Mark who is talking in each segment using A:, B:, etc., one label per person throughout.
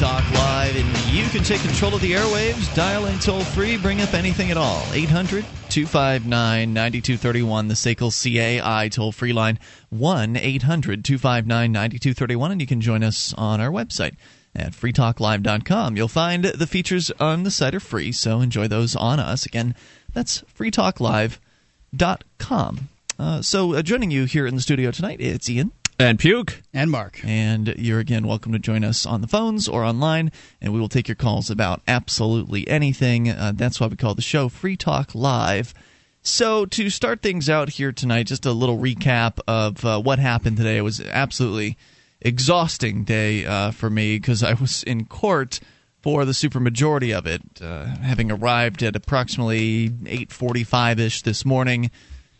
A: Talk Live, and you can take control of the airwaves. Dial in toll free, bring up anything at all. 800 259 9231, the SACL CAI toll free line. 1 800 259 9231, and you can join us on our website at freetalklive.com. You'll find the features on the site are free, so enjoy those on us. Again, that's freetalklive.com. Uh, so, uh, joining you here in the studio tonight, it's Ian.
B: And Puke.
C: And Mark.
A: And you're again welcome to join us on the phones or online, and we will take your calls about absolutely anything. Uh, that's why we call the show Free Talk Live. So, to start things out here tonight, just a little recap of uh, what happened today. It was absolutely exhausting day uh, for me because I was in court for the supermajority of it, uh, having arrived at approximately 8:45 ish this morning,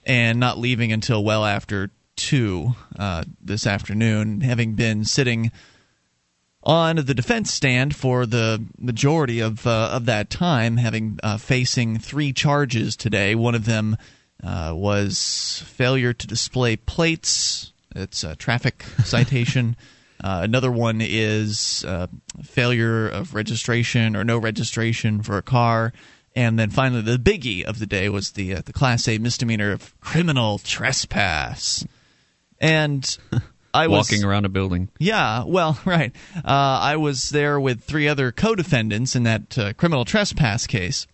A: and not leaving until well after two uh, this afternoon, having been sitting on the defense stand for the majority of uh, of that time, having uh, facing three charges today. One of them uh, was failure to display plates. It's a traffic citation. Uh, another one is uh, failure of registration or no registration for a car. And then finally, the biggie of the day was the the Class A misdemeanor of criminal trespass. And I was
B: walking around a building.
A: Yeah, well, right. Uh, I was there with three other co-defendants in that uh, criminal trespass case,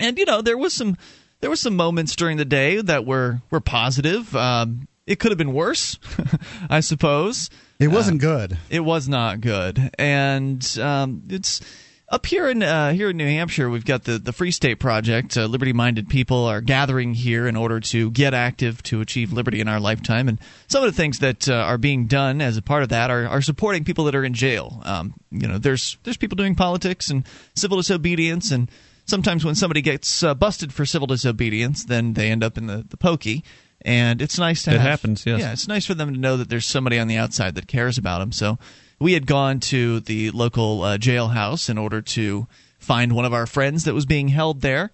A: and you know there was some there were some moments during the day that were were positive. Um, it could have been worse, I suppose.
C: It wasn't uh, good.
A: It was not good, and um, it's up here in uh, here in New Hampshire, we've got the the Free State Project. Uh, liberty-minded people are gathering here in order to get active to achieve liberty in our lifetime. And some of the things that uh, are being done as a part of that are, are supporting people that are in jail. Um, you know, there's there's people doing politics and civil disobedience, and sometimes when somebody gets uh, busted for civil disobedience, then they end up in the the pokey. And it's nice to
B: it
A: have,
B: happens. Yes.
A: Yeah, it's nice for them to know that there's somebody on the outside that cares about them. So we had gone to the local uh, jailhouse in order to find one of our friends that was being held there,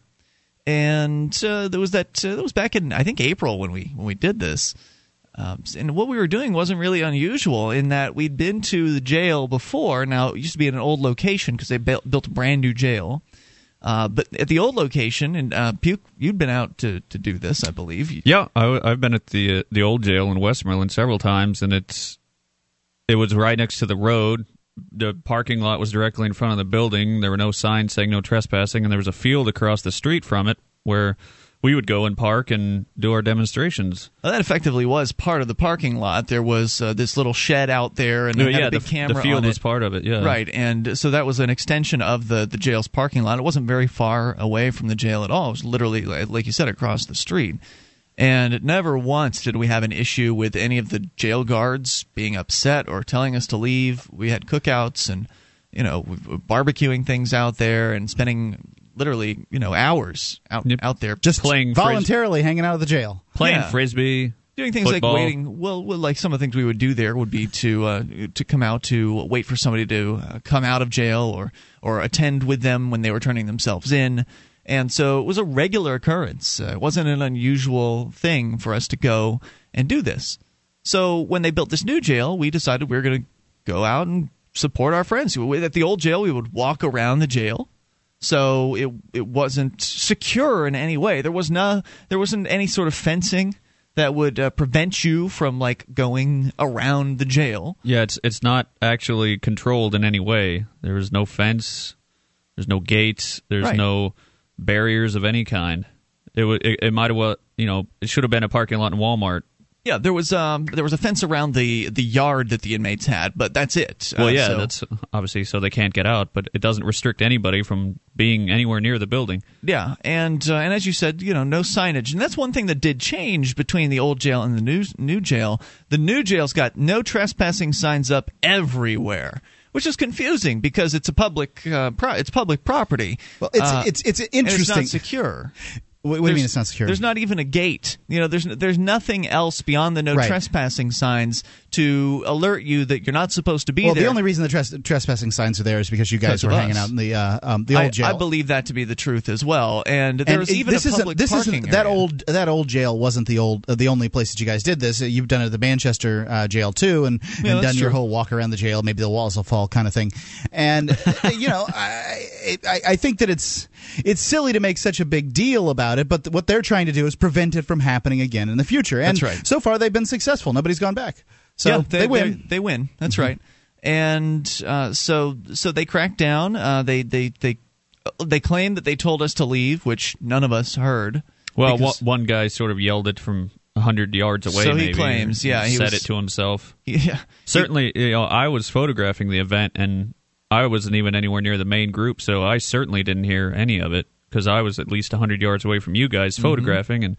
A: and uh, there was that. Uh, that was back in I think April when we when we did this. Um, and what we were doing wasn't really unusual in that we'd been to the jail before. Now it used to be in an old location because they built, built a brand new jail. Uh, but at the old location, and uh, Puke, you'd been out to, to do this, I believe.
B: Yeah, I, have been at the uh, the old jail in Westmoreland several times, and it's it was right next to the road. The parking lot was directly in front of the building. There were no signs saying no trespassing, and there was a field across the street from it where we would go and park and do our demonstrations.
A: Well, that effectively was part of the parking lot. There was uh, this little shed out there, and
B: yeah,
A: a big
B: the,
A: camera.
B: The field was part of it, yeah.
A: Right, and so that was an extension of the the jail's parking lot. It wasn't very far away from the jail at all. It was literally, like you said, across the street. And never once did we have an issue with any of the jail guards being upset or telling us to leave. We had cookouts and, you know, barbecuing things out there and spending literally, you know, hours out
B: Yep.
A: out there
C: Just
B: Playing
C: voluntarily hanging out of the jail.
B: Playing
A: Yeah.
B: frisbee.
A: doing things
B: Football.
A: like waiting. Well, well, like some of the things we would do there would be to uh, to come out to wait for somebody to uh, come out of jail or or attend with them when they were turning themselves in. And so it was a regular occurrence. Uh, it wasn't an unusual thing for us to go and do this. So when they built this new jail, we decided we were going to go out and support our friends. At the old jail, we would walk around the jail so it it wasn't secure in any way. There was no there wasn't any sort of fencing that would uh, prevent you from like going around the jail.
B: Yeah, it's it's not actually controlled in any way. There is no fence. There's no gates. There's
A: Right.
B: no barriers of any kind. It. It, it might have well. You know, it should have been a parking lot in Walmart.
A: Yeah, there was um there was a fence around the the yard that the inmates had, but that's it.
B: Well,
A: Uh,
B: yeah,
A: so-
B: that's obviously so they can't get out, but it doesn't restrict anybody from being anywhere near the building.
A: Yeah, and uh, and as you said, you know, no signage, and that's one thing that did change between the old jail and the new new jail. The new jail's got no trespassing signs up everywhere, which is confusing because it's a public uh, pro- it's public property.
C: Well, it's
A: Uh,
C: it's it's interesting.
A: it's not secure.
C: what, what do you mean it's not secure?
A: There's not even a gate. You know, there's there's nothing else beyond the no
C: Right.
A: trespassing signs to alert you that you're not supposed to be
C: Well,
A: there.
C: the only reason the tres- trespassing signs are there is because you guys were hanging out in the uh, um, the
A: I,
C: old jail.
A: I believe that to be the truth as well. And there
C: And
A: was
C: it-
A: even
C: this
A: a public
C: this
A: parking
C: isn't that
A: area.
C: old that old jail wasn't the old uh, the only place that you guys did this. You've done it at the Manchester uh, jail too, and,
A: Yeah,
C: and done your whole walk around the jail. Maybe the walls will fall kind of thing. And uh, you know, I, I I think that it's it's silly to make such a big deal about it. But th- what they're trying to do is prevent it from happening again in the future. And
A: That's right.
C: so far they've been successful. Nobody's gone back. So
A: yeah,
C: they, win. Mm-hmm.
A: They, they win. That's right. And uh, so so they cracked down. Uh, they they they they claim that they told us to leave, which none of us heard.
B: Well,
A: because-
B: one one guy sort of yelled it from hundred yards away.
A: So he
B: maybe,
A: claims, yeah, he
B: said
A: was-
B: it to himself.
A: Yeah,
B: Certainly, you know, I was photographing the event, and I wasn't even anywhere near the main group, so I certainly didn't hear any of it because I was at least hundred yards away from you guys
A: Mm-hmm.
B: photographing, and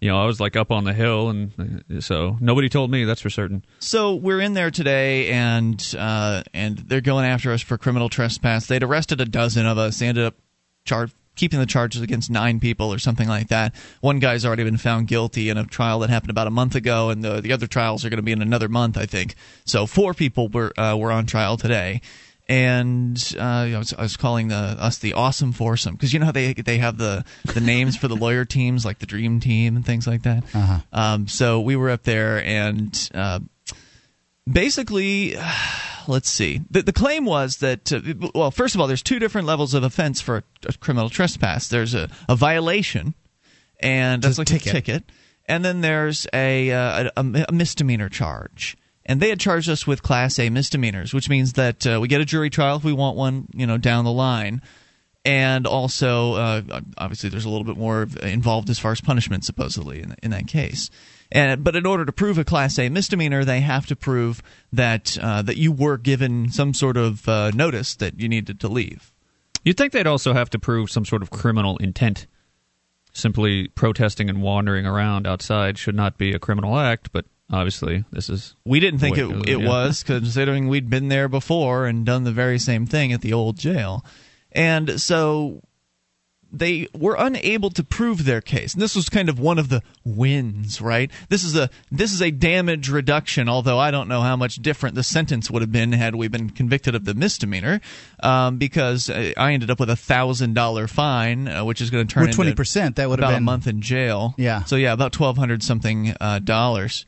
B: you know, I was like up on the hill, and so nobody told me. That's for certain.
A: So we're in there today, and uh, and they're going after us for criminal trespass. They'd arrested a dozen of us. They ended up keeping the charges against nine people or something like that. One guy's already been found guilty in a trial that happened about a month ago, and the the other trials are going to be in another month, I think. So four people were uh, were on trial today. And uh, I, was, I was calling the, us the awesome foursome because you know how they they have the, the names for the lawyer teams like the dream team and things like that.
C: Uh-huh.
A: Um, so we were up there and uh, basically let's see the, the claim was that uh, well first of all there's two different levels of offense for a, a criminal trespass there's a, a violation and that's like
C: ticket.
A: a ticket and then there's a, uh, a, a misdemeanor charge and they had charged us with class a misdemeanors which means that uh, we get a jury trial if we want one you know down the line. And also uh, obviously there's a little bit more involved as far as punishment supposedly in, in that case. And but in order to prove a class a misdemeanor they have to prove that uh, that you were given some sort of uh, notice that you needed to leave.
B: You'd think they'd also have to prove some sort of criminal intent. Simply protesting and wandering around outside should not be a criminal act, but obviously this is.
A: we didn't think
B: Wait,
A: it, it
B: yeah.
A: was considering we'd been there before and done the very same thing at the old jail and so they were unable to prove their case. And this was kind of one of the wins, right? This is a this is a damage reduction. Although I don't know how much different the sentence would have been had we been convicted of the misdemeanor, um, because uh, I ended up with a thousand dollar fine, uh, which is going to turn
C: With
A: into
C: 20%, that would have
A: about
C: been
A: a month in jail.
C: Yeah.
A: So yeah, about twelve hundred something uh, dollars.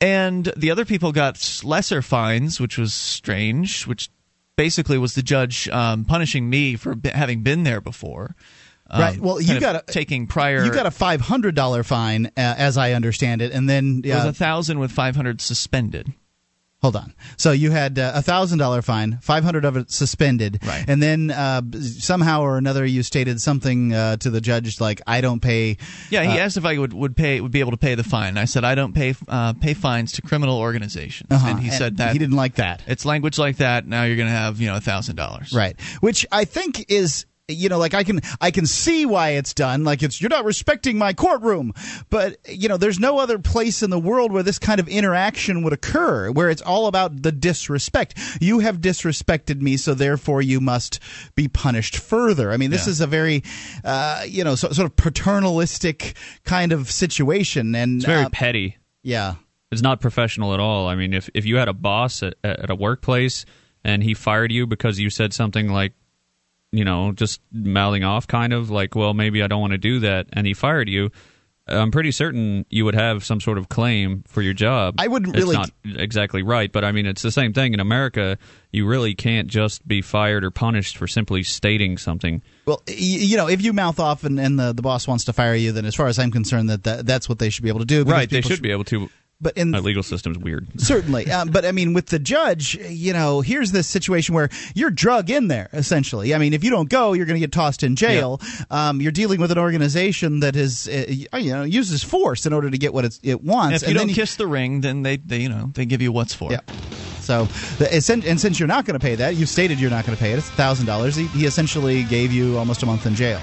A: And the other people got lesser fines, which was strange. Which basically was the judge um, punishing me for b- having been there before. Um,
C: Right. Well, you got a-
A: taking prior.
C: You got a five hundred dollar fine, uh, as I understand it, and then
A: It was
C: uh,
A: a thousand with five hundred suspended.
C: Hold on. So you had uh, a thousand dollar fine, five hundred of it suspended,
A: Right.
C: and then uh, somehow or another you stated something uh, to the judge like, "I don't pay."
A: Yeah, he
C: uh,
A: asked if I would, would pay would be able to pay the fine. I said I don't pay uh, pay fines to criminal organizations,
C: uh-huh,
A: and he said that
C: he didn't like that.
A: it's language like that. Now you're going to have you know a thousand dollars.
C: Right. Which I think is you know like I can I can see why it's done like it's you're not respecting my courtroom but you know there's no other place in the world where this kind of interaction would occur where it's all about the disrespect you have disrespected me so therefore you must be punished further I mean this
A: Yeah.
C: is a very uh, you know so, sort of paternalistic kind of situation and
B: It's very
C: uh,
B: petty.
C: yeah
B: It's not professional at all. I mean, if if you had a boss at, at a workplace and he fired you because you said something like, you know, just mouthing off, kind of like, well, maybe I don't want to do that, and he fired you. I'm pretty certain you would have some sort of claim for your job.
C: I wouldn't
B: It's
C: really-
B: not exactly right, but I mean, it's the same thing in America. You really can't just be fired or punished for simply stating something.
C: Well, you know, if you mouth off and, and the, the boss wants to fire you, then as far as I'm concerned, that, that that's what they should be able to do.
B: Right? They
C: people
B: should be able to.
C: But in
B: Our legal system's weird.
C: certainly, um, but I mean, with the judge, you know, here's this situation where you're drug in there essentially. I mean, if you don't go, you're going to get tossed in jail. Um, you're dealing with an organization that is, uh, you know, uses force in order to get what it wants.
A: If you
C: and
A: don't
C: then
A: kiss the ring, then they, they you know they give you what's for.
C: Yeah. So, the, and since you're not going to pay that, you've stated you're not going to pay it. It's thousand dollars. He, he essentially gave you almost a month in jail.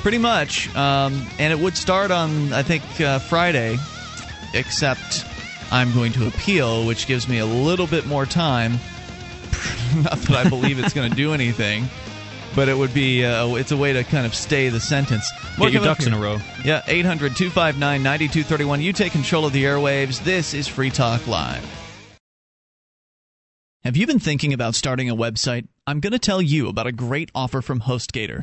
A: Pretty much. Um, and it would start on, I think, uh, Friday, except I'm going to appeal, which gives me a little bit more time. Not that I believe it's going to do anything. but it would be uh, it's a way to kind of stay the sentence.
B: Get your ducks in a row.
A: Yeah, 800 259 9231. You take control of the airwaves. This is Free Talk Live. Have you been thinking about starting a website? I'm going to tell you about a great offer from HostGator.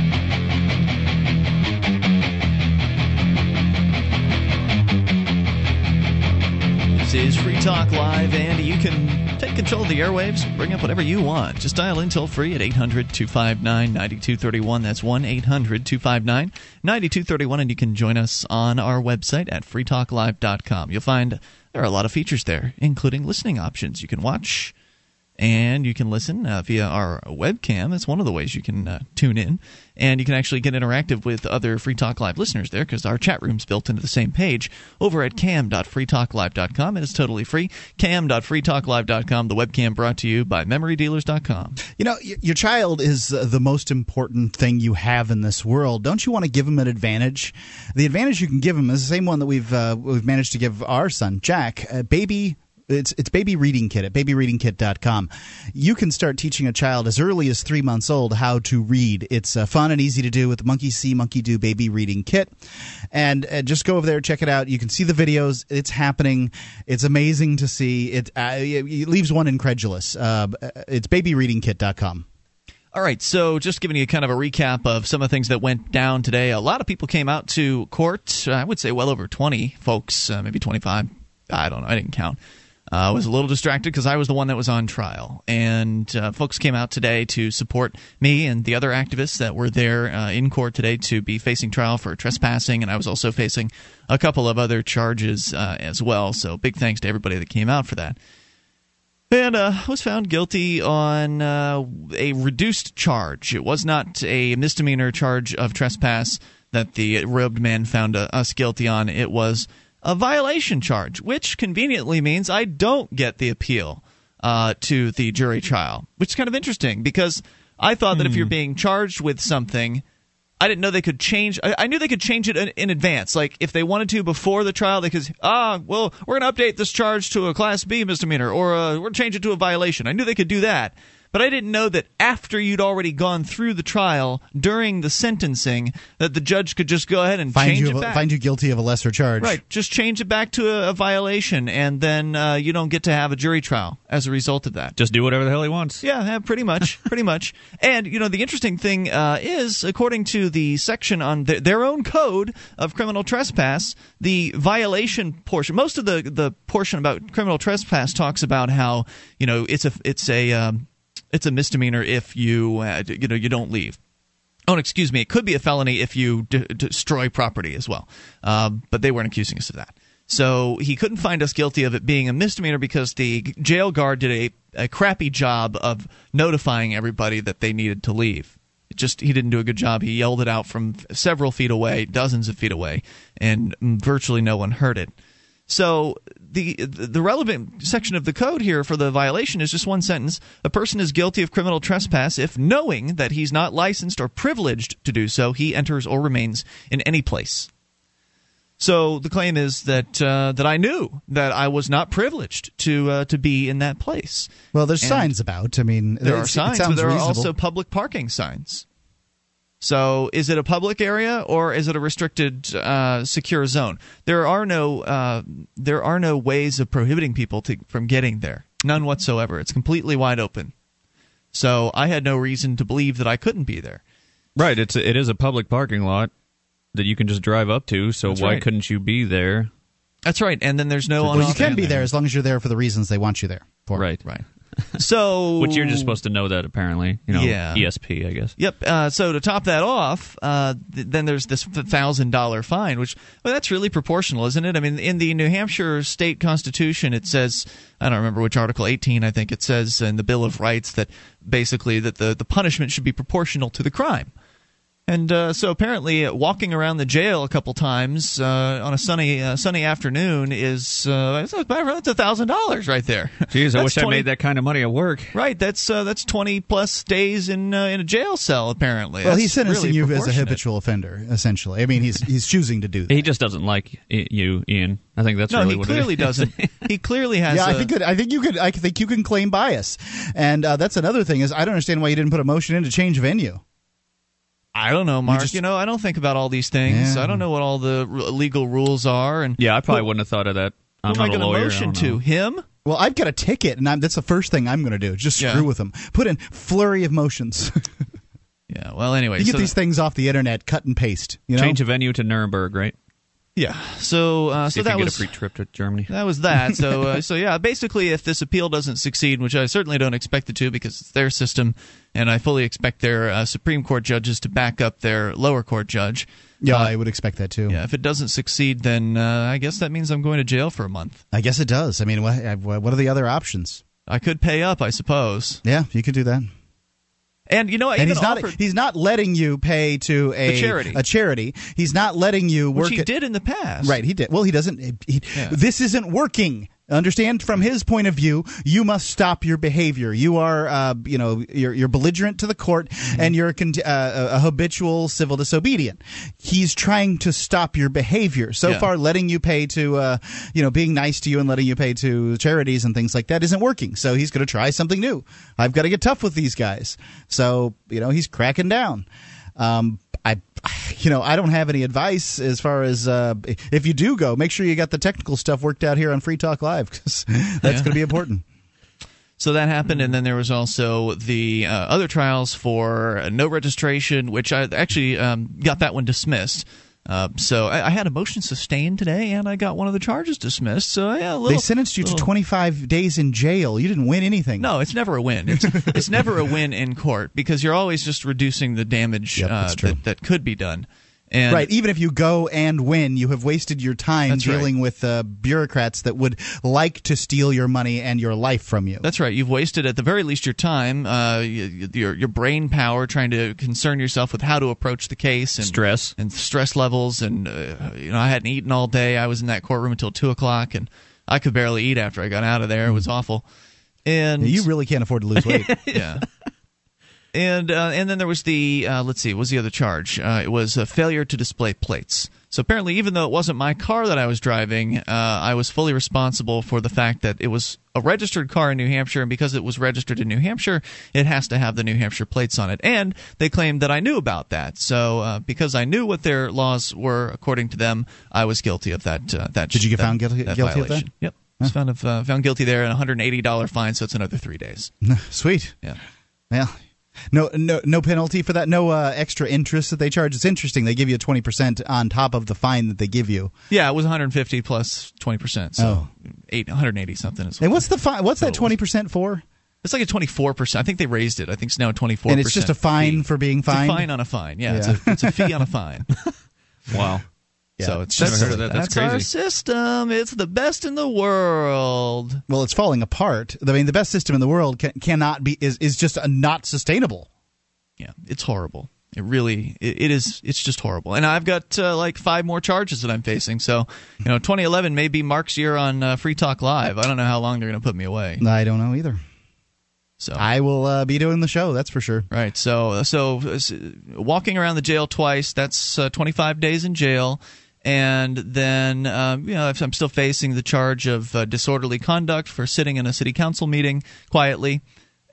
A: This is Free Talk Live, and you can take control of the airwaves, bring up whatever you want. Just dial in toll free at 800 259 9231. That's 1 800 259 9231, and you can join us on our website at freetalklive.com. You'll find there are a lot of features there, including listening options. You can watch and you can listen uh, via our webcam. That's one of the ways you can uh, tune in. And you can actually get interactive with other Free Talk Live listeners there because our chat room's built into the same page over at cam.freetalklive.com. It is totally free. cam.freetalklive.com. The webcam brought to you by memorydealers.com.
C: You know, y- your child is uh, the most important thing you have in this world. Don't you want to give him an advantage? The advantage you can give him is the same one that we've uh, we've managed to give our son Jack. Baby it's it's baby reading kit at babyreadingkit.com. You can start teaching a child as early as three months old how to read. It's uh, fun and easy to do with the Monkey See, Monkey Do baby reading kit. And uh, just go over there, check it out. You can see the videos. It's happening. It's amazing to see. It, uh, it leaves one incredulous. Uh, it's babyreadingkit.com.
A: All right, so just giving you kind of a recap of some of the things that went down today. A lot of people came out to court. I would say well over 20 folks, uh, maybe 25. I don't know. I didn't count. Uh, I was a little distracted because I was the one that was on trial. And uh, folks came out today to support me and the other activists that were there uh, in court today to be facing trial for trespassing. And I was also facing a couple of other charges uh, as well. So big thanks to everybody that came out for that. And uh, was found guilty on uh, a reduced charge. It was not a misdemeanor charge of trespass that the robed man found uh, us guilty on. It was a violation charge, which conveniently means I don't get the appeal uh, to the jury trial, which is kind of interesting because I thought that if you're being charged with something, I didn't know they could change. I, I knew they could change it in, in advance. Like if they wanted to before the trial, they could. Ah, well, we're going to update this charge to a Class B misdemeanor, or uh, we're going to change it to a violation. I knew they could do that. But I didn't know that after you'd already gone through the trial during the sentencing, that the judge could just go ahead and
C: Find
A: change
C: you,
A: it back.
C: find you guilty of a lesser charge.
A: Right, just change it back to a, a violation, and then uh, you don't get to have a jury trial as a result of that.
B: Just do whatever the hell he wants.
A: Yeah, yeah, pretty much, pretty much. And you know, the interesting thing uh, is, according to the section on th- their own code of criminal trespass, the violation portion, most of the the portion about criminal trespass talks about how you know it's a it's a um, it's a misdemeanor if you uh, you know you don't leave. Oh, excuse me. It could be a felony if you d- destroy property as well. Um, but they weren't accusing us of that. So he couldn't find us guilty of it being a misdemeanor because the jail guard did a, a crappy job of notifying everybody that they needed to leave. It just he didn't do a good job. He yelled it out from several feet away, dozens of feet away, and virtually no one heard it. So the the relevant section of the code here for the violation is just one sentence. A person is guilty of criminal trespass if knowing that he's not licensed or privileged to do so, he enters or remains in any place. So the claim is that uh, that I knew that I was not privileged to uh, to be in that place.
C: Well, there's
A: And
C: signs about. I mean,
A: There are signs, but there
C: reasonable.
A: are also public parking signs. So, is it a public area or is it a restricted, uh, secure zone? There are no uh, there are no ways of prohibiting people to, from getting there. None whatsoever. It's completely wide open. So, I had no reason to believe that I couldn't be there.
B: Right. It's a, it is a public parking lot that you can just drive up to. So
A: That's
B: why
A: right.
B: couldn't you be there?
A: That's right. And then there's no
C: well, you can be
A: there.
C: there as long as you're there for the reasons they want you there for.
B: Right.
A: Right. So,
B: Which you're just supposed to know that apparently. You know,
A: Yeah.
B: ESP, I guess.
A: Yep. Uh, so to top that off, uh, th- then there's this thousand dollar fine, which well, that's really proportional, isn't it? I mean, in the New Hampshire state constitution, it says I don't remember which article, 18, I think it says in the Bill of Rights that basically that the the punishment should be proportional to the crime. And uh, so apparently, uh, walking around the jail a couple times uh, on a sunny uh, sunny afternoon is uh, that's a thousand dollars right there.
B: Jeez, I
A: That's
B: wish I made that kind of money at work.
A: Right, that's uh, that's twenty plus days in uh, in a jail cell. Apparently,
C: Well,
A: That's
C: he's sentencing
A: really
C: you as a habitual offender, essentially. I mean, he's he's choosing to do that.
B: He just doesn't like you, Ian. I think that's
A: No,
B: really
A: he
B: what
A: clearly
B: it is.
A: doesn't. He clearly has.
C: Yeah, I
A: a-
C: think it, I think you could I think you can claim bias, and uh, that's another thing is I don't understand why you didn't put a motion in to change venue.
A: I don't know, Mark. You,
C: just-
A: know, I don't think about all these things.
C: Yeah.
A: I don't know what all the r- legal rules are, and
B: Yeah, I probably
A: Who-
B: wouldn't have thought of that. I'm
A: who am I going to motion to him?
C: Well, I've got a ticket, and I'm, that's the first thing I'm going to do. Just
A: Yeah.
C: screw with them. Put in flurry of motions.
A: Yeah. Well, anyway,
C: you get
A: so
C: these things off the internet, cut and paste. You know,
B: Change a venue to Nuremberg, right?
A: Yeah. So, uh,
B: See
A: so
B: if
A: that
B: you get
A: was
B: a free trip to Germany.
A: that was that. So, uh, so yeah. Basically, if this appeal doesn't succeed, which I certainly don't expect it to, because it's their system, and I fully expect their uh, Supreme Court judges to back up their lower court judge.
C: yeah,
A: uh,
C: I would expect that too.
A: Yeah. If it doesn't succeed, then uh, I guess that means I'm going to jail for a month.
C: I guess it does. I mean, what what are the other options?
A: I could pay up, I suppose.
C: Yeah, you could do that.
A: And you know,
C: And he's not
A: offered,
C: he's not letting you pay to a,
A: A charity.
C: A charity. He's not letting you work.
A: which he
C: at-
A: did in the past.
C: Right, he did. Well, he doesn't. He,
A: Yeah.
C: This isn't working. Understand from his point of view, you must stop your behavior. You are, uh, you know, you're, you're belligerent to the court,
A: Mm-hmm.
C: and you're a, con- uh, a habitual civil disobedient. He's trying to stop your behavior. So
A: Yeah.
C: far, letting you pay to, uh, you know, being nice to you and letting you pay to charities and things like that isn't working. So he's going to try something new. I've got to get tough with these guys. So you know, he's cracking down. Um, I, you know, I don't have any advice as far as uh, if you do go, make sure you got the technical stuff worked out here on Free Talk Live because that's
A: Yeah.
C: going to be important.
A: So that happened, and then there was also the uh, other trials for uh, no registration, which I actually um, got that one dismissed. Uh, so I, I had a motion sustained today, and I got one of the charges dismissed. So yeah, a little,
C: they sentenced you to 25 days in jail. You didn't win anything.
A: No, it's never a win. It's it's never a win in court because you're always just reducing the damage
C: Yep,
A: uh, that that could be done. And
C: Right, even if you go and win, you have wasted your time
A: That's right.
C: dealing with uh, bureaucrats that would like to steal your money and your life from you.
A: That's right. You've wasted at the very least your time, uh, y- y- your your brain power trying to concern yourself with how to approach the case and
B: Stress.
A: and stress levels. And uh, you know, I hadn't eaten all day. I was in that courtroom until two o'clock, and I could barely eat after I got out of there. It was awful. And
C: you really can't afford to lose weight.
A: yeah. And uh, and then there was the uh, let's see, what was the other charge? Uh, it was a failure to display plates. So apparently, even though it wasn't my car that I was driving, uh, I was fully responsible for the fact that it was a registered car in New Hampshire, and because it was registered in New Hampshire, it has to have the New Hampshire plates on it. And they claimed that I knew about that. So uh, because I knew what their laws were, according to them, I was guilty of that. Uh, that
C: Did you get
A: that-
C: found guilty-
A: that
C: guilty of that?
A: violation. Yep. I was found of, uh, found guilty there, and a hundred and eighty dollar fine. So it's another three days.
C: Sweet.
A: Yeah.
C: Well, no, no, no penalty for that. No uh, extra interest that they charge. It's interesting. They give you twenty percent on top of the fine that they give you.
A: Yeah, it was 150 plus 20 percent, so
C: Oh.
A: eight 180 something. Is
C: And what's the fine? What's that twenty percent for?
A: it's like a 24 percent. I think they raised it. I think it's now a 24.
C: And it's just a fine for being
A: It's a
C: fined.
A: fine on a fine. Yeah, It's, a, it's a fee on a fine.
B: Wow.
A: So it's just
B: heard of that. That's
A: our system. It's the best in the world.
C: Well, it's falling apart. I mean, the best system in the world can, cannot be is is just uh not sustainable.
A: Yeah, it's horrible. It really, it, it is. It's just horrible. And I've got uh, like five more charges that I'm facing. So, you know, 2011 may be Mark's year on uh, Free Talk Live. I don't know how long they're going to put me away.
C: I don't know either.
A: So
C: I will uh, be doing the show. That's for sure.
A: Right. So so uh, s- walking around the jail twice, that's uh, 25 days in jail. And then, um, you know, if I'm still facing the charge of uh, disorderly conduct for sitting in a city council meeting quietly.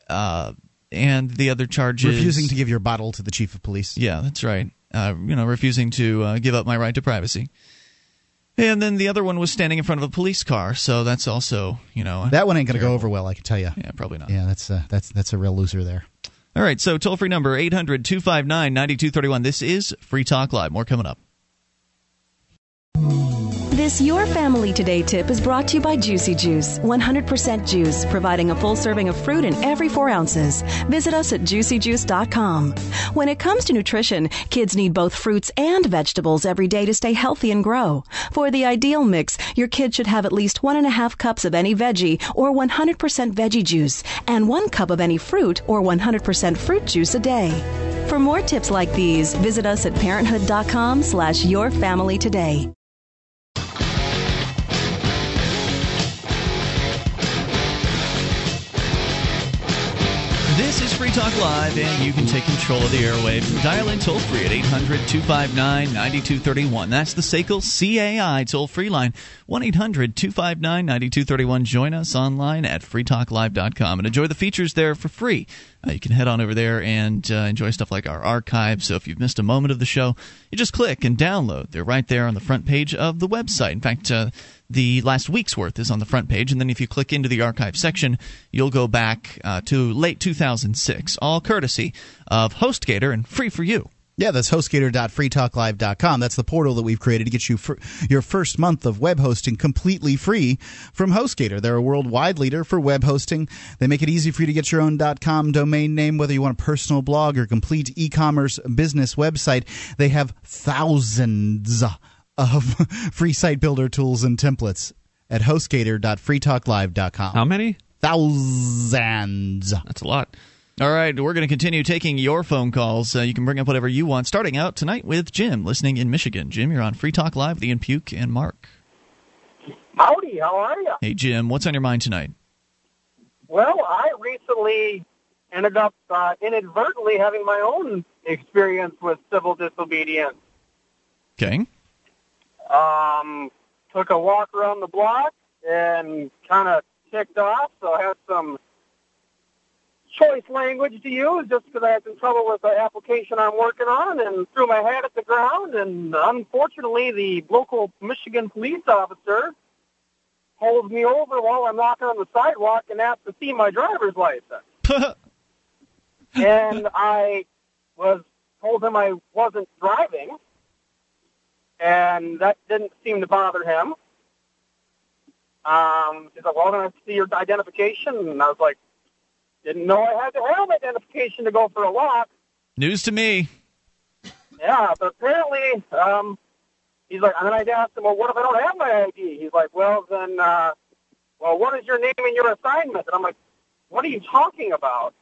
A: Uh, and the other charge is
C: Refusing to give your bottle to the chief of police.
A: Yeah, that's right. Uh, you know, refusing to uh, give up my right to privacy. And then the other one was standing in front of a police car. So that's also, you know,
C: That one ain't going to go over well. I can tell you.
A: yeah, probably not.
C: Yeah, that's uh, that's that's a real loser there.
A: All right, so toll free number 800 259 9231. This is Free Talk Live. More coming up.
D: This Your Family Today tip is brought to you by Juicy Juice, 100% juice, providing a full serving of fruit in every four ounces. Visit us at juicyjuice.com. When it comes to nutrition, kids need both fruits and vegetables every day to stay healthy and grow. For the ideal mix, your kid should have at least one and a half cups of any veggie or 100% veggie juice and one cup of any fruit or 100% fruit juice a day. For more tips like these, visit us at parenthood.com slash your family today.
A: Free Talk Live, and you can take control of the airwaves. Dial in toll free at 800 259 9231. That's the SACL CAI toll free line, 1 800 259 9231. Join us online at freetalklive.com and enjoy the features there for free. Uh, you can head on over there and uh, enjoy stuff like our archive. So if you've missed a moment of the show, you just click and download. They're right there on the front page of the website. In fact, uh, the last week's worth is on the front page, and then if you click into the archive section, you'll go back uh, to late 2006, all courtesy of HostGator and free for you.
C: Yeah, that's hostgator.freetalklive.com. That's the portal that we've created to get you your first month of web hosting completely free from HostGator. They're a worldwide leader for web hosting. They make it easy for you to get your own .com domain name, whether you want a personal blog or complete e-commerce business website. They have thousands of free site builder tools and templates at hostgator.freetalklive.com.
B: How many?
C: Thousands.
B: That's a lot.
A: All right, we're going to continue taking your phone calls. Uh, you can bring up whatever you want, starting out tonight with Jim, listening in Michigan. Jim, you're on Free Talk Live with Ian Puke and Mark.
E: Howdy, how are you?
A: Hey, Jim, what's on your mind tonight?
E: Well, I recently ended up uh, inadvertently having my own experience with civil disobedience.
A: Okay.
E: Um, took a walk around the block and kind of ticked off, so I had some choice language to use just because I had some trouble with the application I'm working on and threw my head at the ground. And unfortunately, the local Michigan police officer pulls me over while I'm walking on the sidewalk and asks to see my driver's license. and I was told him I wasn't driving, and that didn't seem to bother him. Um, he's like, well, can I see your identification? And I was like, didn't know I had to have identification to go for a walk.
A: News to me.
E: Yeah, but apparently, um, he's like, and then I asked him, well, what if I don't have my ID? He's like, well, then, uh, well, what is your name and your assignment? And I'm like, what are you talking about?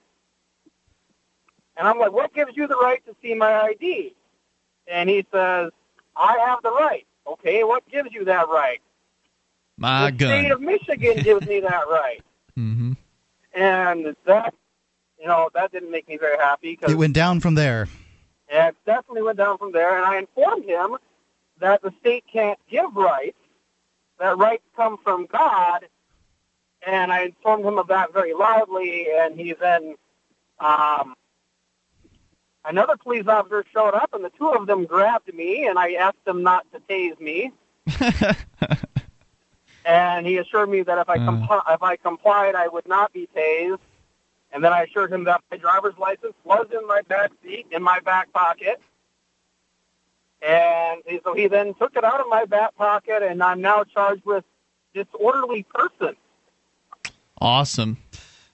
E: And I'm like, what gives you the right to see my ID? And he says, I have the right. Okay, what gives you that right?
A: My
E: the
A: gun.
E: state of Michigan gives me that right.
A: mm-hmm.
E: And that, you know, that didn't make me very happy because
C: It went down from there.
E: it definitely went down from there. And I informed him that the state can't give rights; that rights come from God. And I informed him of that very loudly. And he then, um, another police officer showed up, and the two of them grabbed me, and I asked them not to tase me. and he assured me that if I uh. compli- if I complied, I would not be tased. And then I assured him that my driver's license was in my back seat, in my back pocket. And he- so he then took it out of my back pocket, and I'm now charged with disorderly person.
A: Awesome.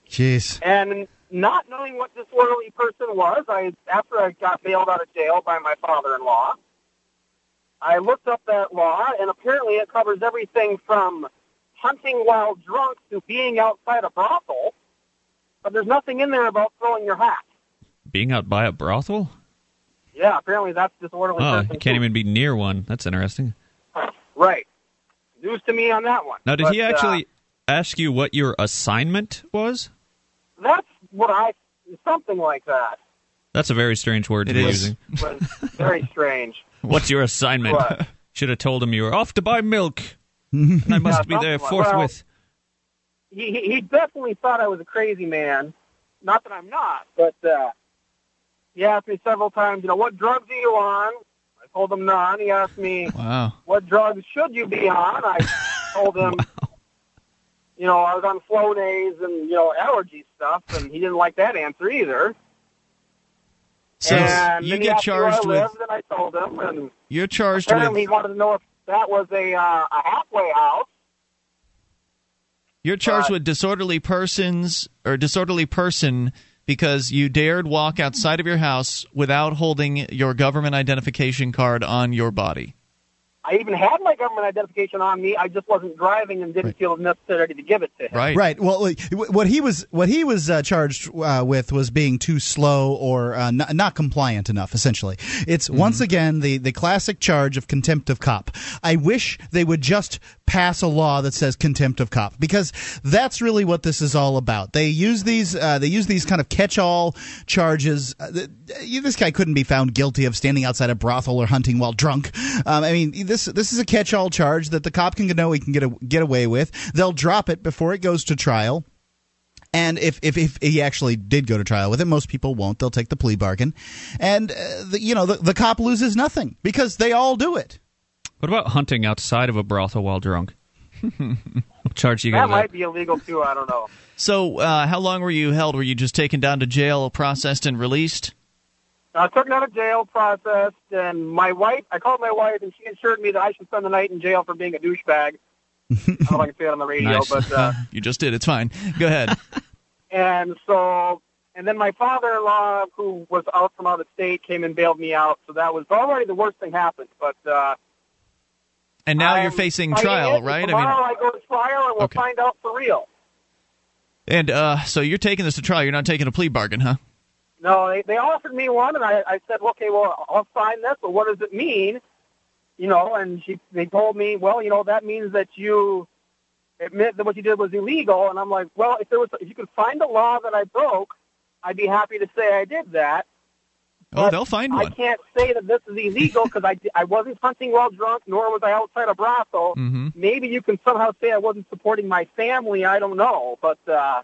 C: Jeez.
E: And not knowing what disorderly person was, I after I got bailed out of jail by my father-in-law, I looked up that law, and apparently it covers everything from hunting while drunk to being outside a brothel. But there's nothing in there about throwing your hat.
B: Being out by a brothel?
E: Yeah, apparently that's disorderly
B: Oh, you can't
E: too.
B: even be near one. That's interesting.
E: Right. News to me on that one.
B: Now, did
E: But,
B: he
E: uh,
B: actually ask you what your assignment was?
E: That's what I. Something like that.
B: That's a very strange word
A: It
B: to be
A: is.
B: using.
E: Very strange.
B: What's your assignment?
E: What?
B: Should have told him you were off to buy milk. and I must
E: Yeah,
B: be there forthwith.
E: he he he definitely thought I was a crazy man. Not that I'm not, but uh, he asked me several times, you know, what drugs are you on? I told him none. He asked me,
A: Wow.
E: what drugs should you be on? I told him, you know, I was on Flonase and you know allergy stuff, and he didn't like that answer either.
A: So
E: and
A: you get
E: asked me where
A: charged with
E: lived, and I told him, and
A: you're charged
E: apparently he wanted to know if that was a uh, a halfway house.
A: you're charged
E: but-
A: with disorderly persons or disorderly person because you dared walk outside of your house without holding your government identification card on your body.
E: I even had my government identification on me. I just wasn't driving and didn't feel it necessary to give it to him.
A: Right.
C: Right. Well, what he was what he was uh, charged uh, with was being too slow or uh, not, not compliant enough. Essentially, it's once again the the classic charge of contempt of cop. I wish they would just pass a law that says contempt of cop because that's really what this is all about. They use these uh, they use these kind of catch all charges. Uh, this guy couldn't be found guilty of standing outside a brothel or hunting while drunk. Um, I mean, this this is a catch all charge that the cop can know he can get a, get away with. They'll drop it before it goes to trial. And if, if, if he actually did go to trial with it, most people won't. They'll take the plea bargain, and uh, the, you know the, the cop loses nothing because they all do it.
B: What about hunting outside of a brothel while drunk? what charge you
E: That
B: got?
E: might be illegal too. I don't know.
A: So, uh, how long were you held? Were you just taken down to jail, processed, and released?
E: I took it out of jail, processed, and my wife. I called my wife, and she assured me that I should spend the night in jail for being a douchebag. I don't know if I can say it on the radio,
B: Nice.
E: but uh,
A: You just did. It's fine. Go ahead.
E: and so and then my father-in-law, who was out from out of state, came and bailed me out. So that was already the worst thing happened. But uh,
A: And now you're facing trial,
E: it.
A: right? I
E: Tomorrow
A: mean,
E: I, go to trial, and we'll
A: Okay.
E: find out for real.
A: and uh, so you're taking this to trial. You're not taking a plea bargain, huh?
E: No, they, they offered me one, and I, I said, okay, well, I'll sign this, but what does it mean? You know, and she, they told me, well, you know, that means that you admit that what you did was illegal. And I'm like, well, if there was, if you could find a law that I broke, I'd be happy to say I did that.
A: Oh,
E: But
A: they'll find one.
E: I can't say that this is illegal because I, I wasn't hunting while drunk, nor was I outside a brothel.
A: hmm
E: Maybe you can somehow say I wasn't supporting my family. I don't know, but uh,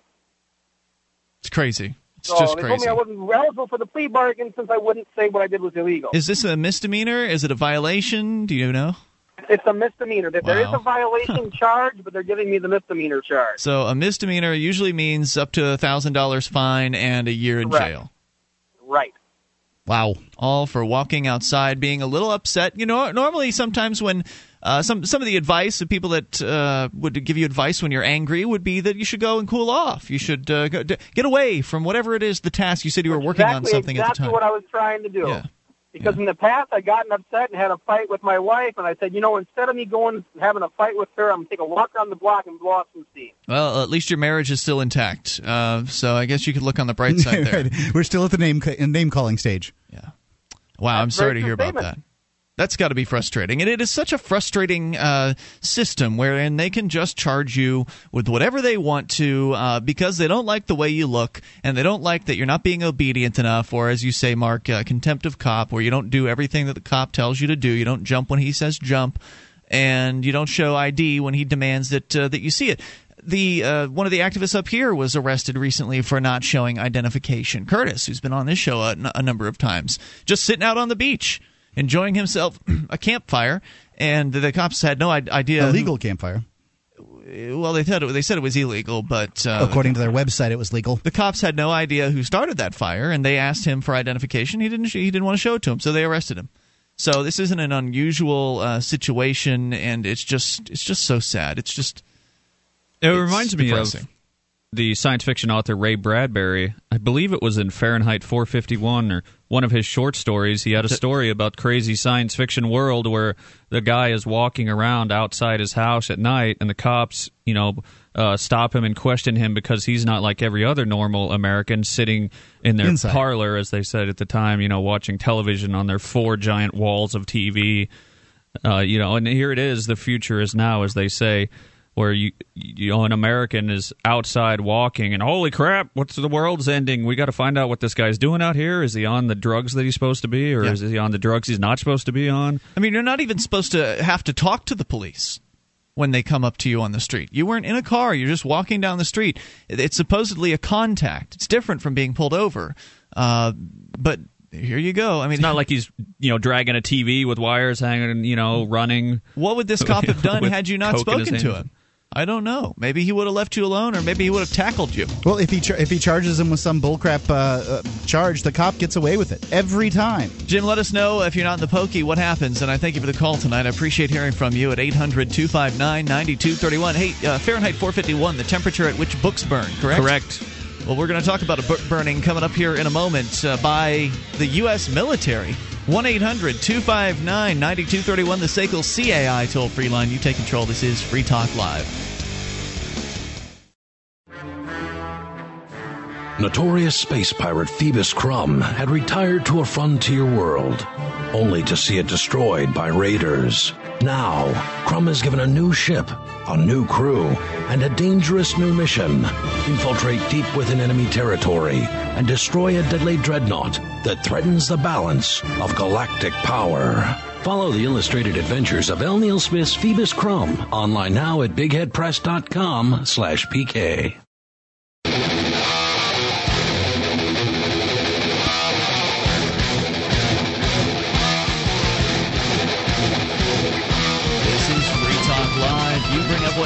A: It's crazy. It's
E: so
A: just
E: they told me
A: crazy.
E: I wasn't eligible for the plea bargain since I wouldn't say what I did was illegal.
A: Is this a misdemeanor? Is it a violation? Do you know?
E: It's a misdemeanor. There there is a violation charge, but they're giving me the misdemeanor charge.
A: So a misdemeanor usually means up to a thousand dollars fine and a year in
E: Correct.
A: jail.
E: Right.
C: Wow.
A: all for walking outside, being a little upset. You know, normally sometimes when uh, some some of the advice of people that uh, would give you advice when you're angry would be that you should go and cool off. You should uh, go, d- get away from whatever it is the task you said you were working on
E: exactly,
A: something
E: exactly
A: at the time.
E: what I was trying to do.
A: Yeah.
E: Because in the past, I gotten upset and had a fight with my wife, and I said, you know, instead of me going and having a fight with her, I'm gonna take a walk around the block and blow off some steam.
A: well, at least your marriage is still intact. Uh, so I guess you could look on the bright side there.
C: Right. We're still at the name name calling stage.
A: Yeah. Wow, I'm sorry to hear
E: true
A: about that. That's got to be frustrating. And it is such a frustrating uh, system wherein they can just charge you with whatever they want to uh, because they don't like the way you look and they don't like that you're not being obedient enough, or as you say, Mark, uh, contempt of cop, where you don't do everything that the cop tells you to do. You don't jump when he says jump, and you don't show ID when he demands that uh, that you see it. The uh, one of the activists up here was arrested recently for not showing identification. Curtis, who's been on this show a, a number of times, just sitting out on the beach enjoying himself a campfire, and the cops had no idea.
C: A legal campfire.
A: Well, they said it, they said it was illegal, but uh,
C: According to their website, it was legal.
A: the cops had no idea who started that fire, and they asked him for identification. He didn't. He didn't want to show it to him, so they arrested him. So this isn't an unusual uh, situation, and it's just it's just so sad. It's just
B: It
A: It's
B: reminds me
A: depressing.
B: of the science fiction author Ray Bradbury. I believe it was in Fahrenheit 451 or one of his short stories. He had a story about crazy science fiction world where the guy is walking around outside his house at night and the cops, you know, uh, stop him and question him because he's not like every other normal American sitting in their
C: Inside.
B: parlor, as they said at the time, you know, watching television on their four giant walls of TV. Uh, you know, and here it is. The future is now, as they say, where you you know an American is outside walking, and holy crap, what's the world's ending? We got to find out what this guy's doing out here. Is he on the drugs that he's supposed to be, or
A: Yeah.
B: is he on the drugs he's not supposed to be on?
A: I mean, you're not even supposed to have to talk to the police when they come up to you on the street. You weren't in a car, you're just walking down the street. It's supposedly a contact. It's different from being pulled over. Uh, but here you go. I mean,
B: It's not like he's you know dragging a TV with wires hanging, you know, running.
A: what would this cop have done had you not
B: coke in his
A: spoken to him? I don't know. Maybe he would have left you alone, or maybe he would have tackled you.
C: Well, if he char- if he charges him with some bullcrap uh, uh, charge, the cop gets away with it every time.
A: Jim, let us know if you're not in the pokey what happens, and I thank you for the call tonight. I appreciate hearing from you at 800 259 9231. Hey, uh, Fahrenheit 451, the temperature at which books burn, correct?
B: Correct.
A: Well, we're going to talk about a book burning coming up here in a moment uh, by the U.S. military. 1 800 259 9231, the SACL CAI toll free line. You take control. This is Free Talk Live.
F: Notorious space pirate Phoebus Krumm had retired to a frontier world, only to see it destroyed by raiders. Now, Krumm is given a new ship, a new crew, and a dangerous new mission. Infiltrate deep within enemy territory and destroy a deadly dreadnought that threatens the balance of galactic power. Follow the illustrated adventures of L. Neil Smith's Phoebus Krumm online now at bigheadpress.com slash pk.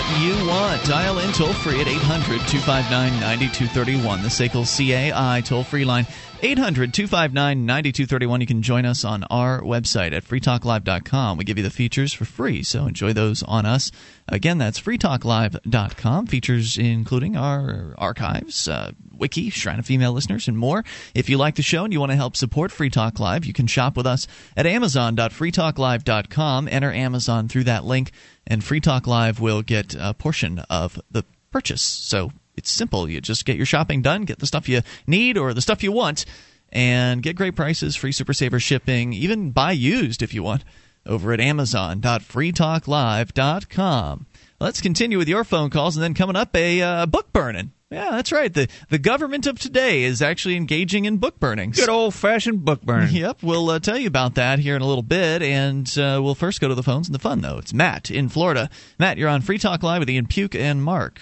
A: What you want. Dial in toll free at 800 259 9231, the SACL CAI toll free line. 800 259 9231. You can join us on our website at freetalklive.com. We give you the features for free, so enjoy those on us. Again, that's freetalklive.com. Features including our archives, uh, wiki, Shrine of Female Listeners, and more. If you like the show and you want to help support Free Talk Live, you can shop with us at amazon.freetalklive.com. Enter Amazon through that link, and Free Talk Live will get a portion of the purchase. So it's simple. You just get your shopping done, get the stuff you need or the stuff you want, and get great prices, free Super Saver shipping, even buy used if you want, over at amazon.freetalklive.com. Let's continue with your phone calls, and then coming up, a uh, book burning. Yeah, that's right. The the government of today is actually engaging in book burnings.
B: Good old fashioned book burning.
A: Yep, we'll uh, tell you about that here in a little bit, and uh, we'll first go to the phones and the fun though. It's Matt in Florida. Matt, you're on Free Talk Live with Ian Puke and Mark.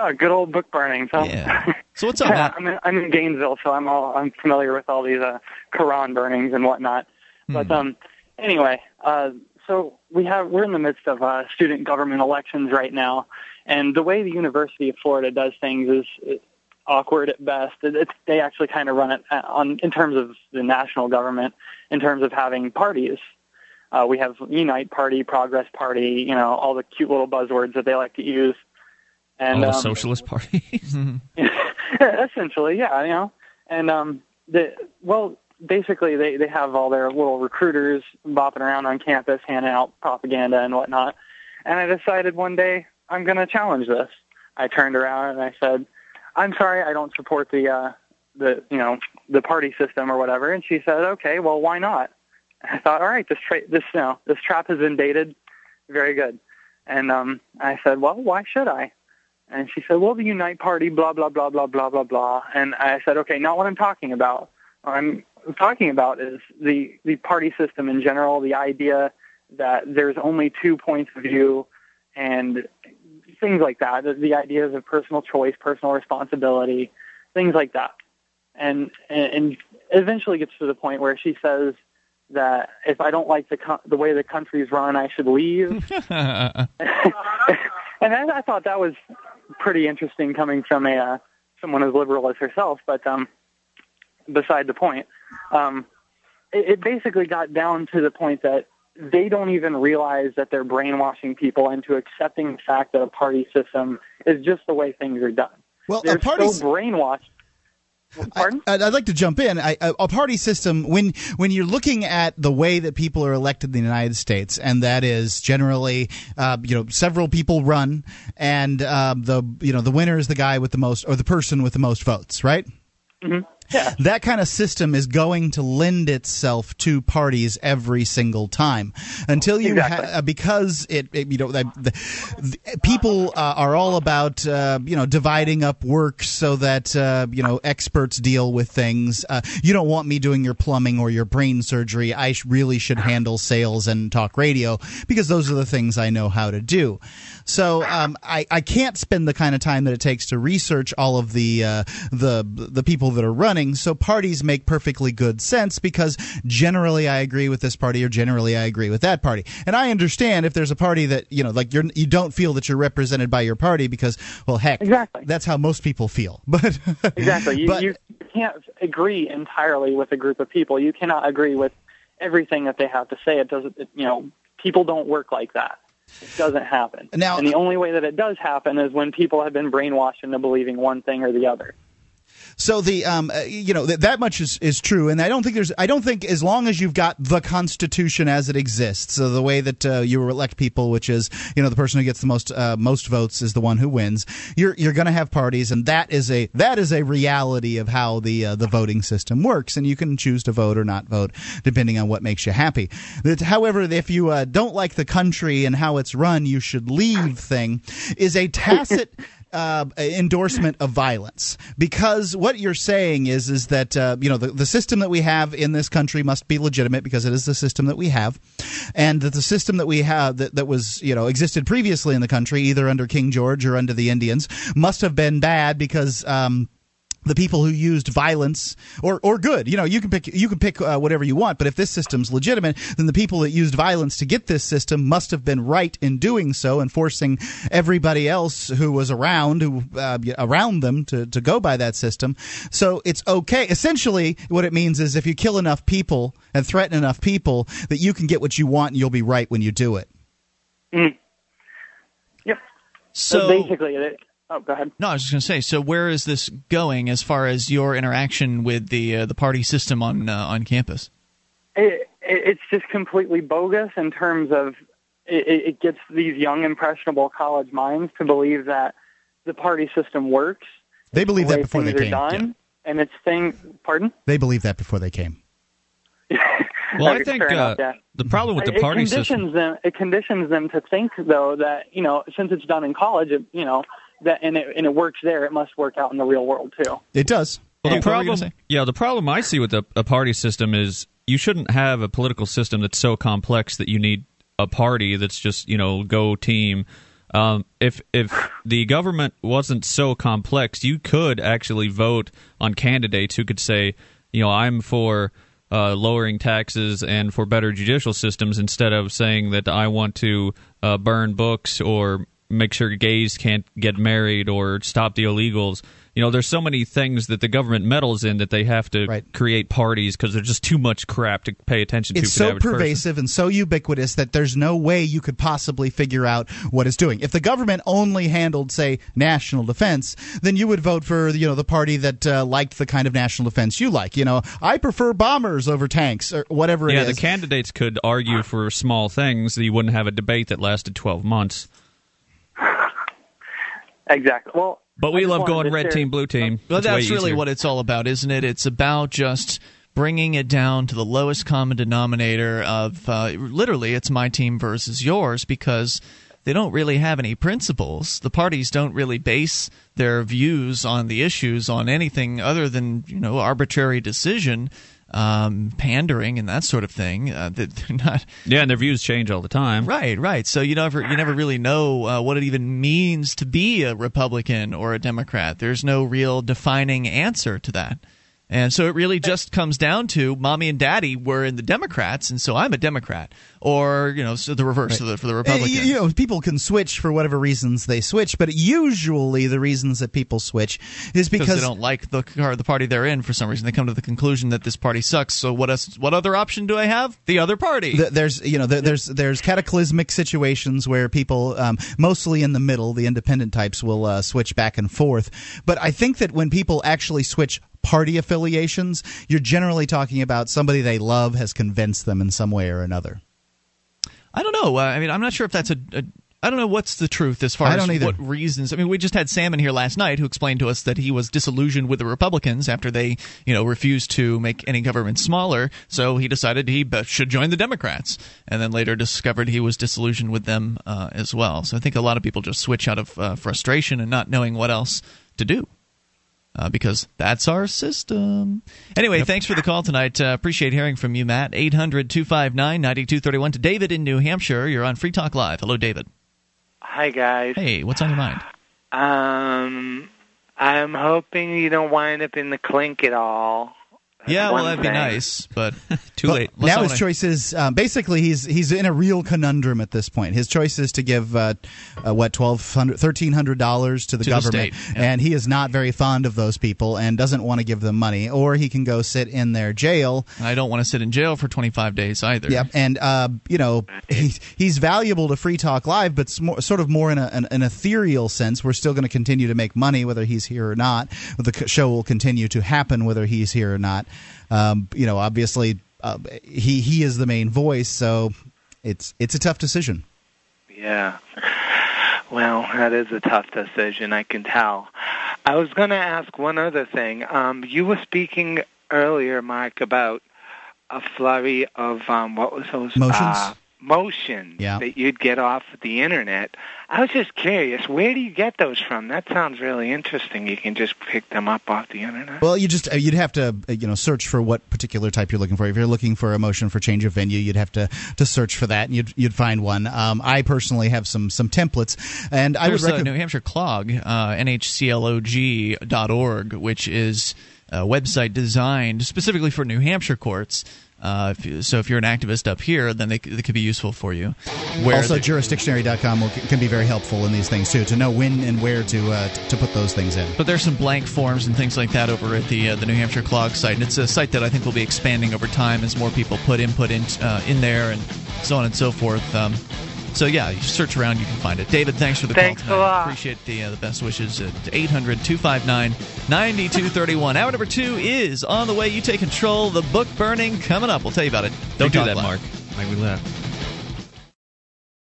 G: Oh, good old book burning. So,
A: Yeah. So what's up, Matt?
G: I'm in, I'm in Gainesville, so I'm all I'm familiar with all these uh, Quran burnings and whatnot. But
A: Hmm.
G: um, anyway, uh, so we have we're in the midst of uh, student government elections right now, and the way the University of Florida does things is awkward at best. It's, they actually kind of run it uh, on in terms of the national government, in terms of having parties. Uh, we have Unite Party, Progress Party, you know, all the cute little buzzwords that they like to use. And
B: All the
G: um,
B: socialist parties.
G: essentially, yeah, you know. And um the well basically they, they have all their little recruiters bopping around on campus handing out propaganda and whatnot. And I decided one day I'm gonna challenge this. I turned around and I said, I'm sorry I don't support the uh the you know, the party system or whatever and she said, Okay, well why not? I thought, all right, this tra- this you know, this trap has been baited. Very good. And um I said, Well, why should I? And she said, well, the Unite Party, blah, blah, blah, blah, blah, blah, blah. And I said, okay, not what I'm talking about. What I'm talking about is the, the party system in general, the idea that there's only two points of view and things like that, the, the ideas of personal choice, personal responsibility, things like that. And, and, and eventually gets to the point where she says that if I don't like the, co- the way the country's run, I should leave. and I, I thought that was pretty interesting coming from a uh, someone as liberal as herself. But um, beside the point, um, it, it basically got down to the point that they don't even realize that they're brainwashing people into accepting the fact that a party system is just the way things are done.
C: Well,
G: They're
C: a party.
G: so brainwashed. Pardon?
C: I, I'd like to jump in. I, a, party system when when you're looking at the way that people are elected in the United States, and that is generally, uh, you know, several people run, and um, the you know the winner is the guy with the most or the person with the most votes, right?
G: Yeah.
C: That kind of system is going to lend itself to parties every single time until you
G: Exactly.
C: ha- uh, because it, it you know the, the, the people uh, are all about uh, you know dividing up work so that uh, you know experts deal with things. Uh, you don't want me doing your plumbing or your brain surgery. I sh- really should handle sales and talk radio because those are the things I know how to do. So um, I, I can't spend the kind of time that it takes to research all of the uh, the the people that are running. So parties make perfectly good sense because generally I agree with this party or generally I agree with that party. And I understand if there's a party that you know like you're you don't feel that you're represented by your party because well heck
G: Exactly.
C: that's how most people feel. But
G: Exactly. You,
C: but,
G: you can't agree entirely with a group of people. You cannot agree with everything that they have to say. It doesn't. It, you know, people don't work like that. It doesn't happen.
C: Now-
G: and the only way that it does happen is when people have been brainwashed into believing one thing or the other.
C: So the um, uh, you know th- that much is, is true, and I don't think there's I don't think as long as you've got the Constitution as it exists, so the way that uh, you elect people, which is you know the person who gets the most uh, most votes is the one who wins. You're you're going to have parties, and that is a that is a reality of how the uh, the voting system works, and you can choose to vote or not vote depending on what makes you happy. That, however, if you uh, don't like the country and how it's run, you should leave. Thing is a tacit uh, endorsement of violence. Because what you're saying is is that uh, you know the, the system that we have in this country must be legitimate because it is the system that we have. And that the system that we have that, that was you know existed previously in the country either under King George or under the Indians must have been bad because um, the people who used violence or or good you know you can pick you can pick uh, whatever you want but if this system's legitimate then the people that used violence to get this system must have been right in doing so and forcing everybody else who was around who uh, around them to to go by that system so it's okay essentially what it means is if you kill enough people and threaten enough people that you can get what you want and you'll be right when you do it
E: Mm. Yep.
A: So
E: So basically, it, oh, go ahead.
A: No, I was just going to say. So, where is this going as far as your interaction with the uh, the party system on uh, on campus?
E: It, it, it's just completely bogus in terms of it, it gets these young, impressionable college minds to believe that the party system works.
C: they believe
E: the
C: that before they
E: things
C: came
E: are done, and it's thing. Pardon?
C: they believe that before they came
B: Well, I think
E: fair
B: uh,
E: yeah.
B: the problem with the
E: it
B: party
E: conditions
B: system.
E: them. It conditions them to think, though, that you know, since it's done in college, it, you know, that and it and it works there, it must work out in the real world too.
C: it does
B: Well,
A: Yeah,
B: the
A: what were you gonna
B: problem, yeah, the problem I see with the, a party system is you shouldn't have a political system that's so complex that you need a party that's just you know go team. Um, if if the government wasn't so complex, you could actually vote on candidates who could say, you know, I'm for uh, lowering taxes and for better judicial systems instead of saying that I want to uh, burn books or make sure gays can't get married or stop the illegals. You know, there's so many things that the government meddles in that they have to
C: Right.
B: create parties because there's just too much crap to pay attention to.
C: it's
B: for the
C: so
B: average person.
C: pervasive and so ubiquitous that there's no way you could possibly figure out what it's doing. If the government only handled, say, national defense, then you would vote for you know the party that uh, liked the kind of national defense you like. You know, I prefer bombers over tanks or whatever
B: Yeah, the candidates could argue for small things that you wouldn't have a debate that lasted 12 months.
E: Exactly. Well,
B: But we
E: just
B: love going red
E: share-
B: team, blue team.
A: Well,
B: It's
A: that's really what it's all about, isn't it? It's about just bringing it down to the lowest common denominator of uh, literally it's my team versus yours because they don't really have any principles. The parties don't really base their views on the issues on anything other than you know arbitrary decision, um, pandering, and that sort of thing. Uh, that they're not
B: Yeah, and their views change all the time.
A: Right, right. So you never you never really know uh, what it even means to be a Republican or a Democrat. There's no real defining answer to that. And so it really just comes down to mommy and daddy were in the Democrats, and so I'm a Democrat, or you know, so the reverse for the for the Republicans.
C: You, you know, people can switch for whatever reasons they switch, but usually the reasons that people switch is
A: because
C: because
A: they don't like the the party they're in for some reason. They come to the conclusion that this party sucks. So what else, what other option do I have? The other party.
C: Th- there's you know there, there's there's cataclysmic situations where people um, mostly in the middle the independent types will uh, switch back and forth but i think that when people actually switch party affiliations you're generally talking about somebody they love has convinced them in some way or another
A: I don't know. Uh, I mean, I'm not sure if that's a. a I don't know what's the truth as far
C: I
A: as
C: don't either.
A: what reasons. I mean, we just had Salmon here last night who explained to us that he was disillusioned with the Republicans after they, you know, refused to make any government smaller. So he decided he should join the Democrats, and then later discovered he was disillusioned with them uh, as well. So I think a lot of people just switch out of uh, frustration and not knowing what else to do. Uh, because that's our system. Anyway, thanks for the call tonight. Uh, appreciate hearing from you, Matt. 800 259 9231 to David in New Hampshire. You're on Free Talk Live. Hello, David.
H: Hi guys.
A: Hey, what's on your mind?
H: Um, I'm hoping you don't wind up in the clink at all.
A: Yeah, well, that'd be nice, but
B: Too
C: But
B: late.
A: Let's
C: now his
A: wanna-
C: choice is um, basically he's he's in a real conundrum at this point. His choice is to give uh, uh, what twelve hundred thirteen hundred dollars to the
A: To the
C: government,
A: state, yeah.
C: and he is not very fond of those people and doesn't want to give them money, or he can go sit in their jail.
A: I don't want to sit in jail for 25 days either.
C: Yep, and uh, you know he's he's valuable to Free Talk Live, but more, sort of more in a, an, an ethereal sense. We're still going to continue to make money whether he's here or not. The show will continue to happen whether he's here or not. Um, you know, obviously uh, he he is the main voice, so it's it's a tough decision.
H: Yeah. Well, that is a tough decision, I can tell. I was going to ask one other thing. Um, you were speaking earlier, Mark, about a flurry of um, what was those
C: Motions?
H: Uh, motions
C: Yeah.
H: that you'd get off the internet. I was just curious, where do you get those from? That sounds really interesting. You can just pick them up off the internet.
C: Well, you just uh, you'd have to uh, you know search for what particular type you're looking for. If you're looking for a motion for change of venue, you'd have to to search for that, and you'd you'd find one. Um, I personally have some some templates, and I would
A: There's uh,
C: recommend.
A: New Hampshire Clog, uh, nhclog.org, which is a website designed specifically for New Hampshire courts. Uh, if you, so if you're an activist up here, then they, they could be useful for you. Where
C: also,
A: the-
C: jurisdictionary.com will, can be very helpful in these things too, to know when and where to uh, to put those things in.
A: But there's some blank forms and things like that over at the uh, the New Hampshire Clog site, and it's a site that I think will be expanding over time as more people put input in uh, in there and so on and so forth. Um, so yeah, you search around, you can find it. David, thanks for the
H: Thanks
A: call
H: a lot.
A: Appreciate the uh, the best wishes. At 800-259-9231. Hour number two is on the way. You take control. The book burning coming up. We'll tell you about it.
B: Don't
A: Free
B: do that,
A: Live.
B: Mark. Make we laugh.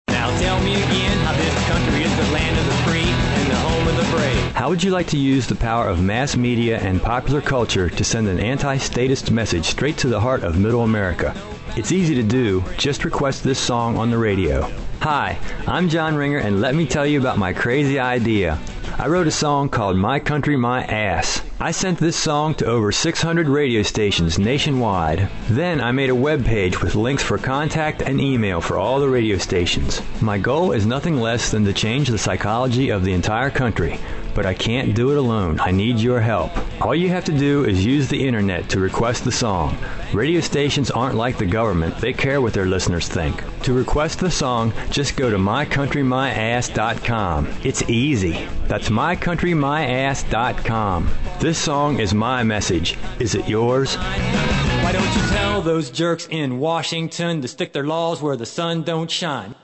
I: Now tell me again how this country is the land of the free and the home of the brave.
J: How would you like to use the power of mass media and popular culture to send an anti statist message straight to the heart of middle America? It's easy to do. Just request this song on the radio. Hi, I'm John Ringer, and let me tell you about my crazy idea. I wrote a song called My Country, My Ass. I sent this song to over 600 radio stations nationwide. Then I made a web page with links for contact and email for all the radio stations. My goal is nothing less than to change the psychology of the entire country. But I can't do it alone. I need your help. All you have to do is use the internet to request the song. Radio stations aren't like the government, they care what their listeners think. To request the song, just go to mycountrymyass.com. It's easy. That's mycountrymyass.com. This song is my message. Is it yours?
I: Why don't you tell those jerks in Washington to stick their laws where the sun don't shine?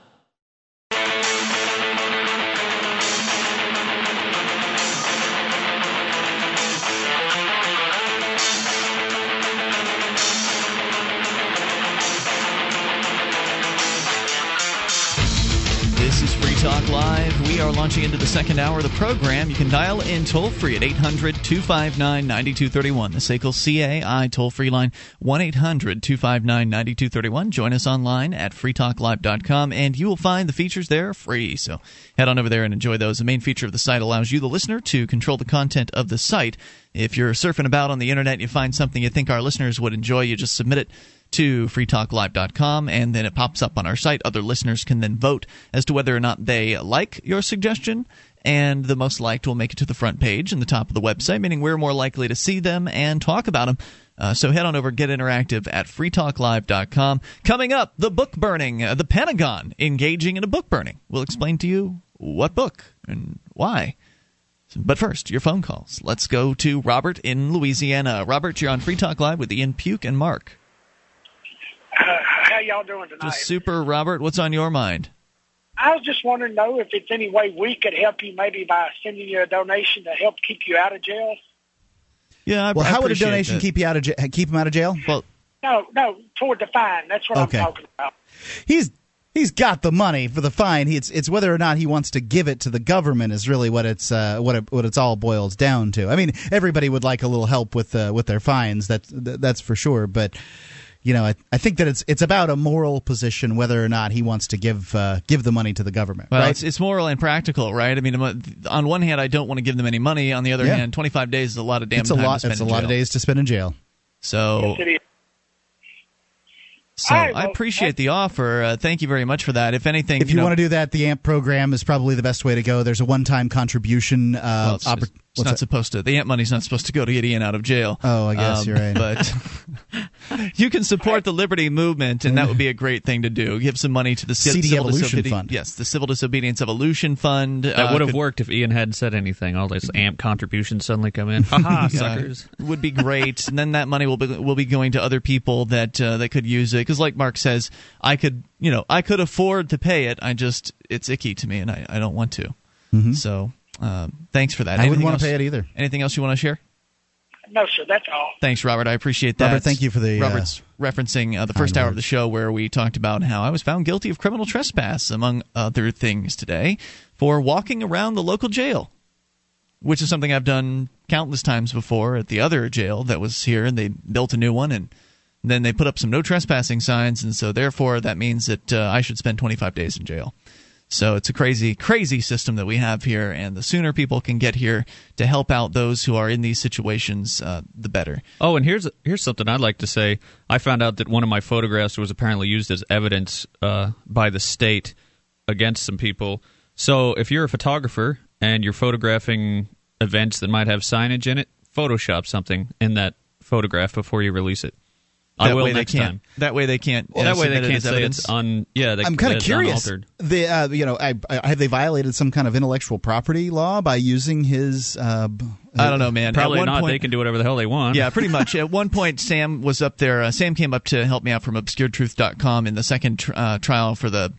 A: Launching into the second hour of the program. You can dial in toll free at 800 259 9231. The SACL CAI toll free line 1 800 259 9231. Join us online at freetalklive.com and you will find the features there free. So head on over there and enjoy those. The main feature of the site allows you, the listener, to control the content of the site. If you're surfing about on the internet and you find something you think our listeners would enjoy, you just submit it to freetalklive.com and then it pops up on our site. Other listeners can then vote as to whether or not they like your suggestion. And the most liked will make it to the front page and the top of the website, meaning we're more likely to see them and talk about them. Uh, so head on over, get interactive at freetalklive.com. Coming up, the book burning, uh, the Pentagon engaging in a book burning. We'll explain to you what book and why. But first, your phone calls. Let's go to Robert in Louisiana. Robert, you're on Free Talk Live with Ian Puke and Mark.
K: how y'all doing tonight?
A: Just super, Robert. What's on your mind?
K: I was just wondering though if it's any way we could help you, maybe by sending you a donation to help keep you out of jail.
A: Yeah, I,
C: well,
A: I
C: how would a donation
A: that.
C: keep you out of ja- keep him out of jail?
A: Well,
K: No, no, toward the fine. That's what
C: Okay.
K: I'm talking about.
C: he's he's got the money for the fine. He, it's it's whether or not he wants to give it to the government is really what it's uh, what it, what it's all boils down to. I mean, everybody would like a little help with uh, with their fines. That's that's for sure. But you know, I, I think that it's it's about a moral position whether or not he wants to give uh, give the money to the government.
A: well,
C: right?
A: it's, it's moral and practical, right? I mean, on one hand, I don't want to give them any money. On the other
C: Yeah.
A: hand, 25 days is a lot of damn
C: it's a lot.
A: to spend
C: It's a
A: in
C: lot of days to spend in jail.
A: So
K: Yes, it is.
A: So I appreciate the offer. Uh, thank you very much for that. If anything,
C: If you,
A: know,
C: want to do that, the AMP program is probably the best way to go. There's a one-time contribution. Uh,
A: well, it's,
C: what's
A: not
C: that?
A: supposed to. The ant money's not supposed to go to get Ian out of jail.
C: Oh, I guess
A: Um,
C: you're right.
A: But you can support the Liberty Movement, and that would be a great thing to do. Give some money to the Ci-
C: CD
A: Civil
C: Evolution
A: Disobedi-
C: Fund.
A: Yes, the Civil Disobedience Evolution Fund.
B: That
A: uh,
B: would have
A: could-
B: worked if Ian hadn't said anything. All this amp contributions suddenly come in. Ha ha,
A: Yeah,
B: suckers.
A: would be great, and then that money will be will be going to other people that uh, that could use it. Because, like Mark says, I could you know I could afford to pay it. I just it's icky to me, and I, I don't want to. So um, thanks for that.
C: I wouldn't
A: Anything
C: want to pay it either.
A: Anything else you want to share?
K: No, sir, that's all.
A: Thanks, Robert. I appreciate that.
C: Robert, thank you for the, uh,
A: Robert's referencing uh, the first
C: kind
A: hour of the show where we talked about how I was found guilty of criminal trespass, among other things, today for walking around the local jail, which is something I've done countless times before at the other jail that was here, and they built a new one and. Then they put up some no trespassing signs, and so therefore that means that uh, I should spend 25 days in jail. So it's a crazy, crazy system that we have here, and the sooner people can get here to help out those who are in these situations, uh, the better.
B: Oh, and here's here's something I'd like to say. I found out that one of my photographs was apparently used as evidence uh, by the state against some people. So if you're a photographer and you're photographing events that might have signage in it, Photoshop something in that photograph before you release it. I
A: That
B: will
A: way
B: next
A: they can't.
B: time.
A: That way they can't.
B: Well,
A: uh,
B: that way they can't say
A: evidence.
B: it's un. Yeah, they,
C: I'm kind of curious.
B: unaltered.
C: The uh, you know, I, I, have they violated some kind of intellectual property law by using his? Uh, b-
A: I don't know, man.
B: Probably
A: one
B: not.
A: point-
B: they can do whatever the hell they want.
A: Yeah, pretty much. At one point, Sam was up there. Uh, Sam came up to help me out from ObscureTruth.com in the second tr- uh, trial for the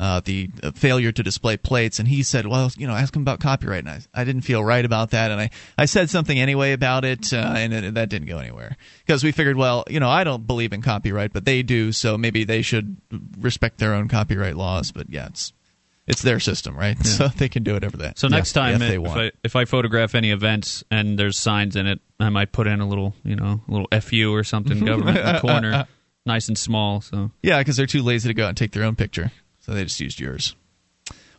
A: uh, the uh, failure to display plates, and he said, "Well, you know, ask him about copyright." And I, I didn't feel right about that, and I, I said something anyway about it, uh, and it, that didn't go anywhere because we figured, well, you know, I don't believe in copyright, but they do, so maybe they should respect their own copyright laws. But yeah, it's it's their system, right? So they can do whatever they.
B: So next
A: yeah,
B: time,
A: if they
B: if,
A: want.
B: I, if I photograph any events and there's signs in it, I might put in a little, you know, a little "fu" or something, government in the corner, nice and small. So
A: Yeah, because they're too lazy to go out and take their own picture. So they just used yours.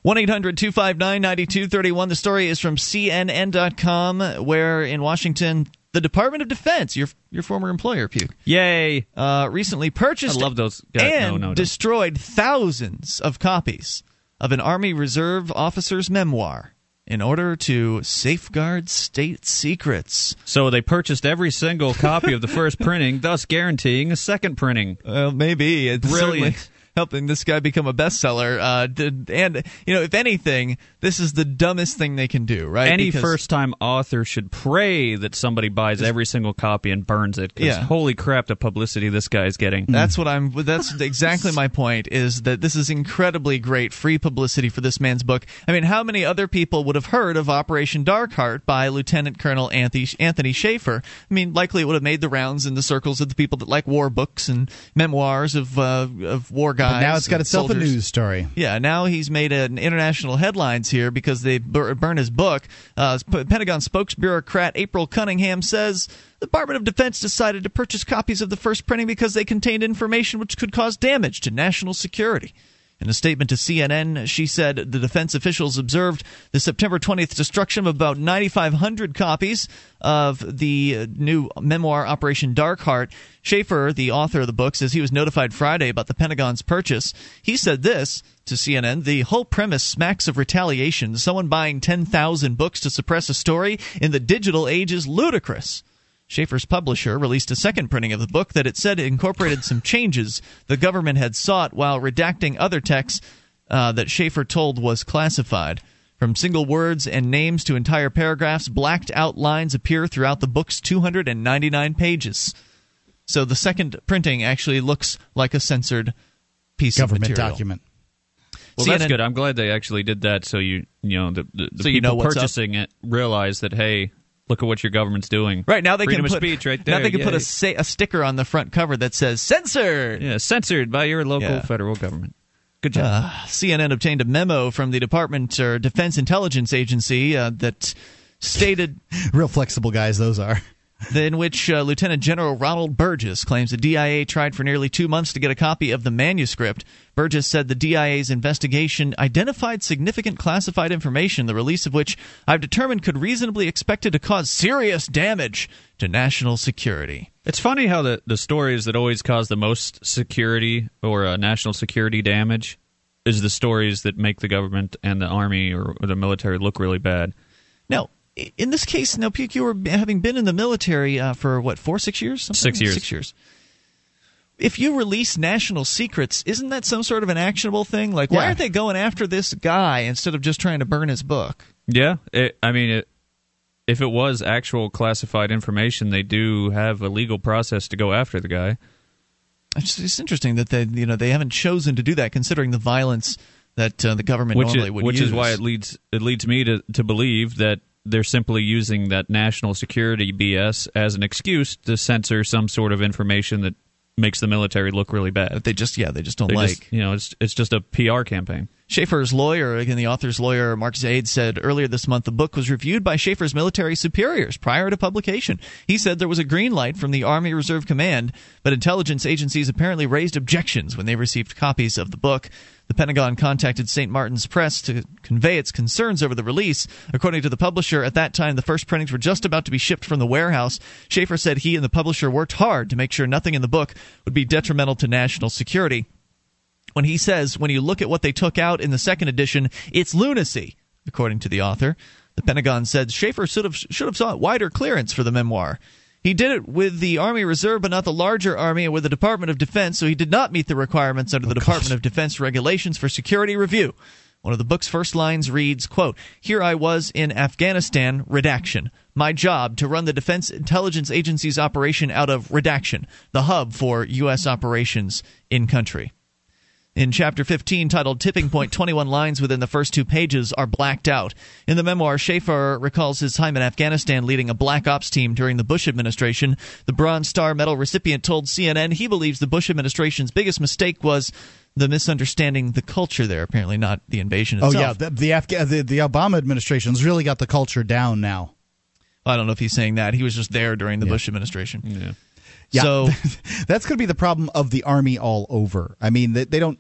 A: 1 800 259 9231. The story is from CNN.com, where in Washington, the Department of Defense, your your former employer, Puke,
B: yay!
A: uh, recently purchased
B: I love those guys.
A: and
B: no, no,
A: destroyed thousands of copies of an Army Reserve officer's memoir in order to safeguard state secrets.
B: So they purchased every single copy of the first printing, thus guaranteeing a second printing.
A: Well, maybe it's
B: Brilliant.
A: certainly helping this guy become a bestseller. Uh, did, and you know, if anything, this is the dumbest thing they can do, right?
B: Any
A: Because-
B: first-time author should pray that somebody buys every single copy and burns it. 'cause
A: Yeah.
B: holy crap, the publicity this guy is getting.
A: That's what I'm. That's exactly my point. Is that this is incredibly great free publicity for this man's book. I mean, how many other people would have heard of Operation Darkheart by Lieutenant Colonel Anthony Anthony Shaffer? I mean, likely it would have made the rounds in the circles of the people that like war books and memoirs of uh, of war guys.
C: but now it's got itself
A: soldiers.
C: a news story.
A: Yeah, now he's made an international headlines here because they bur- burn his book. Uh, Pentagon spokesbureaucrat April Cunningham says the Department of Defense decided to purchase copies of the first printing because they contained information which could cause damage to national security. In a statement to CNN, she said the defense officials observed the September 20th destruction of about 9,500 copies of the new memoir Operation Darkheart. Shaffer, the author of the book, says he was notified Friday about the Pentagon's purchase. He said this to CNN The whole premise smacks of retaliation. Someone buying 10,000 books to suppress a story in the digital age is ludicrous. Shaffer's publisher released a second printing of the book that it said incorporated some changes the government had sought while redacting other texts uh, that Shaffer told was classified. From single words and names to entire paragraphs, blacked out lines appear throughout the book's 299 pages. So the second printing actually looks like a censored piece
C: Government
A: of material.
C: document.
B: Well, that's good. I'm glad they actually did that, so you you know the the, the
A: So you
B: people
A: know what's up.
B: purchasing it realize that hey, look at what your government's doing.
A: Right now they
B: Freedom
A: can
B: of
A: put
B: speech right there.
A: now they can put a,
B: Yay.
A: sa- a sticker on the front cover that says censored.
B: yeah censored by your local
A: Yeah.
B: federal government. Good job.
A: Uh, CNN obtained a memo from the Department or Defense Intelligence Agency uh, that stated
C: Real flexible guys, those are.
A: In which uh, Lieutenant General Ronald Burgess claims the DIA tried for nearly two months to get a copy of the manuscript. Burgess said the DIA's investigation identified significant classified information, the release of which I've determined could reasonably expected to cause serious damage to national security.
B: It's funny how the, the stories that always cause the most security or uh, national security damage is the stories that make the government and the army or, or the military look really bad.
A: Now, in this case, now, Puke, you were having been in the military uh, for what, four, six years? Something?
B: Six years.
A: Six years. If you release national secrets, isn't that some sort of an actionable thing? Like, why
C: Yeah.
A: aren't they going after this guy instead of just trying to burn his book?
B: Yeah, it, I mean, it, if it was actual classified information, they do have a legal process to go after the guy.
A: It's, it's interesting that they, you know, they haven't chosen to do that, considering the violence that uh, the government
B: which
A: normally
B: is,
A: would
B: which
A: use.
B: is why it leads it leads me to to believe that they're simply using that national security BS as an excuse to censor some sort of information that makes the military look really bad.
A: They just yeah, they just don't
B: They
A: like.
B: just- you know, it's it's just a PR campaign.
A: Shaffer's lawyer, again, the author's lawyer, Mark Zaid, said earlier this month the book was reviewed by Shaffer's military superiors prior to publication. He said there was a green light from the Army Reserve Command, but intelligence agencies apparently raised objections when they received copies of the book. The Pentagon contacted St. Martin's Press to convey its concerns over the release. According to the publisher, at that time the first printings were just about to be shipped from the warehouse. Shaffer said he and the publisher worked hard to make sure nothing in the book would be detrimental to national security when he says when you look at what they took out in the second edition, it's lunacy, according to the author. The Pentagon said Shaffer should have should have sought wider clearance for the memoir. He did it with the Army Reserve, but not the larger Army, and with the Department of Defense, so he did not meet the requirements under the oh, Department of Defense regulations for security review. One of the book's first lines reads, quote, Here I was in Afghanistan, redaction. My job to run the Defense Intelligence Agency's operation out of redaction, the hub for U.S. operations in country. In chapter 15, titled Tipping Point, 21 lines within the first two pages are blacked out. In the memoir, Shaffer recalls his time in Afghanistan leading a black ops team during the Bush administration. The Bronze Star Medal recipient told CNN he believes the Bush administration's biggest mistake was the misunderstanding the culture there, apparently not the invasion itself.
C: Oh yeah, the the, Afga- uh, the the Obama administration's really got the culture down now.
A: I don't know if he's saying that. He was just there during the Bush administration.
B: Yeah.
C: Yeah,
A: So
C: that's going to be the problem of the army all over. I mean, they, they don't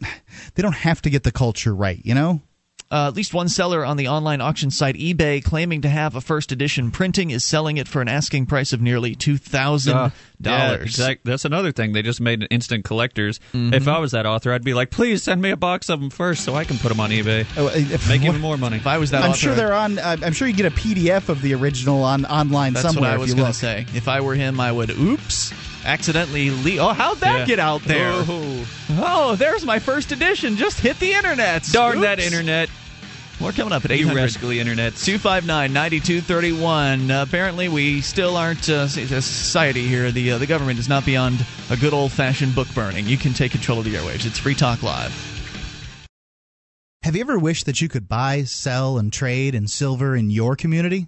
C: they don't have to get the culture right, you know.
A: Uh, at least one seller on the online auction site eBay, claiming to have a first edition printing, is selling it for an asking price of nearly two thousand
B: yeah,
A: dollars.
B: That's another thing. They just made instant collectors.
A: Mm-hmm.
B: If I was that author, I'd be like, please send me a box of them first so I can put them on eBay.
C: Oh, if-
B: Make even more money.
A: If I was that
C: I'm
A: author,
C: sure they're on. uh, I'm sure you get a PDF of the original on online
A: That's
C: somewhere
A: what I was going to say. If I were him, I would. Oops. Accidentally leave. Oh, how'd that
B: Yeah.
A: get out there?
B: Oh,
A: Oh, there's my first edition. Just hit the internet.
B: darn that internet.
A: More coming up at 800.
B: You rascally internet.
A: 259 9231. Uh, apparently, we still aren't uh, a society here. The, uh, the government is not beyond a good old fashioned book burning. You can take control of the airwaves. It's Free Talk Live.
C: Have you ever wished that you could buy, sell, and trade in silver in your community?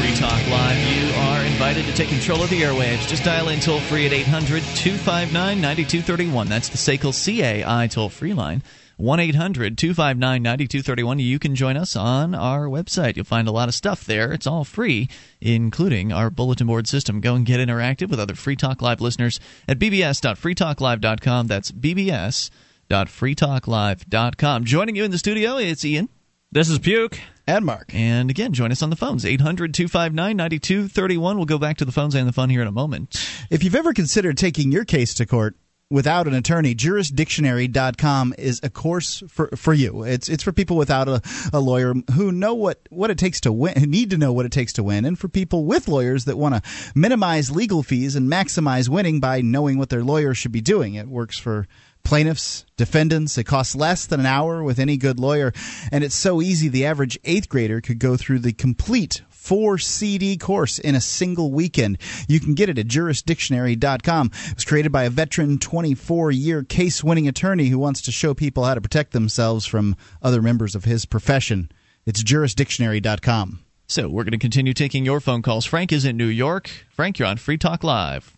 A: Talk Live. You are invited to take control of the airwaves. Just dial in toll free at 800 259 9231. That's the SACL CAI toll free line. 1 800 259 9231. You can join us on our website. You'll find a lot of stuff there. It's all free, including our bulletin board system. Go and get interactive with other Free Talk Live listeners at bbs.freetalklive.com. That's bbs.freetalklive.com. Joining you in the studio, it's Ian.
B: This is Puke.
C: And Mark.
A: And again, join us on the phones, 800 259 9231. We'll go back to the phones and the fun here in a moment.
C: If you've ever considered taking your case to court without an attorney, jurisdictionary.com is a course for, for you. It's it's for people without a, a lawyer who know what, what it takes to win, who need to know what it takes to win, and for people with lawyers that want to minimize legal fees and maximize winning by knowing what their lawyer should be doing. It works for plaintiffs, defendants. It costs less than an hour with any good lawyer, and it's so easy the average eighth grader could go through the complete four CD course in a single weekend. You can get it at jurisdictionary.com. It was created by a veteran 24 year case winning attorney who wants to show people how to protect themselves from other members of his profession. It's jurisdictionary.com.
A: So we're going to continue taking your phone calls. Frank is in New York. Frank, you're on Free Talk Live.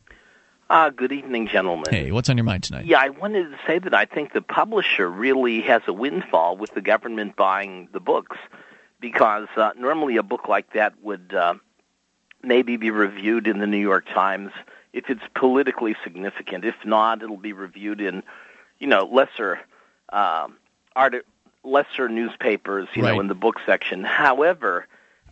L: Uh, good evening, gentlemen.
A: Hey, what's on your mind tonight?
L: Yeah, I wanted to say that I think the publisher really has a windfall with the government buying the books because uh, normally a book like that would uh, maybe be reviewed in the New York Times if it's politically significant. If not, it'll be reviewed in, you know, lesser um, art, lesser newspapers, you
A: Right.
L: know, in the book section. However,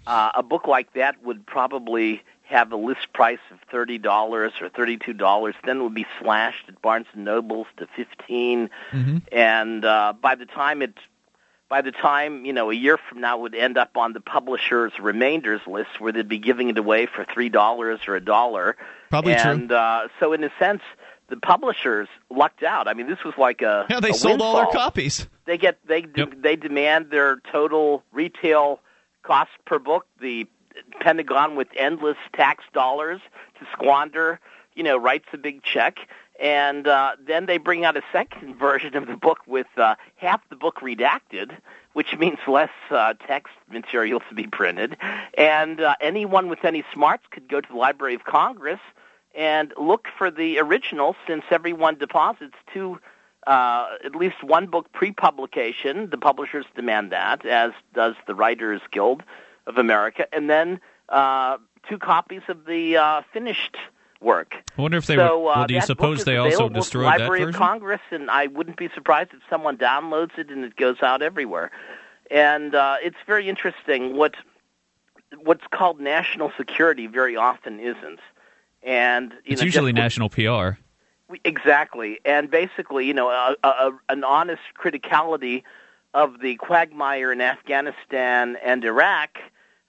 L: uh, a book like that would probably have a list price of thirty dollars or thirty-two dollars. Then it would be slashed at Barnes and Nobles to 15
A: Mm-hmm.
L: and uh, by the time it by the time you know a year from now it would end up on the publisher's remainders list where they'd be giving it away for three dollars or a dollar
A: Probably true.
L: and uh, so in a sense the publishers lucked out i mean this was like a
A: Yeah, they
L: a
A: sold all their copies.
L: they get they they demand their total retail cost per book the pentagon with endless tax dollars to squander you know writes a big check. And uh, then they bring out a second version of the book with uh, half the book redacted which means less uh, text material to be printed. And uh, anyone with any smarts could go to the library of congress and look for the original since everyone deposits two uh, at least one book pre-publication. The publishers demand that, as does the Writers Guild of America, and then uh, two copies of the uh, finished work.
B: I wonder if they
L: so,
B: would.
L: uh,
B: Well, do you suppose they also
L: at the
B: destroyed that
L: Library of? Congress, and I wouldn't be surprised if someone downloads it and it goes out everywhere. And uh, it's very interesting. What what's called national security very often isn't. And you
B: It's
L: know,
B: usually national PR.
L: we- Exactly, and basically, you know, a, a, a, an honest criticality of the quagmire in Afghanistan and Iraq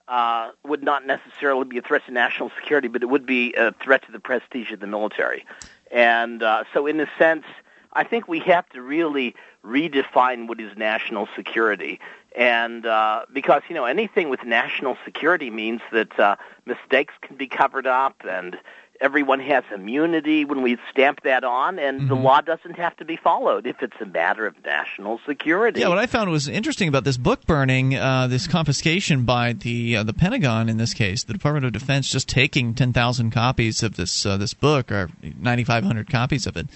L: uh, would not necessarily be a threat to national security, but it would be a threat to the prestige of the military. And uh, so, in a sense, I think we have to really redefine what is national security. And uh, because you know anything with national security means that uh, mistakes can be covered up, and everyone has immunity when we stamp that on, and the law doesn't have to be followed if it's a matter of national security.
A: Yeah, what I found was interesting about this book burning, uh, this confiscation by the uh, the Pentagon in this case, the Department of Defense just taking ten thousand copies of this uh, this book or ninety five hundred copies of it.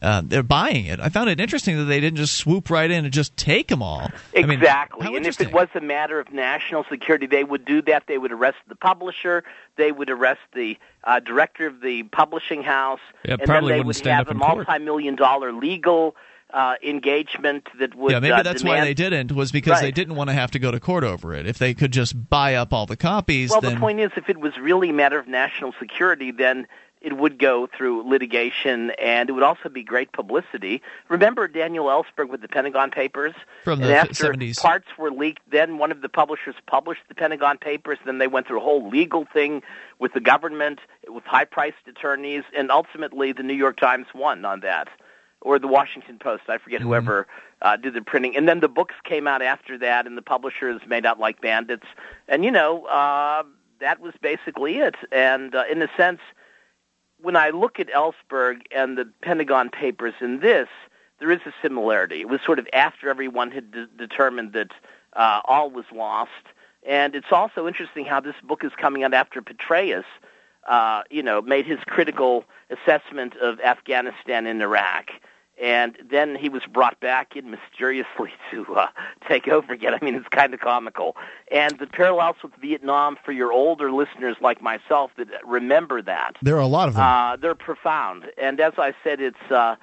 A: Uh, they're buying it. I found it interesting that they didn't just swoop right in and just take them all. I mean,
L: Exactly. and if it was a matter of national security, they would do that. They would arrest the publisher. They would arrest the uh, director of the publishing house.
B: Yeah,
L: and
B: probably
L: then they
B: wouldn't
L: would
B: stand
L: have a multi-million dollar legal uh, engagement that would.
A: yeah, maybe
L: uh,
A: that's why they didn't was because they didn't want to have to go to court over it. If they could just buy up all the copies,
L: Well,
A: then
L: the point is, if it was really a matter of national security, then it would go through litigation, and it would also be great publicity. Remember Daniel Ellsberg with the Pentagon Papers?
A: From
L: and
A: the
L: after
A: 70s.
L: parts were leaked, then one of the publishers published the Pentagon Papers. Then they went through a whole legal thing with the government, with high-priced attorneys, and ultimately the New York Times won on that, or the Washington Post. I forget
A: Mm-hmm.
L: whoever uh, did the printing. And then the books came out after that, and the publishers made out like bandits. And you know, uh, that was basically it. And uh, in a sense, when I look at Ellsberg and the Pentagon Papers in this, there is a similarity. It was sort of after everyone had de- determined that uh, all was lost. And it's also interesting how this book is coming out after Petraeus, uh, you know, made his critical assessment of Afghanistan and Iraq. And then he was brought back in mysteriously to uh, take over again. I mean, it's kind of comical. And the parallels with Vietnam for your older listeners like myself that remember that,
C: There are a lot of them.
L: uh, they're profound. And as I said, it's uh,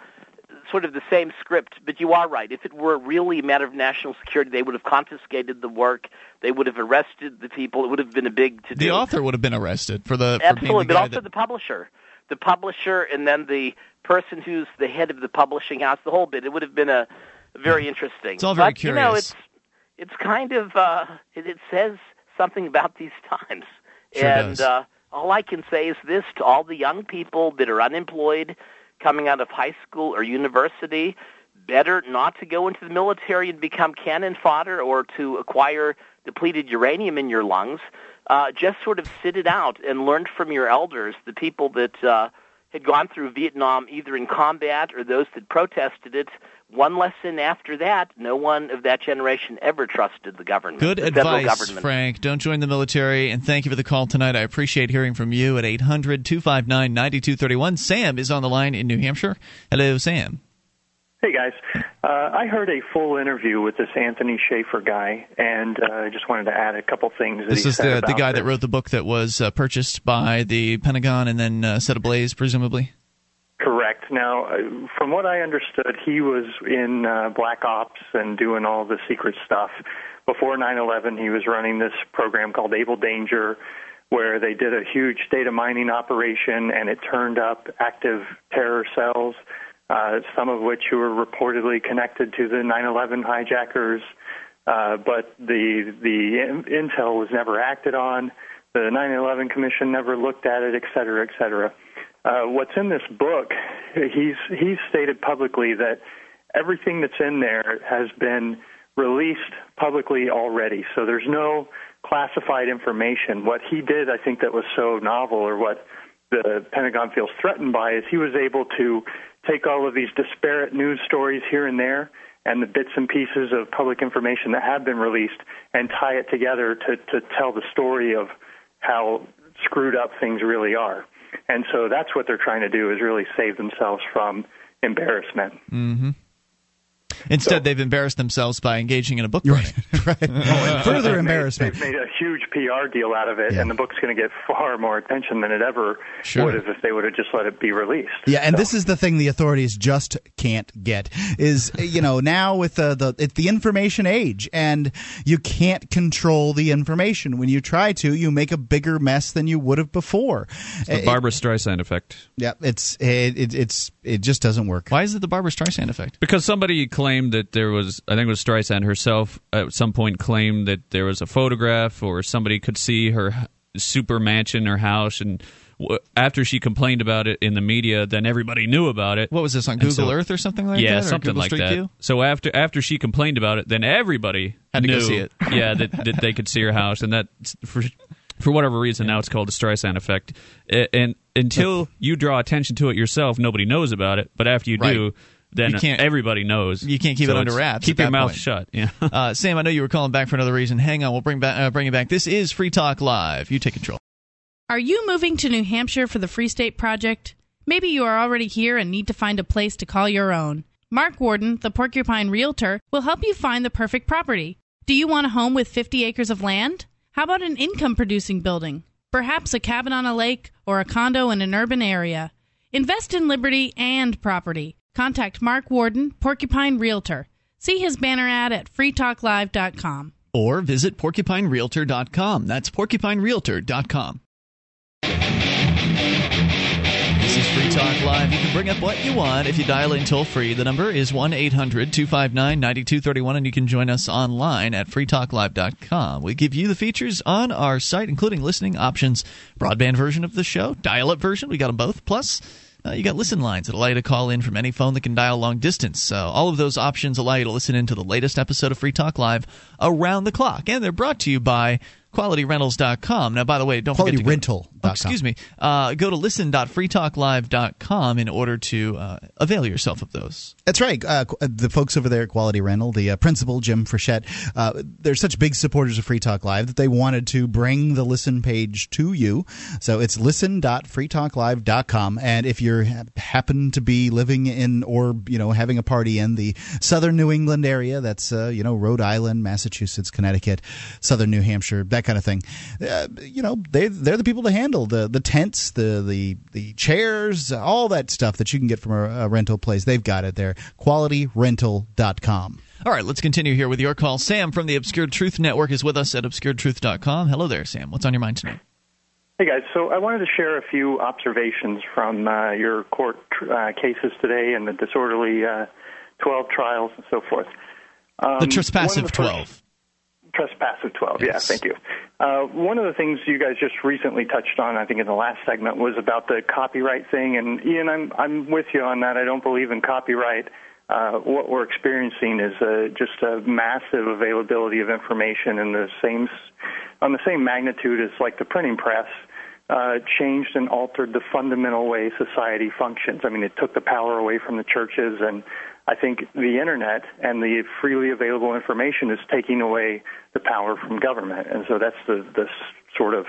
L: sort of the same script. But you are right. If it were really a matter of national security, they would have confiscated the work. They would have arrested the people. It would have been a big to do.
A: the author would have been arrested for the for
L: Absolutely,
A: the
L: but also
A: that
L: the publisher, the publisher, and then the person who's the head of the publishing house. The whole bit. It would have been a very interesting.
A: It's all very
L: but, You know, it's it's kind of uh, it, it says something about these times,
A: Sure
L: and
A: does.
L: uh, all I can say is this to all the young people that are unemployed, coming out of high school or university. better not to go into the military and become cannon fodder or to acquire depleted uranium in your lungs. Uh, just sort of sit it out and learn from your elders, the people that uh, had gone through Vietnam either in combat or those that protested it. One lesson after that, no one of that generation ever trusted the government.
A: Good
L: the
A: advice,
L: government.
A: Frank. Don't join the military. And thank you for the call tonight. I appreciate hearing from you at 800 259 9231. Sam is on the line in New Hampshire. Hello, Sam.
M: Hey guys, uh, I heard a full interview with this Anthony Shaffer guy, and uh, I just wanted to add a couple things. That
A: This is the, the guy
M: this.
A: that wrote the book that was uh, purchased by the Pentagon and then uh, set ablaze, presumably.
M: Correct. Now, uh, from what I understood, he was in uh, Black Ops and doing all the secret stuff. Before 9/11, he was running this program called Able Danger, where they did a huge data mining operation, and it turned up active terror cells, uh, some of which were reportedly connected to the 9/11 hijackers. Uh, but the the in- intel was never acted on. The 9/11 Commission never looked at it, et cetera, et cetera. Uh, what's in this book, he's he's stated publicly that everything that's in there has been released publicly already. So there's no classified information. What he did, I think, that was so novel, or what the Pentagon feels threatened by, is he was able to take all of these disparate news stories here and there and the bits and pieces of public information that have been released and tie it together to, to tell the story of how screwed up things really are. And so that's what they're trying to do is really save themselves from embarrassment.
A: Mm-hmm. Instead, they've embarrassed themselves by engaging in a book burning.
C: Further
M: They've
C: embarrassment.
M: Made, they've made a huge PR deal out of it, and the book's going to get far more attention than it ever
C: Sure.
M: would have if they would have just let it be released.
C: Yeah, and this is the thing the authorities just can't get is you know now with the the it's the information age and you can't control the information. When you try to, you make a bigger mess than you would have before.
B: The
C: It-
B: Barbra Streisand effect.
C: yeah, it's it, it it's it just doesn't work.
A: Why is it the Barbra Streisand effect?
B: Because somebody claimed that there was, I think it was Streisand herself, at some point claimed that there was a photograph or somebody could see her super mansion or house, and w- after she complained about it in the media, then everybody knew about it.
A: What was this on Google
B: so-
A: Earth or something like
B: yeah,
A: that? Yeah,
B: something
A: Google
B: like
A: Street
B: that.
A: View?
B: So after after she complained about it, then everybody
A: Had to go
B: knew,
A: see it.
B: yeah, that, that they could see her house, and that for for whatever reason now it's called the Streisand effect. A- And until you draw attention to it yourself, nobody knows about it. But after you do, then
A: You can't-
B: everybody knows.
A: You can't keep
B: So
A: it under wraps.
B: Keep your mouth
A: point.
B: shut. Yeah.
A: uh, Sam, I know you were calling back for another reason. Hang on, we'll bring back uh, bring you back. This is Free Talk Live. You take control.
N: Are you moving to New Hampshire for the Free State Project? Maybe you are already here and need to find a place to call your own. Mark Warden, the Porcupine Realtor, will help you find the perfect property. Do you want a home with 50 acres of land? How about an income producing building? Perhaps a cabin on a lake or a condo in an urban area. Invest in liberty and property. Contact Mark Warden, Porcupine Realtor. See his banner ad at freetalklive.com.
A: Or visit porcupinerealtor.com. That's porcupinerealtor.com. This is Free Talk Live. You can bring up what you want if you dial in toll free. The number is 1 800 259 9231, and you can join us online at freetalklive.com. We give you the features on our site, including listening options, broadband version of the show, dial up version. We got them both. Plus, uh, you got listen lines that allow you to call in from any phone that can dial long distance. So all of those options allow you to listen into the latest episode of Free Talk Live around the clock. And they're brought to you by QualityRentals.com. Now, by the way, don't forget to go-
C: QualityRental.com.
A: Oh, excuse me. Uh, go to listen.freetalklive.com in order to uh, avail yourself of those.
C: That's right. Uh, uh, the folks over there at Quality Rental, the uh, principal, Jim Frechette, uh, they're such big supporters of Free Talk Live that they wanted to bring the listen page to you. So it's listen.freetalklive.com. And if you happen to be living in or, you know, having a party in the southern New England area, that's, uh, you know, Rhode Island, Massachusetts, Connecticut, southern New Hampshire, that kind of thing, uh, you know, they, they're the people to handle the the tents, the the the chairs, all that stuff that you can get from a, a rental place. They've got it there. QualityRental.com.
A: All right, let's continue here with your call. Sam from the Obscured Truth Network is with us at obscuredtruth.com. Hello there, Sam. What's on your mind tonight?
M: Hey guys, so I wanted to share a few observations from uh, your court uh, cases today and the disorderly uh, 12 trials and so forth. Um,
A: the trespassive
M: the
A: 12.
M: Trespass of 12, yes. yeah, thank you. Uh, one of the things you guys just recently touched on, I think, in the last segment was about the copyright thing. And Ian, I'm, I'm with you on that. I don't believe in copyright. Uh, what we're experiencing is uh, just a massive availability of information in the same, on the same magnitude as like the printing press. Uh, changed and altered the fundamental way society functions. I mean, it took the power away from the churches and I think the internet and the freely available information is taking away the power from government. And so that's the, the sort of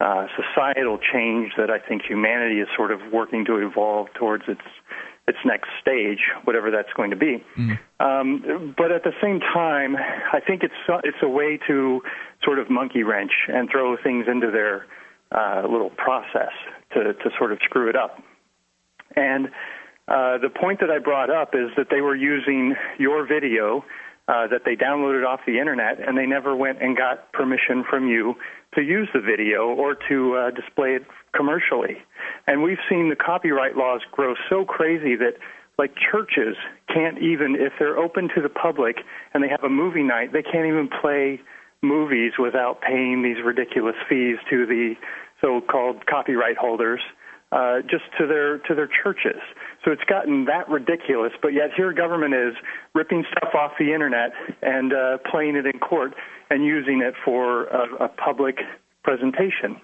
M: uh, societal change that I think humanity is sort of working to evolve towards its its next stage, whatever that's going to be.
A: Mm.
M: Um, but at the same time, I think it's it's a way to sort of monkey wrench and throw things into their uh, little process to to sort of screw it up. And uh, the point that I brought up is that they were using your video uh, that they downloaded off the internet, and they never went and got permission from you to use the video or to uh, display it commercially. And we've seen the copyright laws grow so crazy that like churches can't even if they're open to the public and they have a movie night, they can't even play movies without paying these ridiculous fees to the so-called copyright holders. Uh, just to their to their churches. So it's gotten that ridiculous. But yet here government is ripping stuff off the internet and uh, playing it in court and using it for a, a public presentation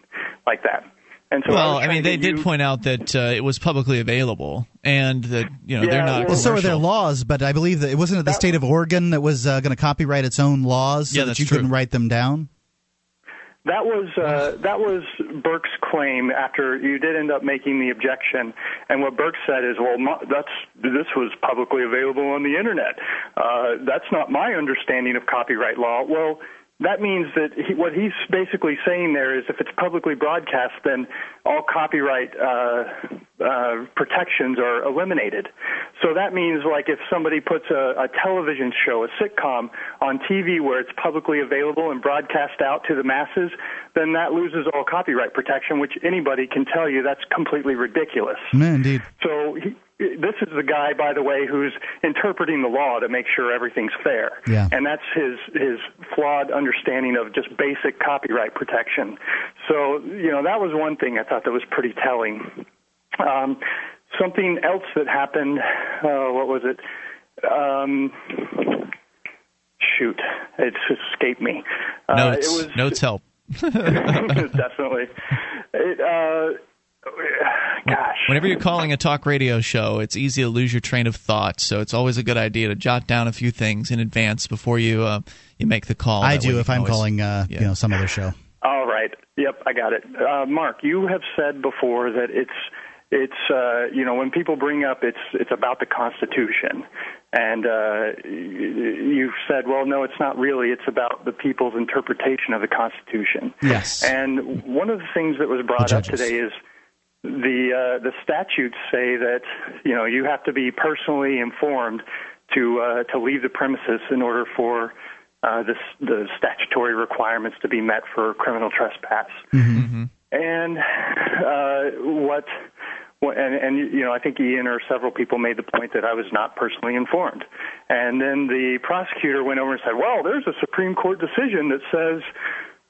M: like that. And so
A: well,
M: I,
A: I mean, they did
M: you,
A: point out that uh, it was publicly available, and that you know
M: Yeah,
A: they're not.
M: well,
C: Well, so are their laws, but I believe that it wasn't it the state of Oregon that was uh, going to copyright its own laws so
A: Yeah,
C: that you
A: true.
C: couldn't write them down.
M: That was uh, that was Burke's claim after you did end up making the objection, and what Burke said is, well, my, that's this was publicly available on the internet. Uh, that's not my understanding of copyright law. Well. That means that he, what he's basically saying there is if it's publicly broadcast, then all copyright uh, uh, protections are eliminated. So that means, like, if somebody puts a, a television show, a sitcom, on TV where it's publicly available and broadcast out to the masses, then that loses all copyright protection, which anybody can tell you that's completely ridiculous.
C: Yeah, indeed.
M: So he, this is the guy, by the way, who's interpreting the law to make sure everything's fair.
C: Yeah.
M: And that's his his flawed understanding of just basic copyright protection. So you know that was one thing I thought that was pretty telling. Um, something else that happened. Uh, what was it? Um, shoot, it's escaped me. Uh,
A: Notes,
M: it was
A: notes help.
M: definitely. It, uh, gosh.
A: Whenever you're calling a talk radio show, it's easy to lose your train of thought. So it's always a good idea to jot down a few things in advance before you uh, you make the call.
C: I
A: That
C: do if I'm
A: always-
C: calling, uh,
A: yeah.
C: you know, some other show.
M: All right. Yep, I got it. Uh, Mark, you have said before that it's it's uh, you know when people bring up it's it's about the Constitution, and uh, you've said, well, no, it's not really. It's about the people's interpretation of the Constitution.
C: Yes.
M: And one of the things that was brought up today is the uh, the statutes say that you know you have to be personally informed to uh, to leave the premises in order for uh, this, the statutory requirements to be met for criminal trespass. And uh, what, what and, and you know, I think Ian or several people made the point that I was not personally informed. And then the prosecutor went over and said, "Well, there's a Supreme Court decision that says."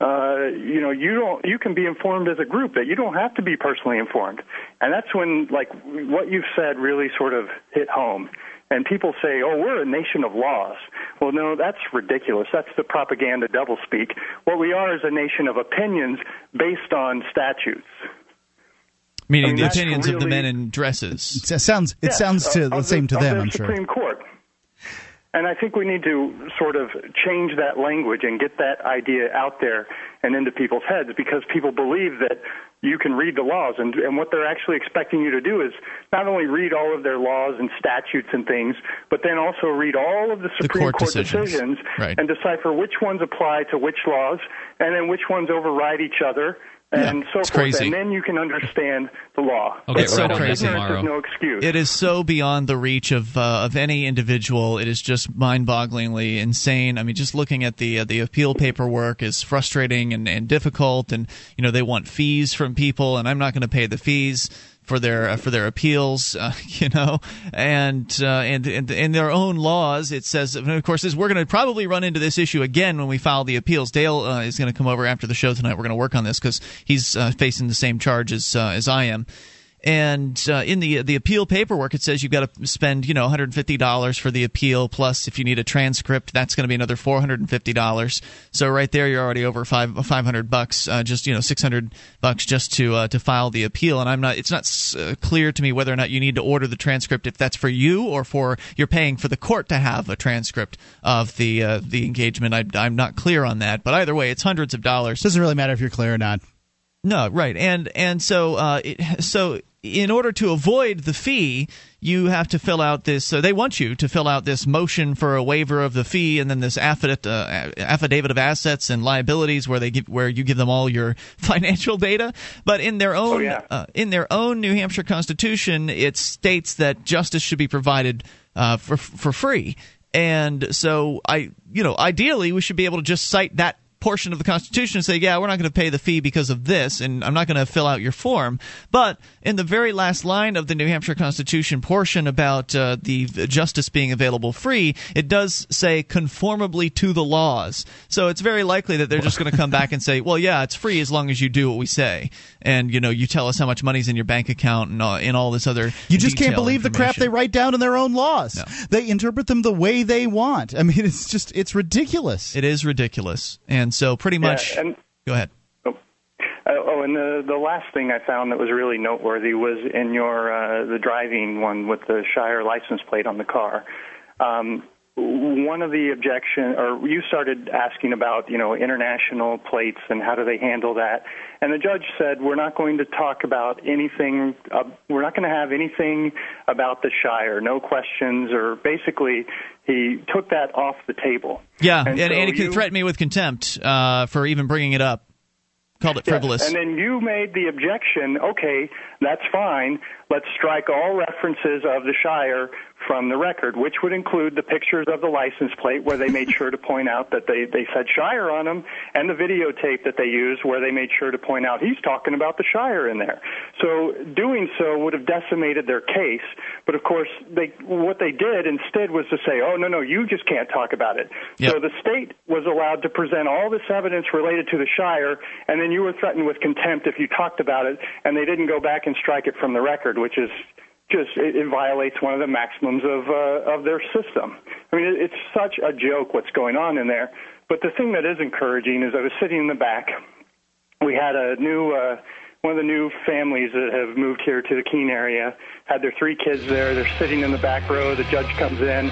M: Uh, you know, you don't. You can be informed as a group that you don't have to be personally informed, and that's when, like, what you've said really sort of hit home. And people say, "Oh, we're a nation of laws." Well, no, that's ridiculous. That's the propaganda doublespeak. What we are is a nation of opinions based on statutes.
A: Meaning
M: I mean,
A: the
M: that's
A: opinions of the men in dresses.
C: It sounds it
M: Yes,
C: sounds to
M: of
C: the same to them,
M: the
C: I'm sure.
M: Court. And I think we need to sort of change that language and get that idea out there and into people's heads because people believe that you can read the laws and, and what they're actually expecting you to do is not only read all of their laws and statutes and things, but then also read all of the Supreme
A: court decisions. Right.
M: and decipher which ones apply to which laws and then which ones override each other and so
A: it's
M: forth.
A: crazy.
M: And then you can understand the law.
B: I'll
A: It's so
B: right
A: crazy.
M: Ignorance is no excuse.
A: It is so beyond the reach of uh, of any individual. It is just mind-bogglingly insane. I mean, just looking at the uh, the appeal paperwork is frustrating and, and difficult. And you know, they want fees from people, and I'm not going to pay the fees for their uh, for their appeals. Uh, you know, and, uh, and and in their own laws, it says, of course, is we're going to probably run into this issue again when we file the appeals. Dale uh, is going to come over after the show tonight. We're going to work on this because he's uh, facing the same charge as uh, as I am and uh, in the the appeal paperwork it says you've got to spend you know 150 dollars for the appeal plus if you need a transcript that's going to be another 450 dollars. So right there you're already over five 500 bucks uh, just you know 600 bucks just to uh, to file the appeal. And I'm not it's not uh, clear to me whether or not you need to order the transcript if that's for you or for you're paying for the court to have a transcript of the uh, the engagement. I, I'm not clear on that. But either way it's hundreds of dollars.
C: Doesn't really matter if you're clear or not.
A: No, right, and and so uh, it, so in order to avoid the fee, you have to fill out this. So they want you to fill out this motion for a waiver of the fee, and then this affidavit, uh, affidavit of assets and liabilities, where they give, where you give them all your financial data. But in their own,
M: oh, yeah.
A: uh, in their own New Hampshire Constitution, it states that justice should be provided uh, for for free. And so, I, you know, ideally, we should be able to just cite that portion of the Constitution and say, yeah, we're not going to pay the fee because of this, and I'm not going to fill out your form. But in the very last line of the New Hampshire Constitution portion about uh, the justice being available free, it does say conformably to the laws. So it's very likely that they're just going to come back and say, well, yeah, it's free as long as you do what we say, and you know, you tell us how much money's in your bank account and, uh, and all this other.
C: You just can't believe the crap they write down in their own laws.
A: No.
C: They interpret them the way they want. I mean, it's just it's ridiculous.
A: It is ridiculous, and so pretty much.
M: Yeah, and,
A: go ahead.
M: Oh, oh, and the the last thing I found that was really noteworthy was in your uh, the driving one with the Shire license plate on the car. Um, one of the objection, or you started asking about, you know, international plates and how do they handle that, and the judge said we're not going to talk about anything. Uh, we're not going to have anything about the Shire, no questions, or basically he took that off the table.
A: Yeah,
M: and,
A: and,
M: so
A: and he
M: you,
A: threatened me with contempt uh, for even bringing it up. Called it frivolous.
M: Yes, and then you made the objection. Okay, that's fine. Let's strike all references of the Shire from the record, which would include the pictures of the license plate where they made sure to point out that they, they said Shire on them, and the videotape that they used where they made sure to point out he's talking about the Shire in there. So doing so would have decimated their case, but of course they what they did instead was to say, oh no no you just can't talk about it.
A: Yep.
M: So the state was allowed to present all this evidence related to the Shire, and then you were threatened with contempt if you talked about it, and they didn't go back and strike it from the record, which is just it, it violates one of the maximums of uh, of their system. I mean, it, it's such a joke what's going on in there. But the thing that is encouraging is I was sitting in the back. We had a new uh, one of the new families that have moved here to the Keene area had their three kids there. They're sitting in the back row. The judge comes in.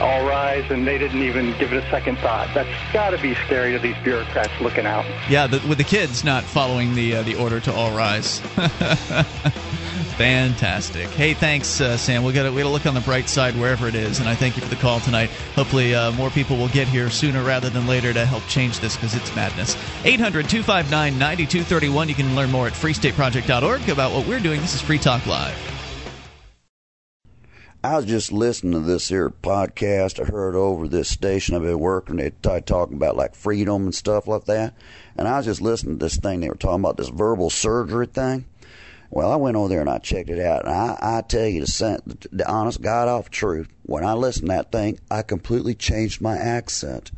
M: All rise, and they didn't even give it a second thought. That's got to be scary to these bureaucrats looking out.
A: Yeah, the, with the kids not following the uh, the order to all rise. Fantastic. Hey, thanks, uh, Sam. We got we got to look on the bright side wherever it is, and I thank you for the call tonight. Hopefully, uh, more people will get here sooner rather than later to help change this because it's madness. 800-259-9231. You can learn more at freestateproject.org about what we're doing. This is Free Talk Live.
O: I was just listening to this here podcast. I heard over this station I've been working. They t- talking about like freedom and stuff like that. And I was just listening to this thing. They were talking about this verbal surgery thing. Well, I went over there and I checked it out, and I, I tell you the, the honest God off truth. When I listened to that thing, I completely changed my accent.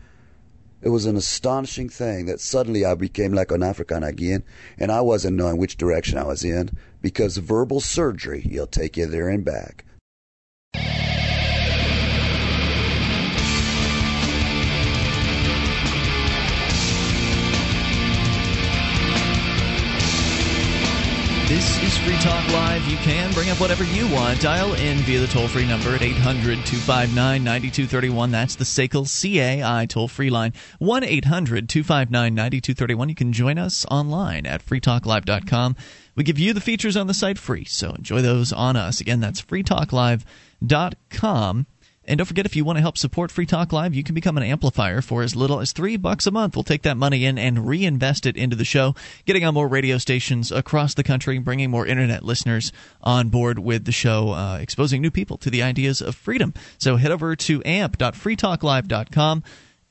O: It was an astonishing thing that suddenly I became like an African again, and I wasn't knowing which direction I was in because verbal surgery, he'll take you there and back.
A: This is Free Talk Live. You can bring up whatever you want. Dial in via the toll free number at 800 259 9231. That's the SACL CAI toll free line. 1 800 259 9231. You can join us online at freetalklive.com. We give you the features on the site free, so enjoy those on us. Again, that's freetalklive.com. And don't forget, if you want to help support Free Talk Live, you can become an amplifier for as little as three bucks a month. We'll take that money in and reinvest it into the show, getting on more radio stations across the country, bringing more internet listeners on board with the show, uh, exposing new people to the ideas of freedom. So head over to amp.freetalklive.com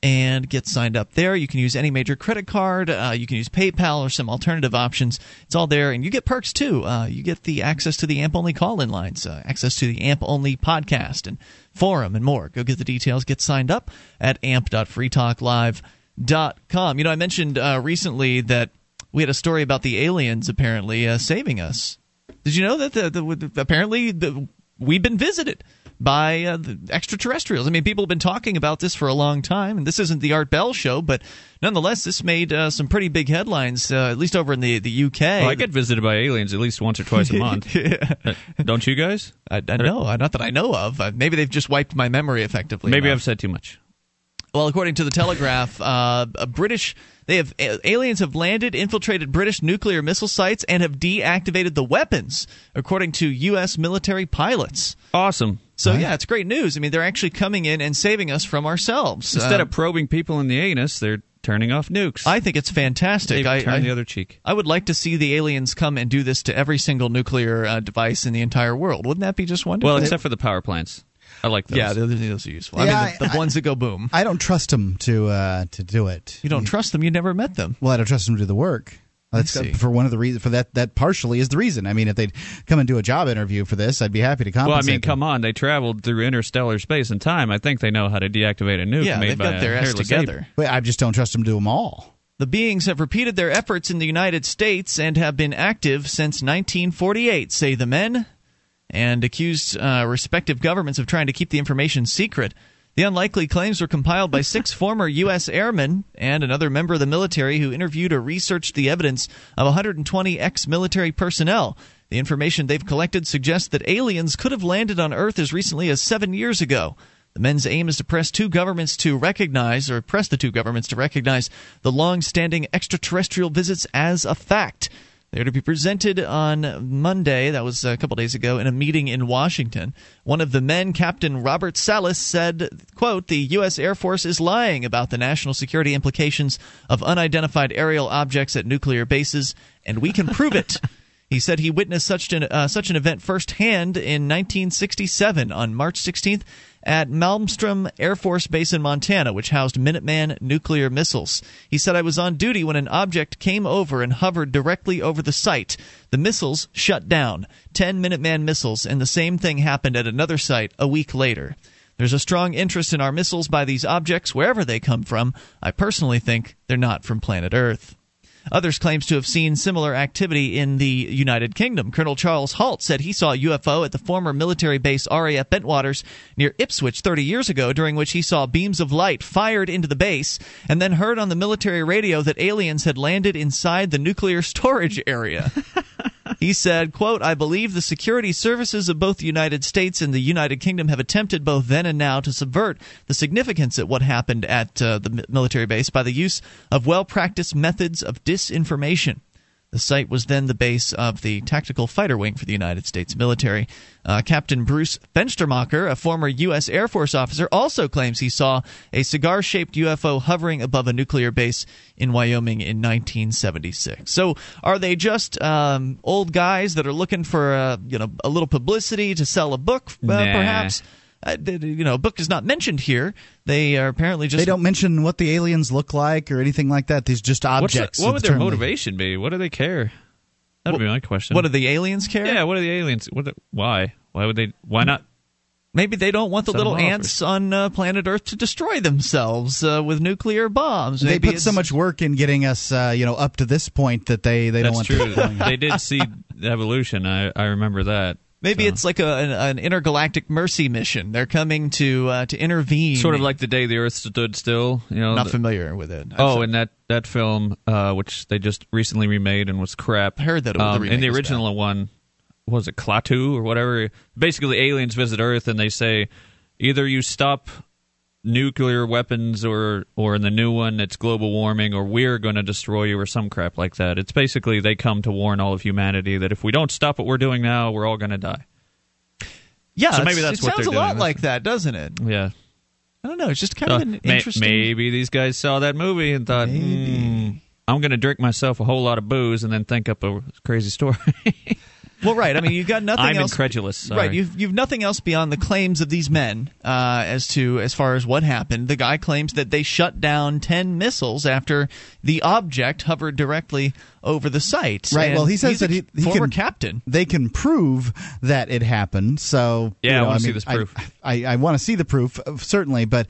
A: and get signed up there. You can use any major credit card. Uh, you can use PayPal or some alternative options. It's all there, and you get perks too. Uh, you get the access to the AMP only call in lines, uh, access to the AMP only podcast and forum, and more. Go get the details. Get signed up at amp.freetalklive.com. You know, I mentioned uh, recently that we had a story about the aliens apparently uh, saving us Did you know that the, the, apparently the, we've been visited by uh, the extraterrestrials? I mean, people have been talking about this for a long time, and this isn't the Art Bell show, but nonetheless, this made uh, some pretty big headlines, uh, at least over in the, the UK.
B: Well, I get visited by aliens at least once or twice a month.
A: yeah.
B: Don't you guys?
A: I, I know, not that I know of. Uh, maybe they've just wiped my memory effectively.
B: Maybe
A: enough.
B: I've said too much.
A: Well, according to the Telegraph, uh, a British they have aliens have landed, infiltrated British nuclear missile sites, and have deactivated the weapons, according to U.S. military pilots.
B: Awesome.
A: So yeah, it's great news. I mean, they're actually coming in and saving us from ourselves
B: Instead
A: Uh,
B: of probing people in the anus, they're turning off nukes.
A: I think it's fantastic.
B: They've
A: I,
B: turned
A: I-
B: the other cheek.
A: I would like to see the aliens come and do this to every single nuclear uh, device in the entire world. Wouldn't that be just wonderful?
B: Well, except for the power plants. I like those.
A: yeah, those, those are useful.
C: Yeah,
A: I mean, the, the
C: I-
A: ones that go boom.
C: I don't trust them to uh, to do it.
A: You don't trust them. You never met them.
C: Well, I don't trust them to do the work. That's
A: see.
C: for one of the reasons for that. That partially is the reason. I mean, if they'd come and do a job interview for this, I'd be happy to come.
B: Well, I mean,
C: them.
B: come on. They traveled through interstellar space and time. I think they know how to deactivate a nuke
A: Yeah,
B: made
A: they've
B: by
A: got their
B: a
A: S
B: hairless
A: together.
B: ape.
C: But I just don't trust them to do them all.
A: The beings have repeated their efforts in the United States and have been active since 1948, say the men, and accused uh, respective governments of trying to keep the information secret. The unlikely claims were compiled by six former U.S. airmen and another member of the military who interviewed or researched the evidence of 120 ex military personnel. The information they've collected suggests that aliens could have landed on Earth as recently as seven years ago. The men's aim is to press two governments to recognize, or press the two governments to recognize, the long standing extraterrestrial visits as a fact. They're to be presented on Monday, that was a couple days ago, in a meeting in Washington. One of the men, Captain Robert Salas, said, quote, The U.S. Air Force is lying about the national security implications of unidentified aerial objects at nuclear bases, and we can prove it. He said he witnessed such an, uh, such an event firsthand in 1967 on March 16th at Malmstrom Air Force Base in Montana, which housed Minuteman nuclear missiles. He said, I was on duty when an object came over and hovered directly over the site. The missiles shut down. Ten Minuteman missiles, and the same thing happened at another site a week later. There's a strong interest in our missiles by these objects, wherever they come from. I personally think they're not from planet Earth. Others claims to have seen similar activity in the United Kingdom. Colonel Charles Halt said he saw a UFO at the former military base RAF Bentwaters near Ipswich 30 years ago, during which he saw beams of light fired into the base, and then heard on the military radio that aliens had landed inside the nuclear storage area. He said, quote, I believe the security services of both the United States and the United Kingdom have attempted both then and now to subvert the significance of what happened at uh, the military base by the use of well practiced methods of disinformation. The site was then the base of the Tactical Fighter Wing for the United States military. Uh, Captain Bruce Fenstermacher, a former U.S. Air Force officer, also claims he saw a cigar shaped UFO hovering above a nuclear base in Wyoming in 1976. So, are they just um, old guys that are looking for uh, you know a little publicity to sell a book, uh,
B: Nah.
A: perhaps? Uh, you know, book is not mentioned here. They are apparently just
C: they don't mention what the aliens look like or anything like that. These just
B: What's the-
C: objects.
B: what would their motivation be? What do they care? That'd be my question.
A: What do the aliens care?
B: Yeah, what do the aliens? What? the- why? Why would they? Why not?
A: Maybe they don't want the little ants on uh, planet Earth to destroy themselves uh, with nuclear bombs.
C: They put so much work in getting us, uh, you know, up to this point that they, they don't
B: That's
C: want
B: true.
C: to
B: they did see evolution. I I remember that.
A: Maybe
B: So.
A: it's like a, an, an intergalactic mercy mission. They're coming to uh, to intervene.
B: sort of like the day the Earth stood still. You know,
A: not
B: the-
A: familiar with it. I'm
B: Oh, and that that film, uh, which they just recently remade and was crap.
A: I heard that it was- the
B: Um,
A: remake
B: and the original one was it Klaatu or whatever. Basically, aliens visit Earth and they say either you stop nuclear weapons or or in the new one it's global warming or we're going to destroy you or some crap like that. It's basically they come to warn all of humanity that if we don't stop what we're doing now, we're all going to die.
A: yeah,
B: so maybe that's
A: it
B: what
A: sounds a lot
B: doing.
A: like that, doesn't it?
B: Yeah.
A: I don't know. It's just kind
B: Uh,
A: of an
B: may-
A: interesting.
B: Maybe these guys saw that movie and thought, "Hmm, I'm going to drink myself a whole lot of booze and then think up a crazy story.
A: Well, right. I mean, you've got nothing
B: I'm
A: else.
B: incredulous. Sorry.
A: Right. You've you've nothing else beyond the claims of these men uh, as to as far as what happened. The guy claims that they shut down ten missiles after the object hovered directly over the site.
C: Right.
A: And
C: well, he says
A: he's
C: that he, he
A: former
C: can,
A: captain.
C: They can prove that it happened. So
B: Yeah,
C: you
B: I wanna see
C: mean,
B: this proof.
C: I, I, I want to see the proof uh, certainly, but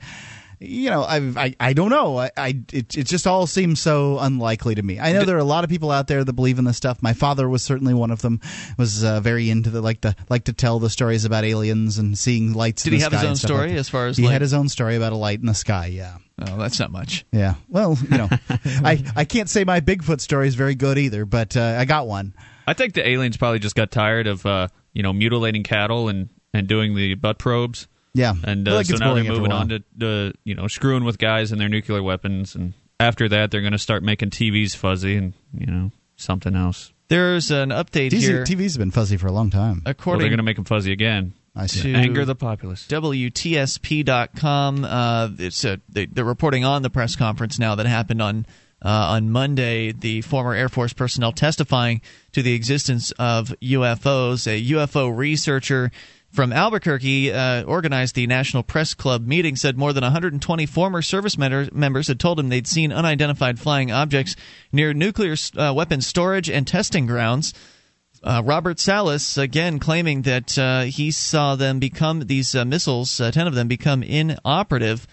C: you know, I, I, I don't know. I, I it, it just all seems so unlikely to me. I know there are a lot of people out there that believe in this stuff. My father was certainly one of them. Was uh, very into the like to like to tell the stories about aliens and seeing lights.
A: Did he
C: the
A: have his own story
C: like
A: as far as
C: he
A: like-
C: had his own story about a light in the sky? Yeah.
A: Oh, that's not much.
C: Yeah. Well, you know, I I can't say my Bigfoot story is very good either, but uh, I got one.
B: I think the aliens probably just got tired of uh, you know mutilating cattle and, and doing the butt probes.
C: Yeah,
B: and uh,
C: like
B: so now they're
C: boring after a
B: moving on to, to you know screwing with guys and their nuclear weapons, and after that they're going to start making TVs fuzzy and you know something else.
A: There's an update
C: TVs,
A: here.
C: TV's been fuzzy for a long time.
B: Well,
A: According
B: they're going to make them fuzzy again.
C: I
A: to
B: anger the populace.
A: WTSP.com. Uh, it's a, they, they're reporting on the press conference now that happened on uh, on Monday. The former Air Force personnel testifying to the existence of UFOs. A UFO researcher from Albuquerque uh, organized the National Press Club meeting. Said more than 120 former service member- members had told him they'd seen unidentified flying objects near nuclear uh, weapons storage and testing grounds. Uh, Robert Salas again claiming that uh, he saw them become these uh, missiles, uh, ten of them become inoperative,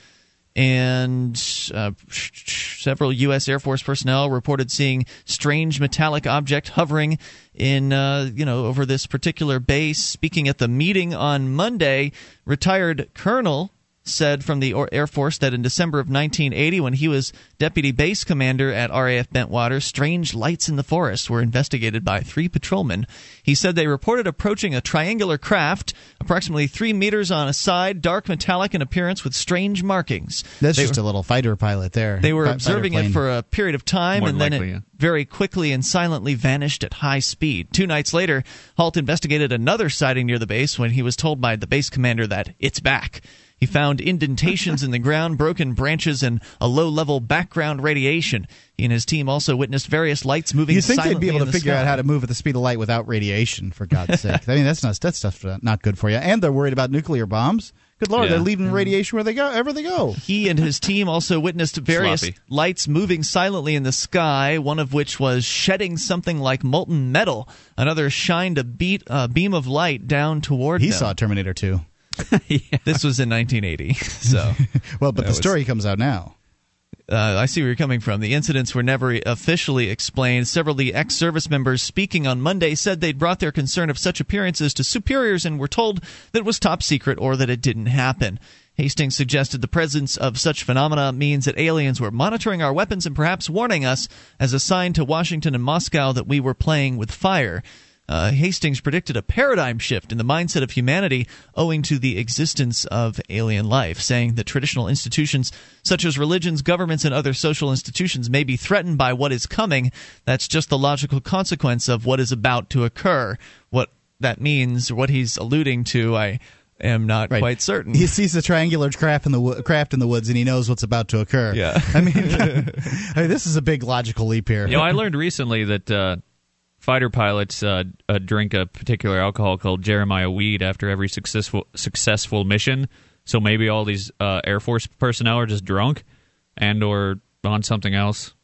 A: and uh, several U.S. Air Force personnel reported seeing strange metallic object hovering in uh, you know over this particular base. Speaking at the meeting on Monday, retired Colonel said from the Air Force that in December of 1980, when he was deputy base commander at RAF Bentwater, strange lights in the forest were investigated by three patrolmen. He said they reported approaching a triangular craft, approximately three meters on a side, dark metallic in appearance with strange markings.
C: That's
A: They
C: just
A: were-
C: a little fighter pilot there.
A: they were
C: Fi- fighter
A: observing it for a period of time
B: More
A: and
B: than
A: then it
B: yeah.
A: very quickly and silently vanished at high speed. Two nights later, Halt investigated another sighting near the base when he was told by the base commander that it's back. He found indentations in the ground, broken branches, and a low level background radiation. He and his team also witnessed various lights moving
C: You think they'd be able to
A: the
C: figure out how to move at the speed of light without radiation? For God's sake! I mean, that's not that's stuff not good for you. And they're worried about nuclear bombs. Good lord,
A: Yeah.
C: they're leaving radiation where they go, ever they go.
A: He and his team also witnessed various
C: Sloppy.
A: lights moving silently in the sky, one of which was shedding something like molten metal. Another shined a beat, uh, beam of light down toward
C: He
A: them.
C: saw Terminator 2.
A: This was in 1980. So,
C: well, but the
A: was-
C: story comes out now.
A: Uh, I see where you're coming from. The incidents were never officially explained. Several of the ex service members speaking on Monday said they'd brought their concern of such appearances to superiors and were told that it was top secret or that it didn't happen. Hastings suggested the presence of such phenomena means that aliens were monitoring our weapons and perhaps warning us as a sign to Washington and Moscow that we were playing with fire. Uh, Hastings predicted a paradigm shift in the mindset of humanity owing to the existence of alien life, saying that traditional institutions such as religions, governments, and other social institutions may be threatened by what is coming. That's just the logical consequence of what is about to occur. What that means, or what he's alluding to, I am not quite certain.
C: He sees the triangular craft in the wo- craft in the woods, and he knows what's about to occur.
A: Yeah.
C: I mean, I mean, this is a big logical leap here.
B: You know, I learned recently that uh, fighter pilots uh, uh, drink a particular alcohol called Jeremiah weed after every successful successful mission. So maybe all these uh, Air Force personnel are just drunk and or on something else.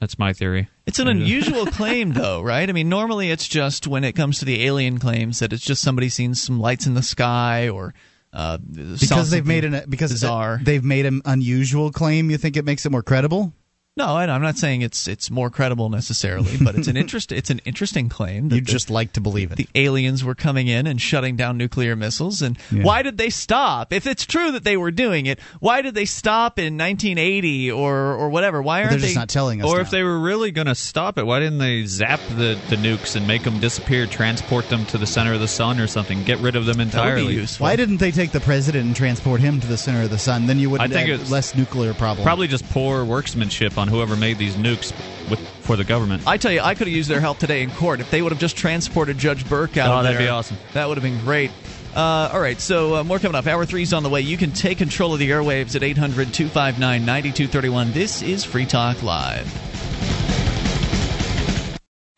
B: That's my theory.
A: It's an unusual claim, though, right? I mean, normally it's just when it comes to the alien claims that it's just somebody seeing some lights in the sky or uh,
C: because they've made an because
A: bizarre.
C: they've made an unusual claim. You think it makes it more credible?
A: No, I- I'm not saying it's it's more credible necessarily, but it's an interest it's an interesting claim. That
C: You
A: the-
C: just like to believe it.
A: The aliens were coming in and shutting down nuclear missiles, and
C: Yeah.
A: why did they stop? If it's true that they were doing it, why did they stop in 1980 or or whatever? Why aren't they? Not telling us?
B: Or if they were really going to stop it, why didn't they zap the, the nukes and make them disappear, transport them to the center of the sun or something, get rid of them entirely?
C: Why didn't they take the president and transport him to the center of the sun? Then you would
B: I think
C: have less nuclear problems.
B: Probably just poor workmanship on whoever made these nukes with, for the government.
A: I tell you, I could have used their help today in court if they would have just transported Judge Burke out.
B: Oh,
A: of
B: that'd
A: there.
B: be awesome.
A: That would have been great. Uh, all right, so uh, more coming up. Hour three's on the way. You can take control of the airwaves at 800 259 9231. This is Free Talk Live.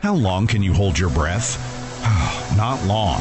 P: How long can you hold your breath? Not long.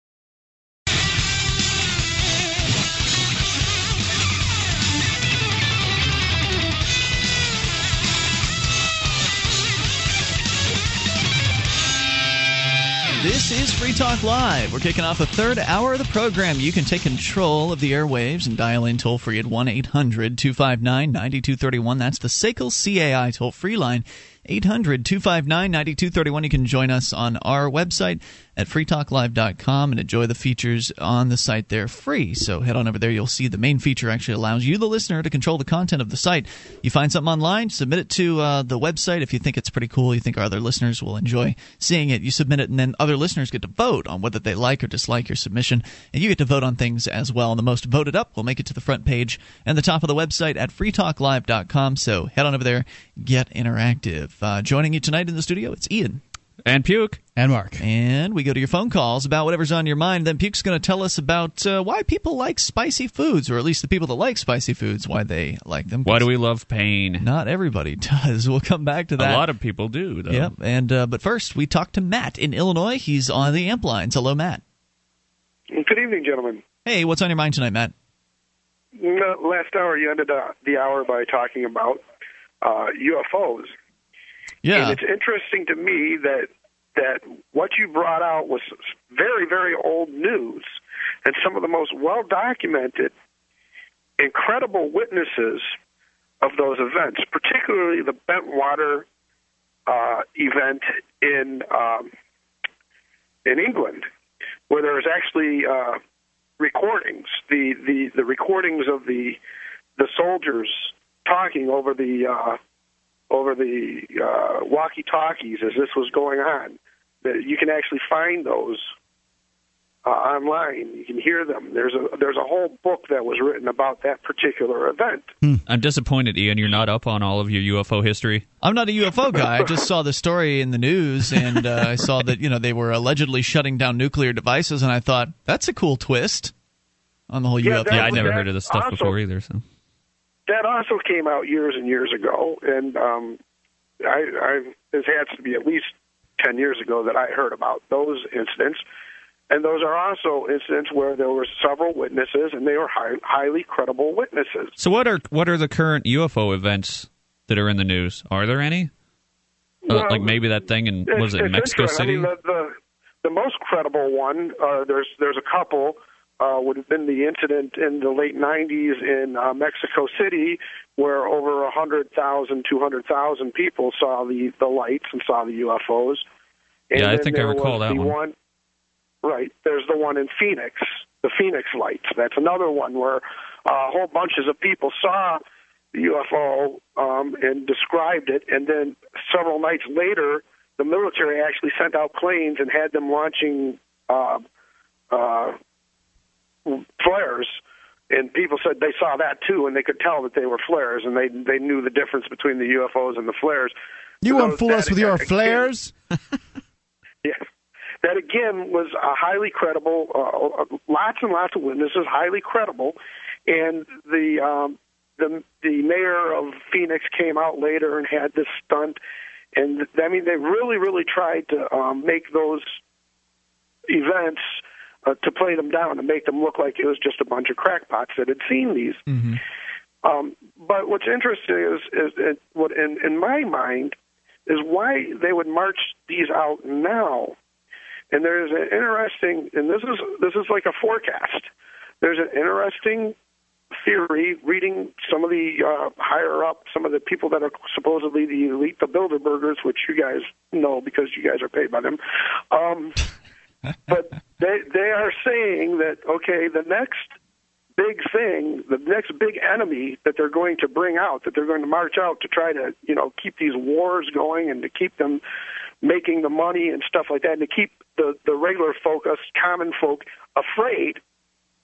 A: This is Free Talk Live. We're kicking off the third hour of the program. You can take control of the airwaves and dial in toll free at 1 800 259 9231. That's the SACL CAI toll free line. 800 259 9231. You can join us on our website at freetalklive.com and enjoy the features on the site there free. So head on over there. You'll see the main feature actually allows you, the listener, to control the content of the site. You find something online, submit it to uh, the website. If you think it's pretty cool, you think our other listeners will enjoy seeing it, you submit it, and then other listeners get to vote on whether they like or dislike your submission. And you get to vote on things as well. And the most voted up will make it to the front page and the top of the website at freetalklive.com. So head on over there, get interactive. Uh, joining you tonight in the studio, it's Ian.
B: And Puke.
C: And Mark.
A: And we go to your phone calls about whatever's on your mind. Then Puke's going to tell us about uh, why people like spicy foods, or at least the people that like spicy foods, why they like them.
B: Why do we love pain?
A: Not everybody does. We'll come back to that.
B: A lot of people do, though.
A: Yep. And uh, but first, we talk to Matt in Illinois. He's on the amp lines. Hello, Matt.
Q: Good evening, gentlemen.
A: Hey, what's on your mind tonight, Matt?
Q: Last hour, you ended the hour by talking about uh, UFOs.
A: Yeah.
Q: And it's interesting to me that that what you brought out was very, very old news, and some of the most well documented, incredible witnesses of those events, particularly the Bentwater uh, event in um, in England, where there was actually uh, recordings, the, the the recordings of the the soldiers talking over the uh, over the uh, walkie-talkies as this was going on. That you can actually find those uh, online. You can hear them. There's a there's a whole book that was written about that particular event.
B: I'm disappointed, Ian. You're not up on all of your UFO history.
A: I'm not a UFO guy. I just saw the story in the news, and uh, I saw that you know they were allegedly shutting down nuclear devices, and I thought that's a cool twist on the whole
Q: Yeah,
A: UFO.
Q: that
B: Yeah, I
Q: was-
B: never heard of this stuff
Q: also-
B: before either. So
Q: That also came out years and years ago, and um, I, I this has to be at least ten years ago that I heard about those incidents. And those are also incidents where there were several witnesses, and they were high, highly credible witnesses.
B: So what are what are the current UFO events that are in the news? Are there any? Uh, like maybe that thing in was it Mexico. City?
Q: I mean, the, the the most credible one. Uh, there's there's a couple. Uh, would have been the incident in the late 90s in uh, Mexico City, where over 100,000, 200,000 people saw the the lights and saw the UFOs. And
B: Yeah, I think I recall that
Q: the
B: one.
Q: Right. There's the one in Phoenix, the Phoenix lights. That's another one where uh, whole bunches of people saw the UFO um, and described it, and then several nights later, the military actually sent out planes and had them launching uh, uh, flares. And people said they saw that too, and they could tell that they were flares, and they they knew the difference between the UFOs and the flares.
C: You
Q: So
C: won't fool us with your
Q: again-
C: flares.
Q: yeah. That again was a highly credible, uh, lots and lots of witnesses, highly credible, and the um, the the mayor of Phoenix came out later and had this stunt, and I mean they really really tried to um, make those events uh, to play them down and make them look like it was just a bunch of crackpots that had seen these. Um, but what's interesting is, is, is what in, in my mind is why they would march these out now. And there's an interesting, and this is this is like a forecast. There's an interesting theory, reading some of the uh, higher up, some of the people that are supposedly the elite, the Bilderbergers, which you guys know because you guys are paid by them. Um, but they they are saying that okay, the next big thing, the next big enemy that they're going to bring out, that they're going to march out to try to you know keep these wars going and to keep them making the money and stuff like that, and to keep the the regular folk, us common folk, afraid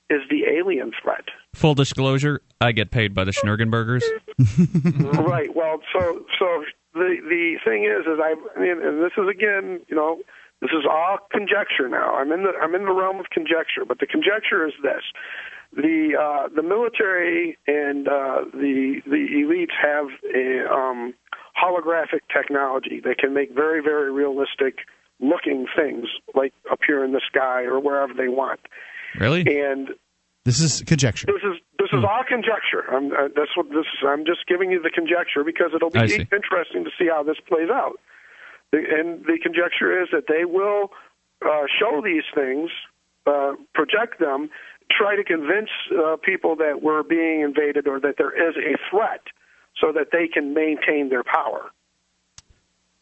Q: is the alien threat.
B: Full disclosure: I get paid by the Schnurgenbergers.
Q: right. Well, so so the the thing is, is I, I mean, and this is again, you know, this is all conjecture now. I'm in the I'm in the realm of conjecture, but the conjecture is this: the uh, the military and uh, the the elites have a um, holographic technology that can make very very realistic looking things like appear in the sky or wherever they want.
B: Really?
Q: And
C: This is conjecture.
Q: this is this is all conjecture. I'm, uh, that's what this is. I'm just giving you the conjecture because it'll be interesting to see how this plays out. The, and the conjecture is that they will uh, show these things, uh, project them, try to convince uh, people that we're being invaded or that there is a threat, so that they can maintain their power.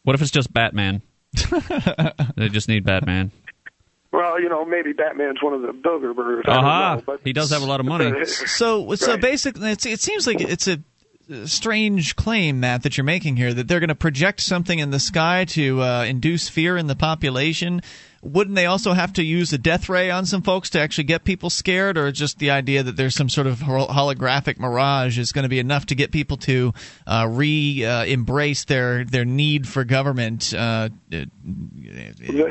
B: What if it's just Batman? they just need Batman.
Q: Well, you know, maybe Batman's one of the Bilderbergers. I don't know, but
B: He does have a lot of money.
A: So, so
Q: Right.
A: basically, it's, it seems like it's a strange claim, Matt, that you're making here that they're going to project something in the sky to uh, induce fear in the population. Wouldn't they also have to use a death ray on some folks to actually get people scared, or just the idea that there's some sort of holographic mirage is going to be enough to get people to uh, re uh, embrace their their need for government? Uh, uh,
Q: They-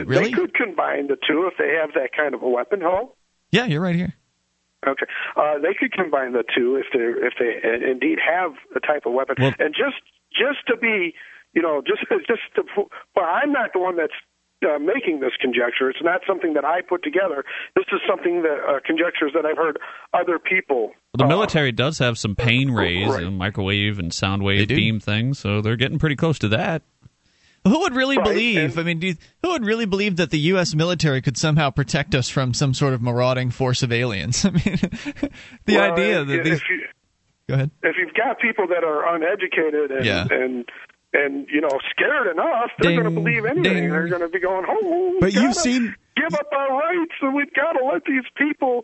A: really?
Q: They could combine the two if they have that kind of a weapon. Hello.
A: Yeah, you're right here.
Q: Okay, uh, they could combine the two if they if they uh, indeed have a type of weapon, and just just to be, you know, just just to. Well, I'm not the one that's uh, making this conjecture. It's not something that I put together. This is something that uh, conjectures that I've heard other people.
B: The military does have some pain rays,
Q: right.
B: and microwave and sound wave beam things, so they're getting pretty close to that.
A: Who would really
Q: Right,
A: believe? I mean, do you, who would really believe that the U.S. military could somehow protect us from some sort of marauding force of aliens? I mean, the
Q: Well,
A: idea
Q: if,
A: that these.
Q: You,
A: Go ahead.
Q: if you've got people that are uneducated and
A: Yeah.
Q: and and you know scared enough, they're going to believe anything.
A: ding.
Q: They're going to be going, "Oh,
C: But you've seen-
Q: give up our rights, and we've got to let these people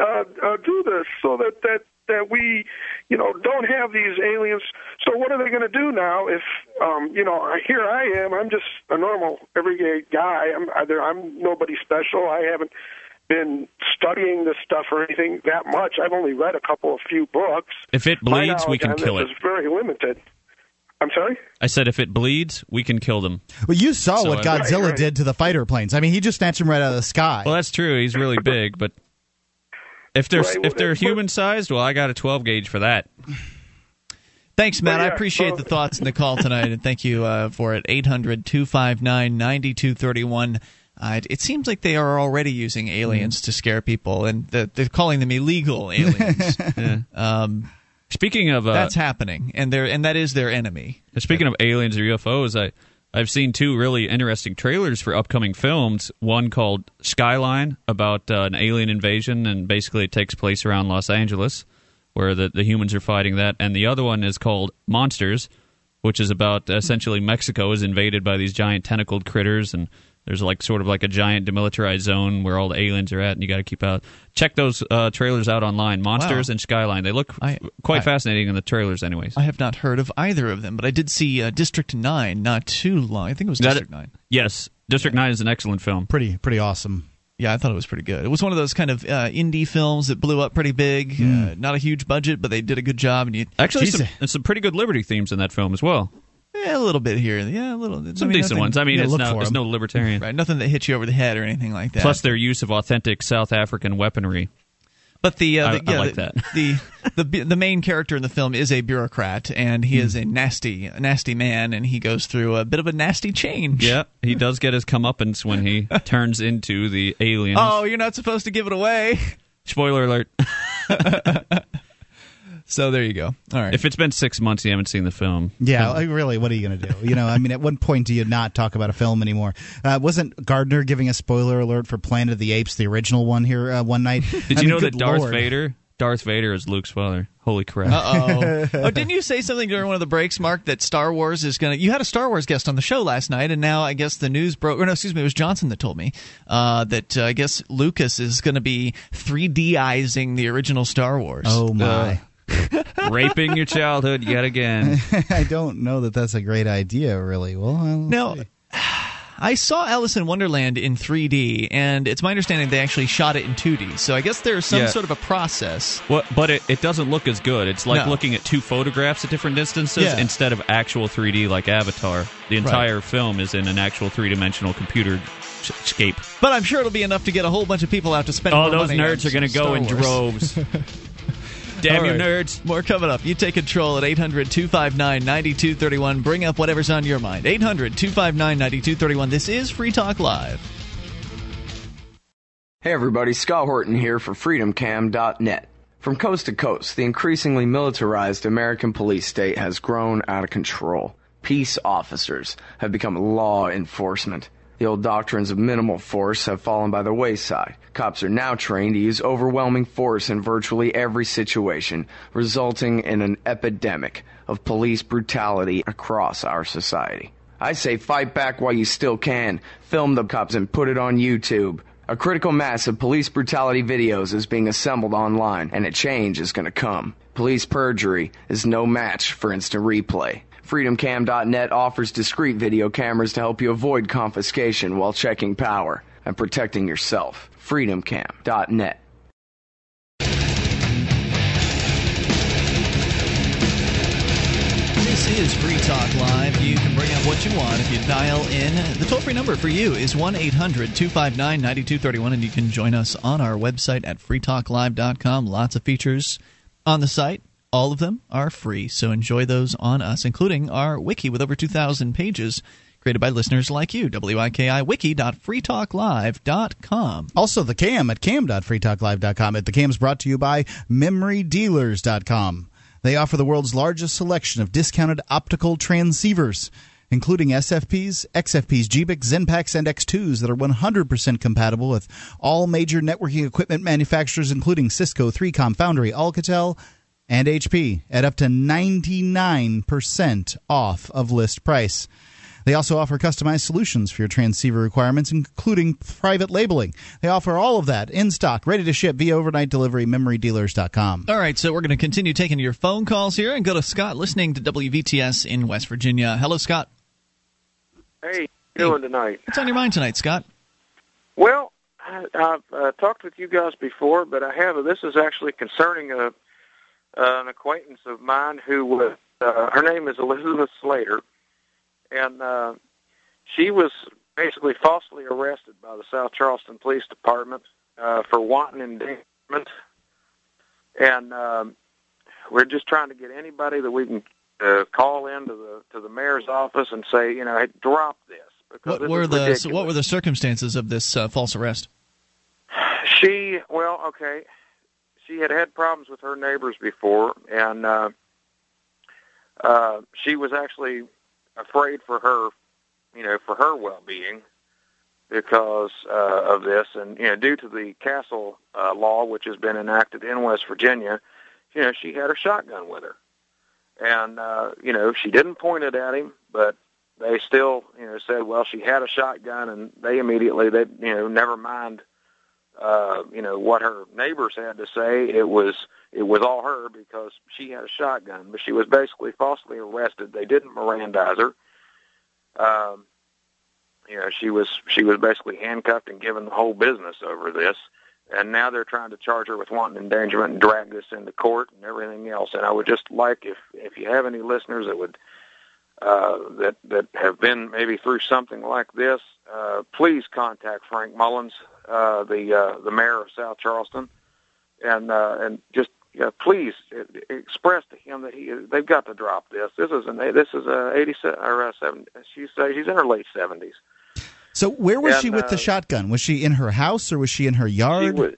Q: uh, uh, do this so that that that we, you know, don't have these aliens. So what are they going to do now? If um, you know, here I am. I'm just a normal everyday guy. I'm either I'm nobody special. I haven't been studying this stuff or anything that much. I've only read a couple of few books.
B: If it bleeds, we can kill
Q: it.
B: it.
Q: is very limited. I'm sorry.
B: I said if it bleeds, we can kill them.
C: Well, you saw
B: So
C: what Godzilla
Q: Right, right.
C: did to the fighter planes. I mean, he just snatched them right out of the sky.
B: Well, that's true. He's really big, but if they're
Q: Right, well,
B: if they're human sized, well, I got a 12 gauge for that.
A: Thanks, Matt.
Q: Well,
A: I appreciate
Q: well-
A: the thoughts and the call tonight, and thank you uh, for it. 800 259 9231. Uh, it, it seems like they are already using aliens to scare people, and the, they're calling them illegal aliens. um,
B: Speaking of uh,
A: that's happening, and they're and that is their enemy.
B: Speaking of aliens or UFOs, I I've seen two really interesting trailers for upcoming films. One called Skyline about uh, an alien invasion, and basically it takes place around Los Angeles, where the the humans are fighting that. And the other one is called Monsters, which is about essentially Mexico is invaded by these giant tentacled critters and. There's like sort of like a giant demilitarized zone where all the aliens are at, and you got to keep out. Check those uh, trailers out online, Monsters
A: Wow.
B: and Skyline. They look
A: I-
B: quite
A: I-
B: fascinating in the trailers, anyways.
A: I have not heard of either of them, but I did see uh, District Nine not too long. I think it was
B: That-
A: District Nine.
B: Yes, District Nine is an excellent film.
C: pretty pretty awesome.
A: Yeah, I thought it was pretty good. It was one of those kind of uh, indie films that blew up pretty big. Uh, not a huge budget, but they did a good job. And you,
B: Actually, some, there's some pretty good liberty themes in that film as well.
A: A little bit here, yeah, a little. I
B: Some
A: mean,
B: decent
A: nothing-
B: ones. I mean,
C: yeah,
B: it's no, it's no libertarian.
A: right? Nothing that hits you over the head or anything like that.
B: Plus, their use of authentic South African weaponry.
A: But the uh,
B: I-
A: the,
B: I
A: yeah,
B: like
A: the,
B: that.
A: the the the main character in the film is a bureaucrat, and he
B: Hmm.
A: is a nasty nasty man, and he goes through a bit of a nasty change.
B: Yeah, he does get his comeuppance when he turns into the alien.
A: Oh, you're not supposed to give it away.
B: Spoiler alert.
A: So there you go. All right.
B: If it's been six months you haven't seen the film.
C: Yeah, like, really, what are you going to do? You know, I mean, at what point do you not talk about a film anymore? Uh, wasn't Gardner giving a spoiler alert for Planet of the Apes, the original one here uh, one night?
B: Did
C: I
B: you
C: mean,
B: know that Darth
C: Lord.
B: Vader Darth Vader is Luke's father. Holy crap!
A: Uh oh. oh, didn't you say something during one of the breaks, Mark, that Star Wars is going to. You had a Star Wars guest on the show last night, and now I guess the news broke. Or no, excuse me, it was Johnson that told me uh, that uh, I guess Lucas is going to be 3Dizing the original Star Wars.
C: Oh, my.
B: Raping your childhood yet again.
C: I don't know that that's a great idea, really. Well, I'll
A: Now,
C: see.
A: I saw Alice in Wonderland in 3D, and it's my understanding they actually shot it in 2D. So I guess there's some
B: Yeah.
A: sort of a process.
B: What, but it, it doesn't look as good. It's like
A: No.
B: looking at two photographs at different distances
A: Yeah.
B: instead of actual 3D like Avatar. The entire film is in an actual three dimensional computer sh- scape.
A: But I'm sure it'll be enough to get a whole bunch of people out to spend
B: Oh,
A: more
B: those
A: money
B: nerds
A: on
B: are going to go
A: Star
B: in droves. Damn
A: All
B: you,
A: right.
B: nerds.
A: More coming up. You take control at 800 259 9231. Bring up whatever's on your mind. 800 259 9231. This is Free Talk Live.
R: Hey everybody, Scott Horton here for freedomcam.net. From coast to coast, the increasingly militarized American police state has grown out of control. Peace officers have become law enforcement. The old doctrines of minimal force have fallen by the wayside. Cops are now trained to use overwhelming force in virtually every situation, resulting in an epidemic of police brutality across our society. I say fight back while you still can. Film the cops and put it on YouTube. A critical mass of police brutality videos is being assembled online, and a change is going to come. Police perjury is no match for instant replay. FreedomCam.net offers discrete video cameras to help you avoid confiscation while checking power and protecting yourself. FreedomCam.net.
A: This is Free Talk Live. You can bring up what you want if you dial in. The toll free number for you is 1 800 259 9231, and you can join us on our website at freetalklive.com. Lots of features on the site. All of them are free, so enjoy those on us, including our wiki with over 2,000 pages created by listeners like you. wikiwiki.freetalklive.com.
C: Also, the cam at cam.freetalklive.com. At the cam is brought to you by MemoryDealers.com. They offer the world's largest selection of discounted optical transceivers, including SFPs, XFPs, GBICs, XENPAKs, and X2s that are 100% compatible with all major networking equipment manufacturers, including Cisco, 3Com, Foundry, Alcatel, and HP, at up to 99% off of list price. They also offer customized solutions for your transceiver requirements, including private labeling. They offer all of that in stock, ready to ship via overnight delivery. MemoryDealers.com.
A: All right, so we're going to continue taking your phone calls here and go to Scott listening to WVTS in West Virginia. Hello, Scott.
S: Hey, how you doing tonight?
A: What's on your mind tonight, Scott?
S: Well, I, I've uh, talked with you guys before, but I have. This is actually concerning a uh, an acquaintance of mine who was. Uh, her name is Elizabeth Slater, and uh, she was basically falsely arrested by the South Charleston Police Department uh, for wanton endangerment, and um, we're just trying to get anybody that we can uh, call into the to the mayor's office and say, you know, hey, drop this because
A: What were the so what were the circumstances of this uh, false arrest?
S: She, well, okay. She had had problems with her neighbors before, and uh, uh, she was actually afraid for her, you know, for her well-being because uh, of this, and you know, due to the Castle uh, law, which has been enacted in West Virginia, you know, she had her shotgun with her, and uh, you know, she didn't point it at him, but they still, you know, said, well, she had a shotgun, and they immediately, they, you know, never mind you know, what her neighbors had to say. It was it was all her because she had a shotgun, but she was basically falsely arrested. They didn't Mirandize her. Um, you know, she was she was basically handcuffed and given the whole business over this. And now they're trying to charge her with wanton endangerment and drag this into court and everything else. And I would just like if if you have any listeners that would uh, that that have been maybe through something like this, uh, please contact Frank Mullins, uh, the uh, the mayor of South Charleston, and uh, and just yeah, please uh, express to him that he they've got to drop this. This is an this is a eighty or a seven. She's uh, she's in her late seventies.
C: So, where was
S: And,
C: she with the
S: uh,
C: shotgun? Was she in her house or was she in her yard?
S: She was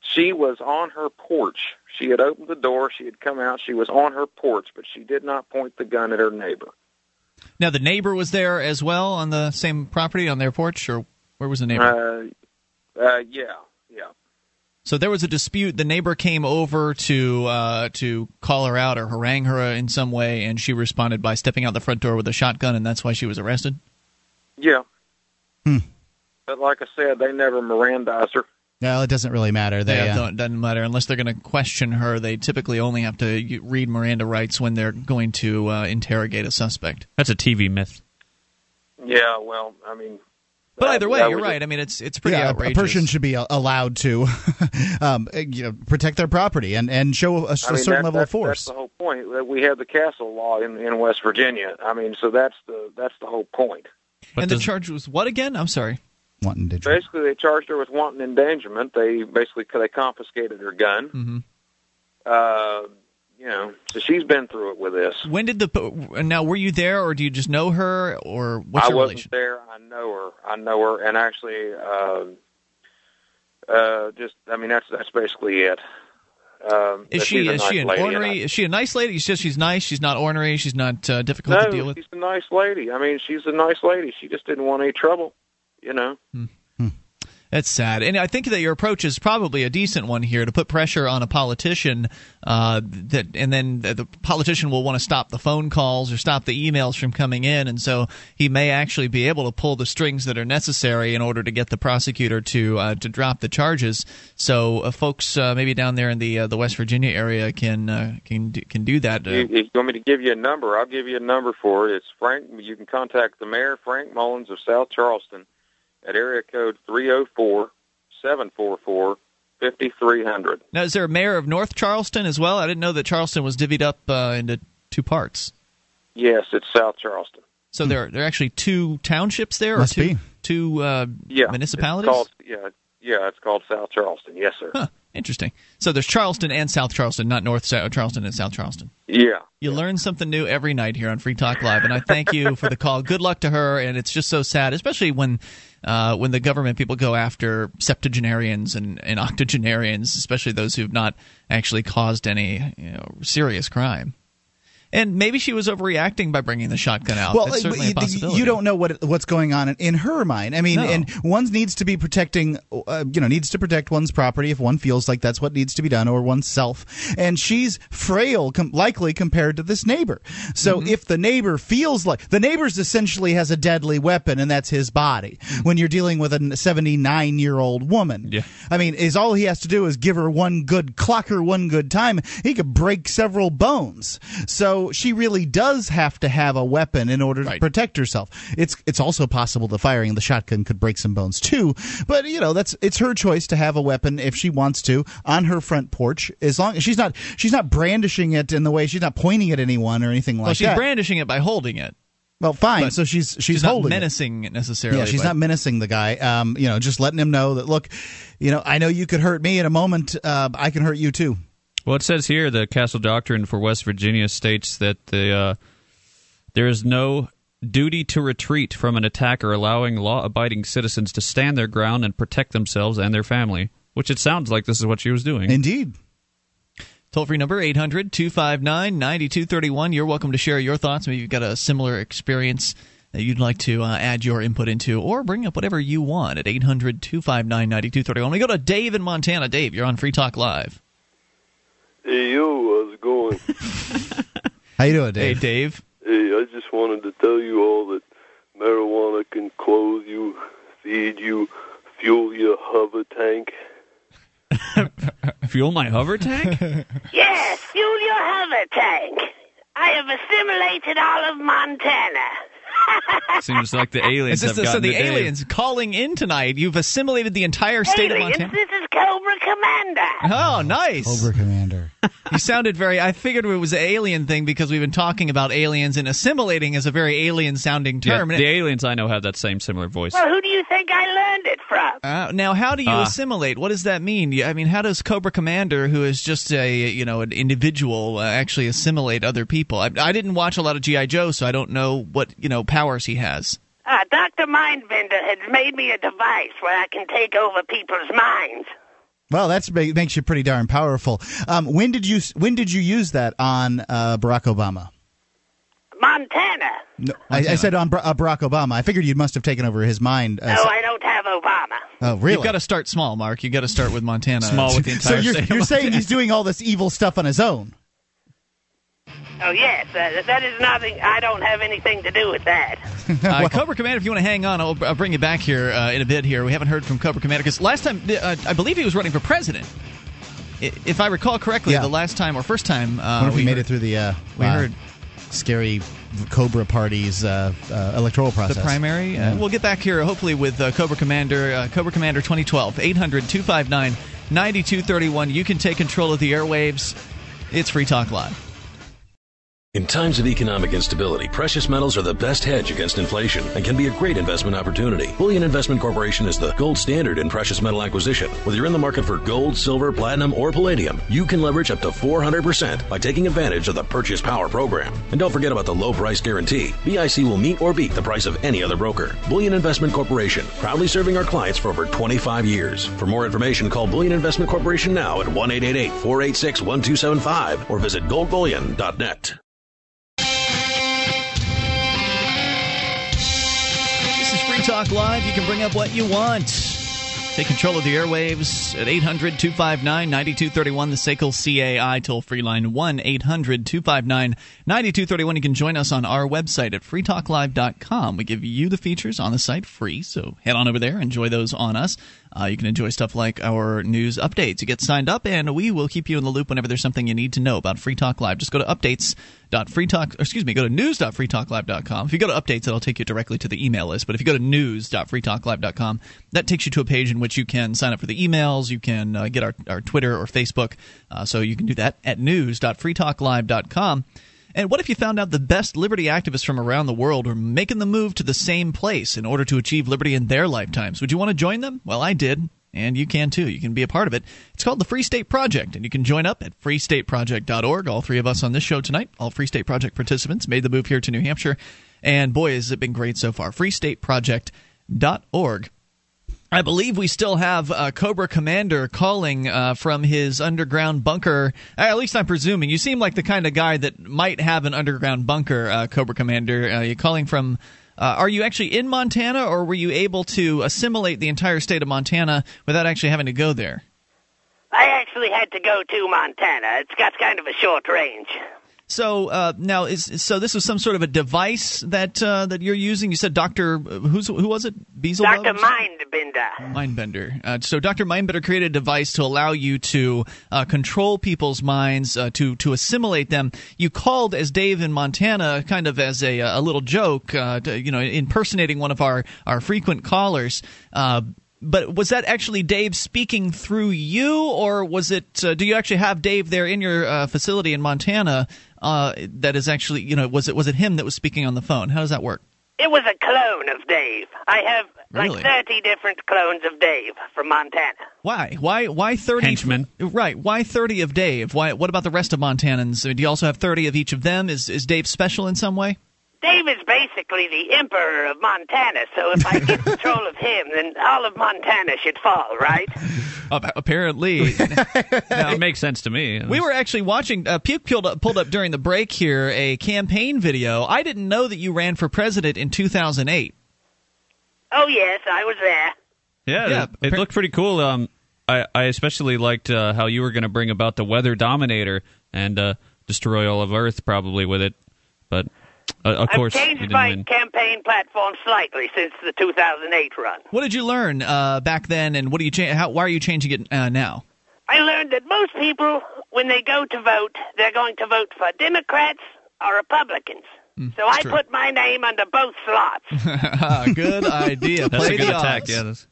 S: she was on her porch. She had opened the door. She had come out. She was on her porch, but she did not point the gun at her neighbor.
A: Now the neighbor was there as well on the same property on their porch, or where was the neighbor?
S: Uh, uh, yeah, yeah.
A: So there was a dispute. The neighbor came over to uh, to call her out or harangue her in some way, and she responded by stepping out the front door with a shotgun, and that's why she was arrested.
S: Yeah.
C: Hmm.
S: But like I said, they never Mirandized her.
C: No, it doesn't really matter. They,
A: yeah,
C: uh,
A: doesn't matter unless they're going to question her. They typically only have to read Miranda rights when they're going to uh, interrogate a suspect.
B: That's a TV myth.
S: Yeah, well, I mean.
A: But either way, you're right. I mean, it's it's pretty
C: yeah,
A: outrageous.
C: a person should be allowed to, um, uh, you know, protect their property and, and show a, a
S: I mean,
C: certain
S: that-
C: level of force.
S: That's the whole point. That We have the castle law in in West Virginia. I mean, so that's the that's the whole point.
A: and the charge was what again? I'm sorry.
C: Wanton
S: Basically, they charged her with wanton endangerment. They basically they confiscated her gun.
A: hmm
S: Uh, you know, so she's been through it with this.
A: When did the now were you there, or do you just know her, or what's
S: I
A: your
S: wasn't
A: relation?
S: there. I know her. I know her, and actually, uh, uh, just I mean, that's that's basically it. Um,
A: Is she is
S: nice
A: she an
S: lady, and I-
A: ornery? Is she a nice lady? She says she's nice. She's not ornery. She's not uh, difficult
S: no,
A: to deal with.
S: she's a nice lady. I mean, she's a nice lady. She just didn't want any trouble, you know.
A: That's sad, and I think that your approach is probably a decent one here to put pressure on a politician. Uh, that and then the, politician will want to stop the phone calls or stop the emails from coming in, and so he may actually be able to pull the strings that are necessary in order to get the prosecutor to uh, to drop the charges. So, uh, folks, uh, maybe down there in the uh, the West Virginia area can uh, can do, can do that. If
S: You, you want me to give you a number? I'll give you a number for it. It's Frank. You can contact the mayor, Frank Mullins of South Charleston, at area code three zero four seven four four fifty three hundred.
A: Now, is there a mayor of North Charleston as well? I didn't know that Charleston was divvied up uh, into two parts.
S: Yes, it's South Charleston.
A: So there, there are actually two townships there,
C: Must
A: or two,
C: be.
A: two uh,
S: Yeah,
A: municipalities.
S: It's called, yeah, yeah, it's called South Charleston. Yes, sir.
A: Huh, interesting. So there's Charleston and South Charleston, not North Charleston and South Charleston.
S: Yeah.
A: You learn something new every night here on Free Talk Live, and I thank you for the call. Good luck to her, and it's just so sad, especially when uh, when the government people go after septuagenarians and, and octogenarians, especially those who've not actually caused any you know, serious crime. And maybe she was overreacting by bringing the shotgun out.
C: Well, you, you don't know what what's going on in, in her mind. I mean,
A: No.
C: and one needs to be protecting, uh, you know, needs to protect one's property if one feels like that's what needs to be done, or oneself. And she's frail, com- likely compared to this neighbor. So
A: Mm-hmm.
C: if the neighbor feels like the neighbor's essentially has a deadly weapon, and that's his body. When you're dealing with a 79 year old woman,
B: Yeah.
C: I mean, is all he has to do is give her one good clock her one good time. He could break several bones. So she really does have to have a weapon in order to protect herself. It's it's also possible the firing the shotgun could break some bones too. But you know, that's it's her choice to have a weapon if she wants to on her front porch. As long as she's not she's not brandishing it in the way she's not pointing at anyone or anything like that.
A: well, she's
C: that.
A: brandishing it by holding it.
C: well, fine.
A: but
C: so she's she's,
A: She's not menacing it necessarily.
C: Yeah, she's
A: but-
C: not menacing the guy. Um, you know, just letting him know that look, you know, I know you could hurt me in a moment. Uh, I can hurt you too.
B: Well, it says here the Castle Doctrine for West Virginia states that the uh, there is no duty to retreat from an attacker, allowing law-abiding citizens to stand their ground and protect themselves and their family. Which it sounds like this is what she was doing.
C: Indeed.
A: Toll free number 800 259 9231. You're welcome to share your thoughts. Maybe you've got a similar experience that you'd like to uh, add your input into, or bring up whatever you want at 800 259 9231. We go to Dave in Montana. Dave, you're on Free Talk Live.
T: Hey, yo, how's it going?
C: How you doing,
A: Hey,
C: Dave?
A: Dave.
T: hey, I just wanted to tell you all that marijuana can clothe you, feed you, fuel your hover tank.
B: Fuel my hover tank?
U: Yes, fuel your hover tank. I have assimilated all of Montana.
B: Seems like the aliens
A: Is this
B: have
A: the, so the
B: to Dave.
A: aliens calling in tonight. You've assimilated the entire state
U: Aliens,
A: of Montana.
U: this is Cobra Commander.
A: Oh, nice.
C: Cobra Commander.
A: you sounded very. I figured it was an alien thing because we've been talking about aliens, and assimilating is a very alien sounding
B: Yeah,
A: term.
B: the aliens I know have that same similar voice.
U: Well, who do you think I learned it from?
A: Uh, now, how do you
B: Ah.
A: assimilate? What does that mean? I mean, how does Cobra Commander, who is just a you know an individual, uh, actually assimilate other people? I, I didn't watch a lot of GI Joe, so I don't know what you know powers he has.
U: Uh, Dr. Mindbender has made me a device where I can take over people's minds.
C: Well, that makes you pretty darn powerful. Um, when did you when did you use that on uh, Barack Obama?
U: Montana.
C: No, I, I said on Bar- uh, Barack Obama. I figured you must have taken over his mind. Uh,
U: No, I don't have Obama.
C: Oh, really?
A: You've got to start small, Mark. You've got to start with Montana.
B: Small with the
C: so
B: entire
C: you're,
B: state.
C: you're
B: of
C: saying he's doing all this evil stuff on his own?
U: Oh yes, uh, that is nothing. I don't have anything to do with that.
A: Uh, Cobra Commander, if you want to hang on, I'll, I'll bring you back here uh, in a bit. Here, we haven't heard from Cobra Commander because last time uh, I believe he was running for president. If I recall correctly,
C: Yeah.
A: the last time or first time,
C: I
A: uh,
C: wonder if
A: we
C: he made
A: heard-
C: it through the uh,
A: we
C: uh,
A: heard
C: scary Cobra Party's uh, uh, electoral process.
A: the primary.
C: Yeah.
A: Uh, we'll get back here hopefully with uh, Cobra Commander, uh, Cobra Commander 2012, 800 259 9231. You can take control of the airwaves. It's Free Talk Live.
F: In times of economic instability, precious metals are the best hedge against inflation and can be a great investment opportunity. Bullion Investment Corporation is the gold standard in precious metal acquisition. Whether you're in the market for gold, silver, platinum, or palladium, you can leverage up to 400% by taking advantage of the Purchase Power program. And don't forget about the low price guarantee. BIC will meet or beat the price of any other broker. Bullion Investment Corporation, proudly serving our clients for over 25 years. For more information, call Bullion Investment Corporation now at 1 486 1275 or visit goldbullion.net.
A: Talk Live. You can bring up what you want. Take control of the airwaves at 800 259 9231, the SACL CAI toll free line 1 800 259 9231. You can join us on our website at freetalklive.com. We give you the features on the site free, so head on over there, enjoy those on us. Uh, you can enjoy stuff like our news updates. You get signed up, and we will keep you in the loop whenever there's something you need to know about Free Talk Live. Just go to updates.freetalk, excuse me, go to news.freetalklive.com. If you go to updates, it'll take you directly to the email list. But if you go to news.freetalklive.com, that takes you to a page in which you can sign up for the emails. You can uh, get our, our Twitter or Facebook. Uh, so you can do that at news.freetalklive.com. And what if you found out the best liberty activists from around the world were making the move to the same place in order to achieve liberty in their lifetimes? Would you want to join them? Well, I did. And you can too. You can be a part of it. It's called the Free State Project, and you can join up at freestateproject.org. All three of us on this show tonight, all Free State Project participants, made the move here to New Hampshire. And boy, has it been great so far. freestateproject.org. I believe we still have Cobra Commander calling uh, from his underground bunker. At least I'm presuming. You seem like the kind of guy that might have an underground bunker, uh, Cobra Commander. Uh, you're calling from. Uh, are you actually in Montana, or were you able to assimilate the entire state of Montana without actually having to go there?
U: I actually had to go to Montana. It's got kind of a short range.
A: So uh, now, is so this was some sort of a device that uh, that you're using. You said Doctor who's who was it? Beelzebub?
U: Dr. Mindbender.
A: Mindbender. Uh, so Dr. Mindbender created a device to allow you to uh, control people's minds, uh, to to assimilate them. You called as Dave in Montana, kind of as a a little joke, uh, to, you know, impersonating one of our our frequent callers. But was that actually Dave speaking through you, or was it? Uh, do you actually have Dave there in your uh, facility in Montana? Uh, that is actually, you know, was it was it him that was speaking on the phone? How does that work?
U: It was a clone of Dave. I have
A: Really?
U: like 30 different clones of Dave from Montana.
A: Why? Why? Why thirty?
B: Henchmen.
A: Right. Why thirty of Dave? Why? What about the rest of Montanans? Do you also have thirty of each of them? Is is Dave special in some way?
U: Dave is basically the emperor of Montana, so if I get control of him, then all of Montana should fall, right?
A: Uh, apparently,
B: it makes sense to me.
A: we were actually watching. Uh, Puke pulled up, pulled up during the break here a campaign video. I didn't know that you ran for president in two thousand eight.
U: Oh, yes, I was there.
B: Yeah,
A: Yeah,
B: it, it looked pretty cool. Um, I, I especially liked uh, how you were going to bring about the Weather Dominator and uh, destroy all of Earth probably with it. But uh, of course,
U: I've
B: you
U: changed my
B: win.
U: campaign platform slightly since the 2008 run.
A: What did you learn uh, back then, and what do you cha- how, Why are you changing it uh, now?
U: I learned that most people, when they go to vote, they're going to vote for Democrats or Republicans. so I
A: true.
U: put my name under both slots.
A: Good idea.
B: That's
A: Play
B: a good
A: the
B: attack.
A: odds.
B: Yeah, that's-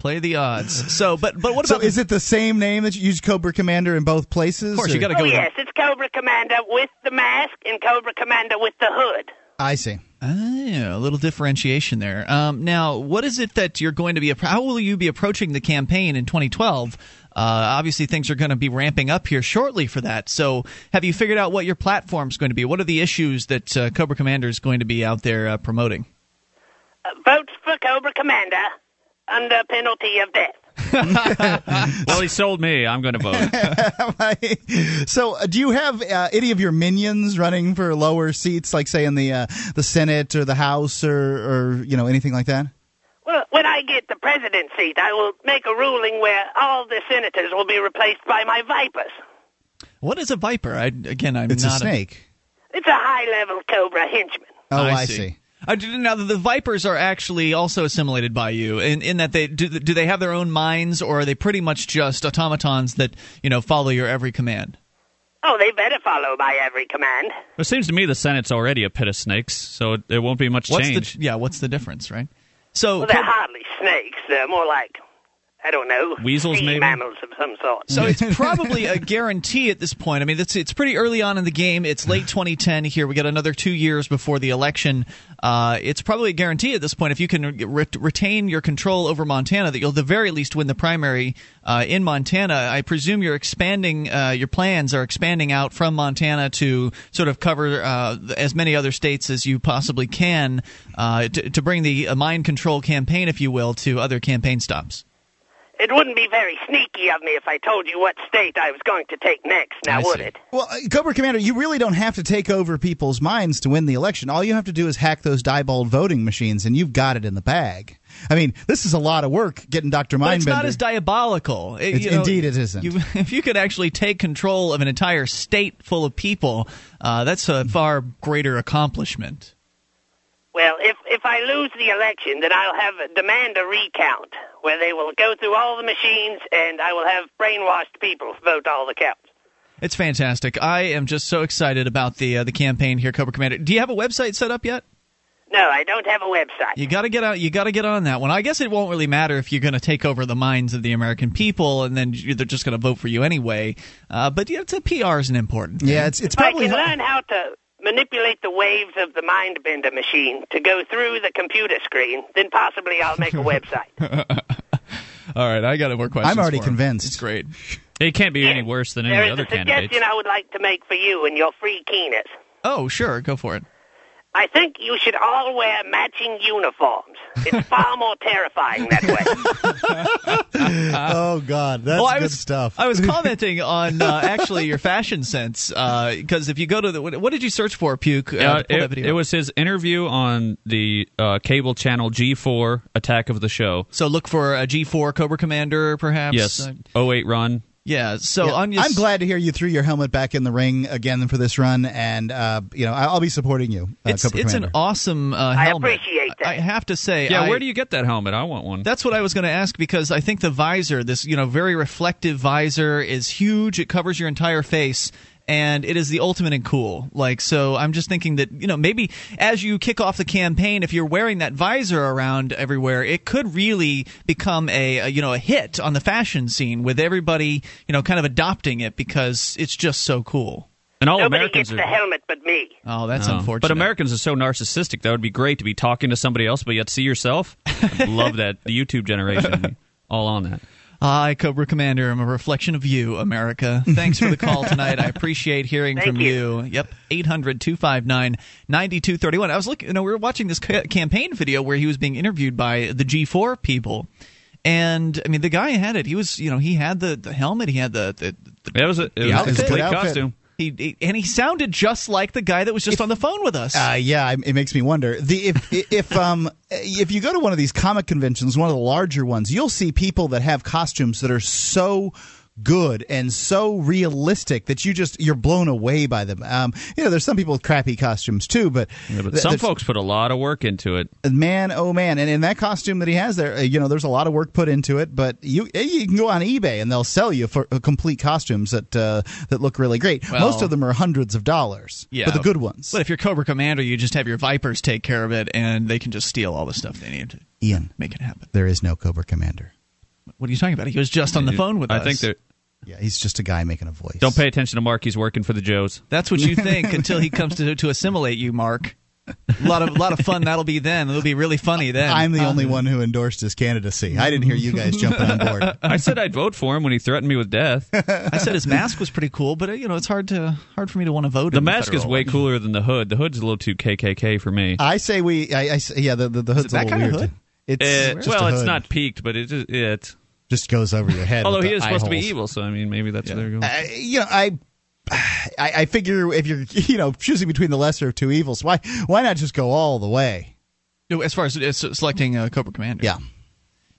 A: Play the odds. So, but but what about?
C: So
A: about?
C: is it the same name that you use Cobra Commander in both places?
A: of course, you got to
U: oh,
A: go. with-
U: yes, it's Cobra Commander with the mask and Cobra Commander with the hood.
C: I see.
A: Ah, yeah, a little differentiation there. Um, now, what is it that you're going to be? How will you be approaching the campaign in 2012? Uh, obviously, things are going to be ramping up here shortly for that. So, have you figured out what your platform's going to be? What are the issues that uh, Cobra Commander is going to be out there uh, promoting?
U: Uh, votes for Cobra Commander under penalty of death.
B: well, he sold me. I'm going to vote.
C: so, uh, do you have uh, any of your minions running for lower seats, like say in the uh, the Senate or the House or, or you know anything like that?
U: Well, when I get the president's seat, I will make a ruling where all the senators will be replaced by my vipers.
A: What is a viper? I again, I'm
C: It's a
A: not
C: snake.
U: It's a high-level cobra henchman.
C: Oh, I see.
A: Uh, now the vipers are actually also assimilated by you in, in that they do, do they have their own minds or are they pretty much just automatons that you know follow your every command
U: Oh, they better follow my every command.
B: It seems to me the Senate's already a pit of snakes, so it, it won't be much
A: what's
B: change.
A: the yeah what's the difference right so
U: Well, they're hardly snakes. They're more like, I don't know,
B: Weasels,
U: sea
B: maybe?
U: mammals of some sort.
A: So it's probably a guarantee at this point. I mean, it's it's pretty early on in the game. It's late 2010 here. We got another two years before the election. Uh, it's probably a guarantee at this point if you can re- retain your control over Montana that you'll at the very least win the primary uh, in Montana. I presume you're expanding. Uh, your plans are expanding out from Montana to sort of cover uh, as many other states as you possibly can uh, to, to bring the uh, mind control campaign, if you will, to other campaign stops.
U: It wouldn't be very sneaky of me if I told you what state I was going to take next, now
C: I
U: would
C: see.
U: it?
C: Well, uh, Cobra Commander, you really don't have to take over people's minds to win the election. All you have to do is hack those Diebold voting machines, and you've got it in the bag. I mean, this is a lot of work getting Dr.
A: But
C: Mindbender.
A: it's not as diabolical. It- you know,
C: indeed it isn't.
A: You, if you could actually take control of an entire state full of people, uh, that's a far greater accomplishment.
U: Well, if if I lose the election, then I'll have demand a recount where they will go through all the machines and I will have brainwashed people vote all the counts.
A: It's fantastic. I am just so excited about the uh, the campaign here, Cobra Commander. Do you have a website set up yet?
U: No, I don't have a website.
A: You got to get out. You got to get on that one. I guess it won't really matter if you're going to take over the minds of the American people, and then they're just going to vote for you anyway. Uh, but you know, it's a PR is an important. Thing.
C: Yeah, it's it's
U: if I can learn how to manipulate the waves of the mind bender machine to go through the computer screen, then possibly I'll make a website.
A: All right, I got more questions.
C: I'm already
A: for him.
C: convinced.
A: It's great.
B: It can't be any worse than
U: there
B: any
U: is
B: other
U: a
B: candidate.
U: suggestion I would like to make for you and your free keeners.
A: Oh, sure, go for it.
U: I think you should all wear matching uniforms. It's far more terrifying that way.
C: oh God, that's
A: Well, I
C: good
A: was-
C: stuff.
A: I was commenting on uh, actually your fashion sense because if you go to the what, what did you search for, Puke? Uh,
B: Yeah,
A: to pull that
B: it, it was his interview on the uh, cable channel G4 Attack of the Show.
A: So look for a G4 Cobra Commander, perhaps.
B: Yes,
A: Uh,
B: 08 run.
A: Yeah. So
C: Yeah,
A: on your
C: I'm glad to hear you threw your helmet back in the ring again for this run, and uh, you know I- I'll be supporting you. Uh,
A: It's
C: Cobra
A: it's
C: Commander.
A: an awesome uh,
U: I
A: helmet.
U: appreciate that.
A: I have to say.
B: Yeah,
A: I-
B: where do you get that helmet? I want one.
A: That's what I was going to ask because I think the visor, this you know very reflective visor, is huge. It covers your entire face. And it is the ultimate in cool. Like, so I'm just thinking that, you know, maybe as you kick off the campaign, if you're wearing that visor around everywhere, it could really become a, a you know, a hit on the fashion scene with everybody, you know, kind of adopting it because it's just so cool.
B: And all
U: Nobody
B: Americans
U: gets
B: are.
U: the helmet but me.
A: Oh, that's
B: No.
A: unfortunate.
B: But Americans are so narcissistic. That would be great to be talking to somebody else, but yet see yourself. Love that. The YouTube generation, all on that.
A: Hi, Cobra Commander. I'm a reflection of you, America. Thanks for the call tonight. I appreciate hearing
U: Thank
A: from
U: you.
A: Yep, 800 259 9231. I was looking, you know, we were watching this ca- campaign video where he was being interviewed by the G4 people. And, I mean, the guy had it. He was, you know, he had the, the helmet, he had the. the, the
B: That was a, it
A: the
B: was a
A: outfit.
B: complete
C: outfit.
B: costume.
A: He, he- and he sounded just like the guy that was just on the phone with us.
C: Uh, yeah, it makes me wonder. The if if um if you go to one of these comic conventions, one of the larger ones, you'll see people that have costumes that are so good and so realistic that you just you're blown away by them. Um, you know, there's some people with crappy costumes too, but,
B: Yeah, but
C: th-
B: some folks put a lot of work into it.
C: man, oh man, and in that costume that he has there, uh, you know, there's a lot of work put into it. But you eh, you can go on eBay and they'll sell you for uh, complete costumes that uh, that look really great.
A: Well-
C: Most of them are hundreds of dollars,
A: Yeah.
C: but the good ones.
A: But if you're Cobra Commander, you just have your Vipers take care of it and they can just steal all the stuff they need to
C: Ian,
A: make it happen.
C: there is no Cobra Commander.
A: What are you talking about? He was just on the phone with
B: I
A: us.
B: I think that.
C: Yeah, he's just a guy making a voice.
B: Don't pay attention to Mark. He's working for the Joes.
A: That's what you think until he comes to to assimilate you, Mark. A lot of a lot of fun that'll be then. It'll be really funny then.
C: I'm the only one who endorsed his candidacy. I didn't hear you guys jumping on board.
B: I said I'd vote for him when he threatened me with death.
A: I said his mask was pretty cool, but uh, you know it's hard to hard for me to want to vote.
B: The
A: in
B: mask is way cooler than the hood. The hood's a little too KKK for me.
C: I say we. I, I yeah. The the, the hood's
A: it that
C: a little
A: kind of
C: weird.
A: hood?
C: It's
B: Uh,
C: just
B: well,
C: a
B: it's not peaked, but it just yeah, it's.
C: Just goes over your head.
B: Although he is
C: eye
B: supposed to be evil, so I mean, maybe that's where they're going.
C: Uh, you know, I, I, I figure if you're, you know, choosing between the lesser of two evils, why, why not just go all the way?
A: As far as, as selecting a Cobra Commander.
C: Yeah.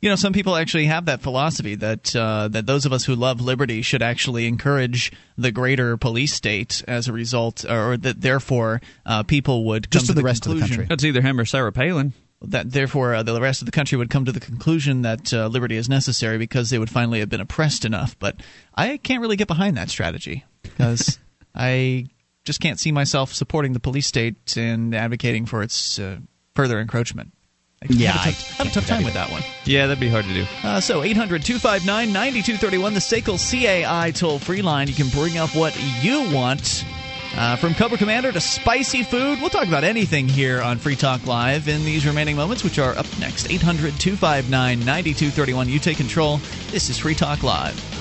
A: You know, some people actually have that philosophy that uh, that those of us who love liberty should actually encourage the greater police state as a result, or that therefore uh, people would
C: Just
A: come
C: to the
A: the
C: rest of the country.
B: That's either him or Sarah Palin.
A: That therefore uh, the rest of the country would come to the conclusion that uh, liberty is necessary because they would finally have been oppressed enough. But I can't really get behind that strategy because I just can't see myself supporting the police state and advocating for its uh, further encroachment. I
C: Yeah,
A: have a tough, have a tough time with that one.
B: Yeah, that'd be hard to do.
A: Uh, so 800 259 9231, the SACL CAI toll free line. You can bring up what you want. Uh, from Cobra Commander to spicy food. We'll talk about anything here on Free Talk Live in these remaining moments, which are up next. 800 259 9231. You take control. This is Free Talk Live.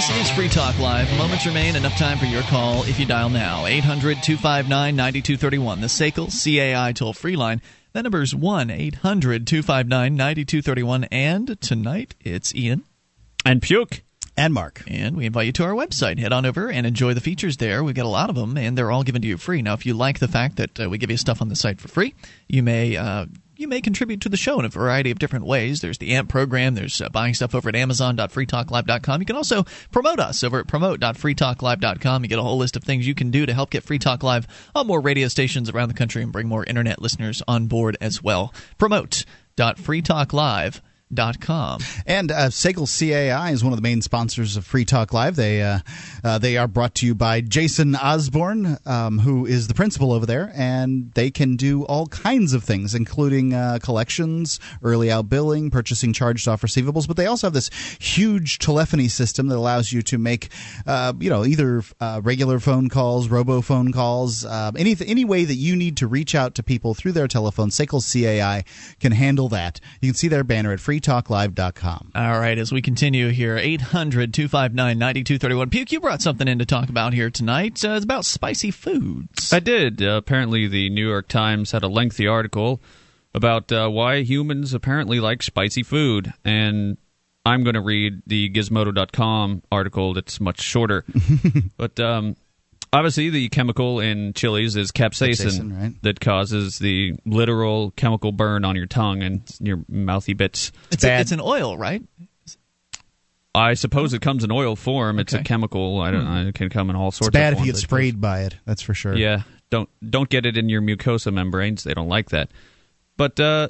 A: This is Free Talk Live. Moments remain. Enough time for your call if you dial now. 800 259 9231. The SACL CAI toll free line. That number is 1 800 259 9231. And tonight it's Ian.
B: And Puke.
C: And Mark.
A: And we invite you to our website. Head on over and enjoy the features there. We've got a lot of them, and they're all given to you free. Now, if you like the fact that uh, we give you stuff on the site for free, you may. Uh, you may contribute to the show in a variety of different ways. There's the AMP program. There's uh, buying stuff over at Amazon.freetalklive.com. You can also promote us over at promote.freetalklive.com. You get a whole list of things you can do to help get Free Talk Live on more radio stations around the country and bring more internet listeners on board as well. Promote.freetalklive.com.
C: And uh, CAI is one of the main sponsors of Free Talk Live. They uh, uh, they are brought to you by Jason Osborne, um, who is the principal over there, and they can do all kinds of things, including uh, collections, early out billing, purchasing charged off receivables. But they also have this huge telephony system that allows you to make, uh, you know, either uh, regular phone calls, robo phone calls, uh, any any way that you need to reach out to people through their telephone. Segal CAI can handle that. You can see their banner at freetalklive.com.
A: All right, as we continue here, 800 259 9231. Puke, you brought something in to talk about here tonight. Uh, it's about spicy foods.
B: I did. Uh, apparently, the New York Times had a lengthy article about uh, why humans apparently like spicy food. And I'm going to read the Gizmodo.com article that's much shorter. but um, obviously, the chemical in chilies is capsaicin,
C: Capsaicin, right.
B: that causes the literal chemical burn on your tongue and your mouthy bits.
A: It's, a, it's an oil, right?
B: I suppose it comes in oil form. It's a chemical. I don't know. It can come in all sorts.
C: It's bad
B: of
C: if you get
B: I suppose.
C: sprayed by it. That's for sure.
B: Yeah, don't don't get it in your mucosa membranes. They don't like that. But uh,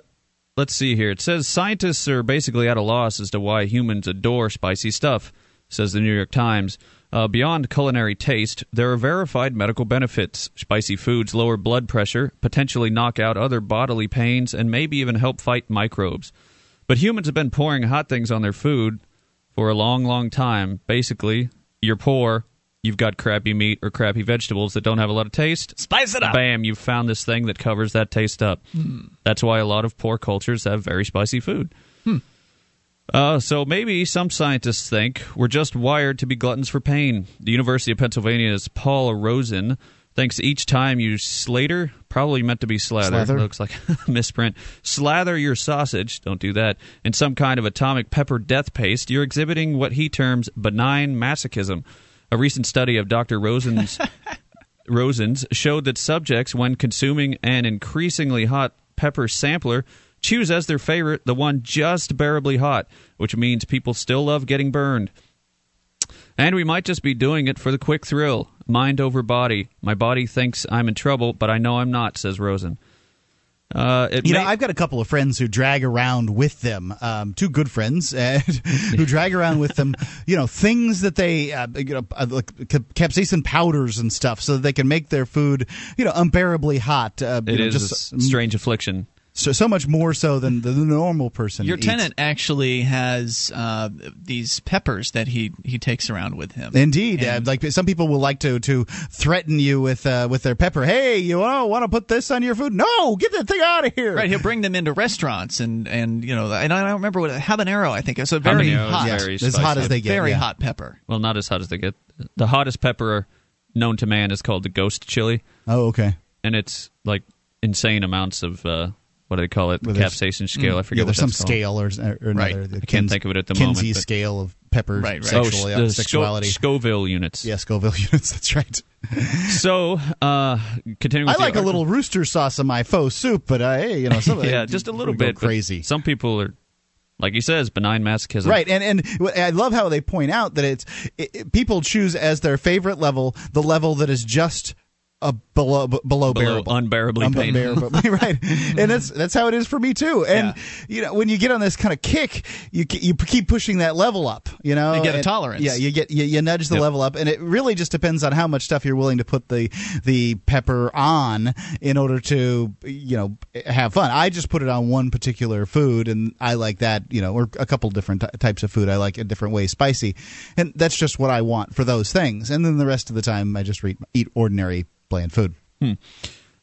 B: let's see here. It says scientists are basically at a loss as to why humans adore spicy stuff. Says the New York Times. Uh, beyond culinary taste, there are verified medical benefits. Spicy foods lower blood pressure, potentially knock out other bodily pains, and maybe even help fight microbes. But humans have been pouring hot things on their food for a long, long time. Basically, you're poor, you've got crappy meat or crappy vegetables that don't have a lot of taste.
A: Spice it up.
B: Bam, you've found this thing that covers that taste up.
A: Hmm.
B: That's why a lot of poor cultures have very spicy food.
A: Hmm.
B: Uh, so maybe some scientists think we're just wired to be gluttons for pain. The University of Pennsylvania's Paul Rozin thinks each time you slater, probably meant to be slather,
C: Slather?
B: looks like a misprint, slather your sausage, don't do that, in some kind of atomic pepper death paste, you're exhibiting what he terms benign masochism. A recent study of Dr. Rozin's Rozin's showed that subjects, when consuming an increasingly hot pepper sampler, choose as their favorite the one just bearably hot, which means people still love getting burned. And we might just be doing it for the quick thrill. Mind over body. My body thinks I'm in trouble, but I know I'm not, says Rozin. Uh,
C: You
B: may-
C: know, I've got a couple of friends who drag around with them, um, two good friends, who drag around with them, you know, things that they, uh, you know, uh, like capsaicin powders and stuff, so that they can make their food, you know, unbearably hot. Uh, you
B: it
C: know,
B: is
C: just
B: a strange affliction.
C: So so much more so than the normal person.
A: Your
C: eats.
A: tenant actually has uh, these peppers that he he takes around with him.
C: Indeed, uh, like some people will like to to threaten you with uh, with their pepper. Hey, you want to put this on your food? No, get that thing out of here.
A: Right, he'll bring them into restaurants and and you know, and I don't remember what habanero. I think it's a very
B: Habanero
A: hot,
B: very
C: as hot as they get.
A: very
C: yeah.
A: hot pepper.
B: Well, not as hot as they get. The hottest pepper known to man is called the ghost chili,
C: Oh, okay.
B: and it's like insane amounts of uh, what do they call it? The
C: Well,
B: capsaicin scale. I
C: Yeah,
B: forget
C: there's
B: what
C: some scale or, or
A: Right.
C: another.
B: I can't think of it at the moment,
C: Kinsey scale of pepper
A: Right, right.
B: Oh,
C: sexually, sexuality.
B: Sco- Scoville units.
C: yeah, Scoville units. That's right.
B: So, uh, continuing.
C: I
B: the
C: like a little rooster sauce in my pho soup, but uh, hey, you know, some
B: yeah, just a little bit
C: crazy.
B: Some people are, like he says, benign masochism.
C: Right, and and I love how they point out that it's it, it- people choose as their favorite level the level that is just a below b- below,
B: Below
C: bearable,
B: unbearably
C: unbearable, right? And that's that's how it is for me too. And
A: Yeah.
C: you know, when you get on this kind of kick, you you keep pushing that level up. You know,
A: You get a tolerance.
C: Yeah, you get you, you nudge the
B: Yep.
C: level up, and it really just depends on how much stuff you're willing to put the the pepper on in order to you know have fun. I just put it on one particular food, and I like that. You know, or a couple different ty- types of food. I like a different way spicy, and that's just what I want for those things. And then the rest of the time, I just eat, eat ordinary bland food. Hmm.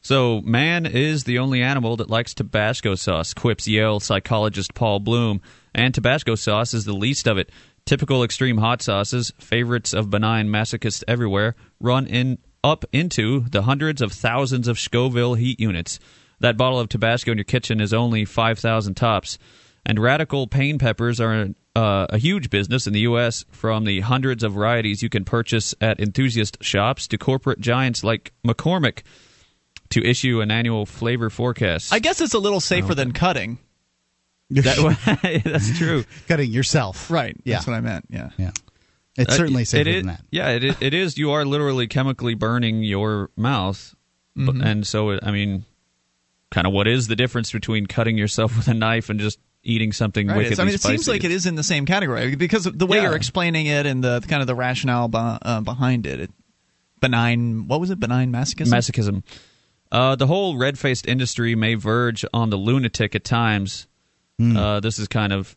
B: So, man is the only animal that likes Tabasco sauce, quips Yale psychologist Paul Bloom. And Tabasco sauce is the least of it. Typical extreme hot sauces, favorites of benign masochists everywhere, run in up into the hundreds of thousands of Scoville heat units. That bottle of Tabasco in your kitchen is only 5,000 tops. And radical pain peppers are uh, a huge business in the U.S. From the hundreds of varieties you can purchase at enthusiast shops to corporate giants like McCormick to issue an annual flavor forecast.
A: I guess it's a little safer than cutting.
B: That- that's true.
C: Cutting yourself,
A: Right.
C: Yeah.
A: That's what I meant. Yeah.
C: Yeah, it's
B: Uh,
C: certainly
B: it
C: safer
B: is-
C: than that.
B: Yeah, it, it is. You are literally chemically burning your mouth,
C: Mm-hmm.
B: and so I mean, kind of what is the difference between cutting yourself with a knife and just eating something
A: Right.
B: wickedly
A: It's- I mean, it
B: spicy?
A: seems like it is in the same category because of the way
B: Yeah.
A: you're explaining it and the kind of the rationale be, uh, behind it. it. Benign. What was it? Benign masochism.
B: masochism. Uh, the whole red-faced industry may verge on the lunatic at times.
C: Hmm.
B: Uh, this is kind of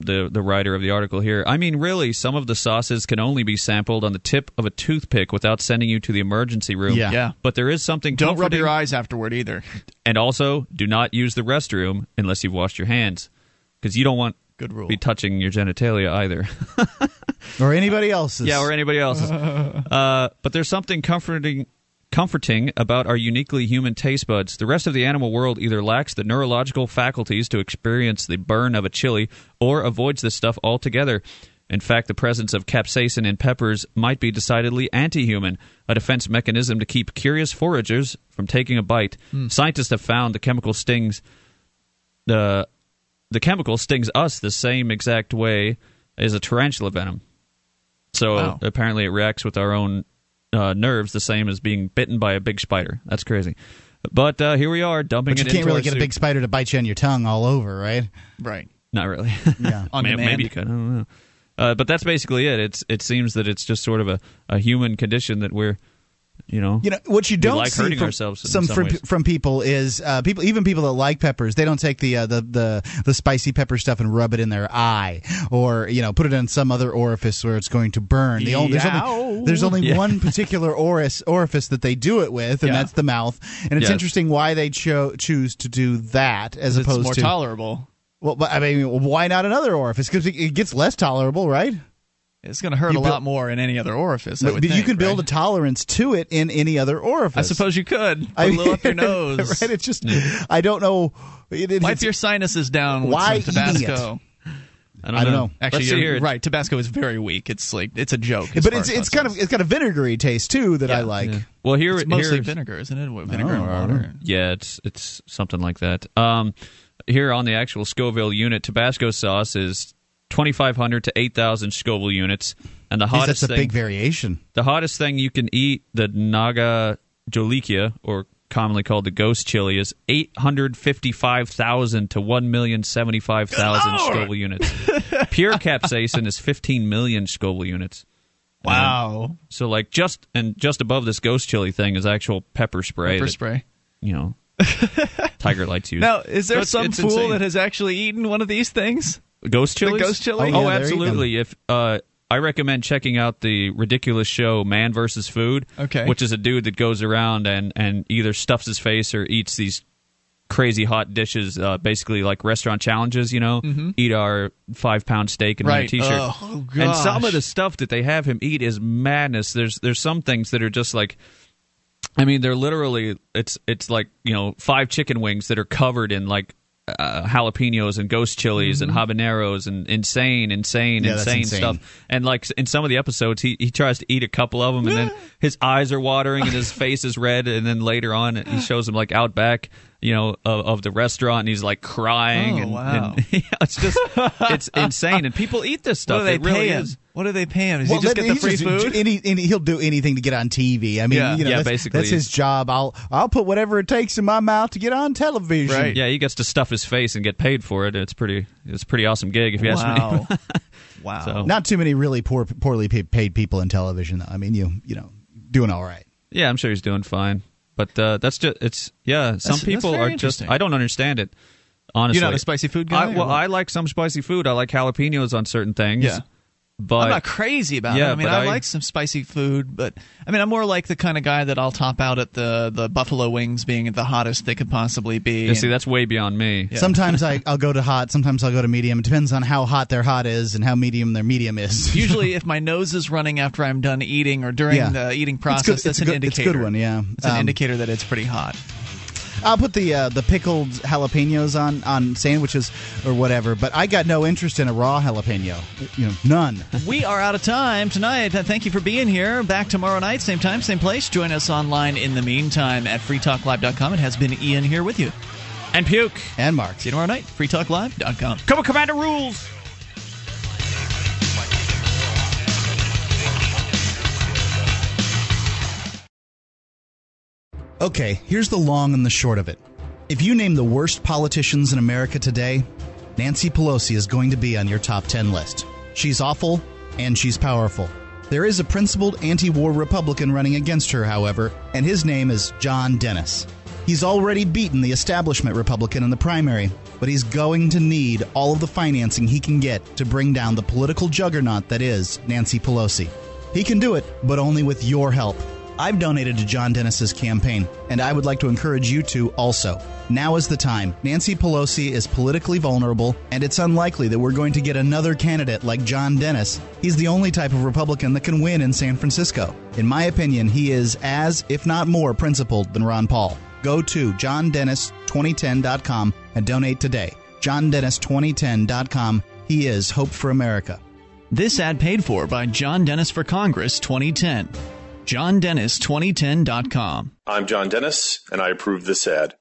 B: the the writer of the article here. I mean, really, some of the sauces can only be sampled on the tip of a toothpick without sending you to the emergency room.
C: Yeah.
A: Yeah.
B: But there is something
A: Don't rub your eyes afterward either.
B: And also, do not use the restroom unless you've washed your hands, because you don't want
A: Good
B: to
A: rule.
B: be touching your genitalia either.
C: Or anybody else's.
B: yeah, or anybody else's. uh, but there's something comforting. Comforting about our uniquely human taste buds. The rest of the animal world either lacks the neurological faculties to experience the burn of a chili or avoids this stuff altogether. In fact, the presence of capsaicin in peppers might be decidedly anti human, a defense mechanism to keep curious foragers from taking a bite. Scientists have found the chemical stings the the chemical stings us the same exact way as a tarantula venom. So
A: Wow.
B: apparently, it reacts with our own uh, nerves the same as being bitten by a big spider. That's crazy. But uh, here we are dumping
C: but you
B: it
C: can't
B: into
C: really
B: our
C: get a big spider to bite you on your tongue all over, right?
A: Right.
B: Not really.
C: Yeah.
A: On
B: May-
A: demand.
B: Maybe you could. I don't know. Uh, but that's basically it. It's it seems that it's just sort of a, a human condition that we're, you know,
C: You know what you don't
B: like
C: see
B: hurting
C: from
B: ourselves
C: some,
B: some
C: from, from people is uh, people even people that like peppers they don't take the uh, the the the spicy pepper stuff and rub it in their eye or you know put it in some other orifice where it's going to burn. The only, there's only, there's only
B: Yeah.
C: one particular orifice orifice that they do it with, and
A: Yeah.
C: that's the mouth. And it's
B: Yes.
C: interesting why they cho- choose to do that as opposed
A: more
C: to more
A: tolerable.
C: well, but I mean, why not another orifice? Because it, it gets less tolerable, right?
A: It's going to hurt
C: You
A: a
C: build-
A: lot more in any other orifice. I
C: But,
A: would
C: but you
A: think,
C: can build
A: right?
C: a tolerance to it in any other orifice.
A: I suppose you could. Put
C: I
A: a little up your nose.
C: right? It's just I don't know. It, it,
A: Wipe
C: it's-
A: your sinuses down with
C: Why
A: some Tabasco.
B: I don't,
C: I don't
B: know.
C: know.
A: Actually,
B: Let's
A: you're
B: here.
A: right. Tabasco is very weak. It's like it's a joke. as
C: but it's it's
A: that
C: kind of it's got a vinegary taste too that I like.
B: Yeah. Well, here
A: It's mostly
B: here's-
A: vinegar, isn't it? What, Vinegar
C: Oh,
A: and water.
B: Yeah, it's it's something like that. Um, here on the actual Scoville unit, Tabasco sauce is twenty five hundred to eight thousand Scoville units, and the
C: Geez,
B: hottest
C: that's a
B: thing,
C: big variation.
B: the hottest thing you can eat, the Naga Jolokia, or commonly called the ghost chili, is eight hundred fifty five thousand to one million seventy five thousand Scoville units. Pure capsaicin is fifteen million Scoville units.
A: Wow.
B: So like just and just above this ghost chili thing is actual pepper spray.
A: Pepper
B: that,
A: spray.
B: You know, Tiger Light's used.
A: Now, is there
B: So
A: some fool
B: insane.
A: that has actually eaten one of these things?
B: Ghost Chili?
A: ghost chili?
B: Oh,
A: Oh, yeah, they're
B: absolutely. If uh, I recommend checking out the ridiculous show Man versus Food,
A: Okay.
B: which is a dude that goes around and and either stuffs his face or eats these crazy hot dishes, uh, basically like restaurant challenges. You know,
A: Mhm.
B: eat our five pound steak and wear a
A: Right.
B: t-shirt.
A: Oh, oh,
B: and some of the stuff that they have him eat is madness. There's there's some things that are just like. I mean, they're literally it's it's like you know five chicken wings that are covered in like uh, jalapenos and ghost chilies and habaneros and insane, insane,
C: Yeah,
B: insane,
C: insane.
B: stuff. And like in some of the episodes, he he tries to eat a couple of them, and then his eyes are watering and his face is red. And then later on, he shows him like out back, you know, of, of the restaurant, and he's like crying.
A: Oh,
B: and,
A: wow.
B: and- yeah, it's just it's insane, and people eat this stuff.
A: What do they
B: it really
A: pay him?
B: is.
A: What do they pay him? Does
C: Well,
A: he just
C: that-
A: get the
C: he's
A: free
C: just-
A: food?
C: Any, any, he'll do anything to get on TV. I mean,
A: Yeah.
C: you know,
B: Yeah,
C: that's,
B: basically.
C: that's his job. I'll I'll put whatever it takes in my mouth to get on television. Right.
B: Yeah, he gets to stuff his face and get paid for it. It's pretty. It's a pretty awesome gig if you ask me.
A: wow.
B: So,
C: Not too many really poor, poorly paid people in television, though. I mean, you you know, doing all right.
B: yeah, I'm sure he's doing fine. But uh, that's just it's yeah. Some
A: That's-
B: people
A: that's
B: are just. I don't understand it. Honestly,
A: You're not a spicy food guy,
B: I, well,
A: what?
B: I like some spicy food. I like jalapenos on certain things.
A: Yeah.
B: But
A: I'm not crazy about
B: yeah,
A: it. I mean,
B: but
A: I, like some spicy food, but I mean, I'm more like the kind of guy that I'll top out at the the buffalo wings being the hottest they could possibly be.
B: Yeah, see, that's way beyond me.
C: Sometimes I, I'll go to hot. Sometimes I'll go to medium. It depends on how hot their hot is and how medium their medium is.
A: Usually, if my nose is running after I'm done eating or during
C: Yeah.
A: the eating
C: It's
A: process,
C: good-
A: that's
C: it's
A: an
C: a good- it's a
A: indicator.
C: good one, yeah.
A: it's an
C: Um,
A: indicator that it's pretty hot.
C: I'll put the uh, the pickled jalapenos on on sandwiches or whatever, but I got no interest in a raw jalapeno. You know, none.
A: we are out of time tonight. Uh, Thank you for being here. Back tomorrow night, same time, same place. Join us online in the meantime at freetalklive.com. It has been Ian here with you.
B: And Puke.
C: And Mark.
A: See you tomorrow night, freetalklive.com.
B: Come on, Commander rules.
C: Okay, here's the long and the short of it. If you name the worst politicians in America today, Nancy Pelosi is going to be on your top 10 list. She's awful and she's powerful. There is a principled anti war Republican running against her, however, and his name is John Dennis. He's already beaten the establishment Republican in the primary, but he's going to need all of the financing he can get to bring down the political juggernaut that is Nancy Pelosi. He can do it, but only with your help. I've donated to John Dennis's campaign, and I would like to encourage you to also. Now is the time. Nancy Pelosi is politically vulnerable, and it's unlikely that we're going to get another candidate like John Dennis. He's the only type of Republican that can win in San Francisco. In my opinion, he is as, if not more, principled than Ron Paul. Go to johndennis2010.com and donate today. johndennis2010.com. He is Hope for America.
A: This ad paid for by John Dennis for Congress 2010. JohnDennis2010.com.
V: I'm John Dennis, and I approve this ad.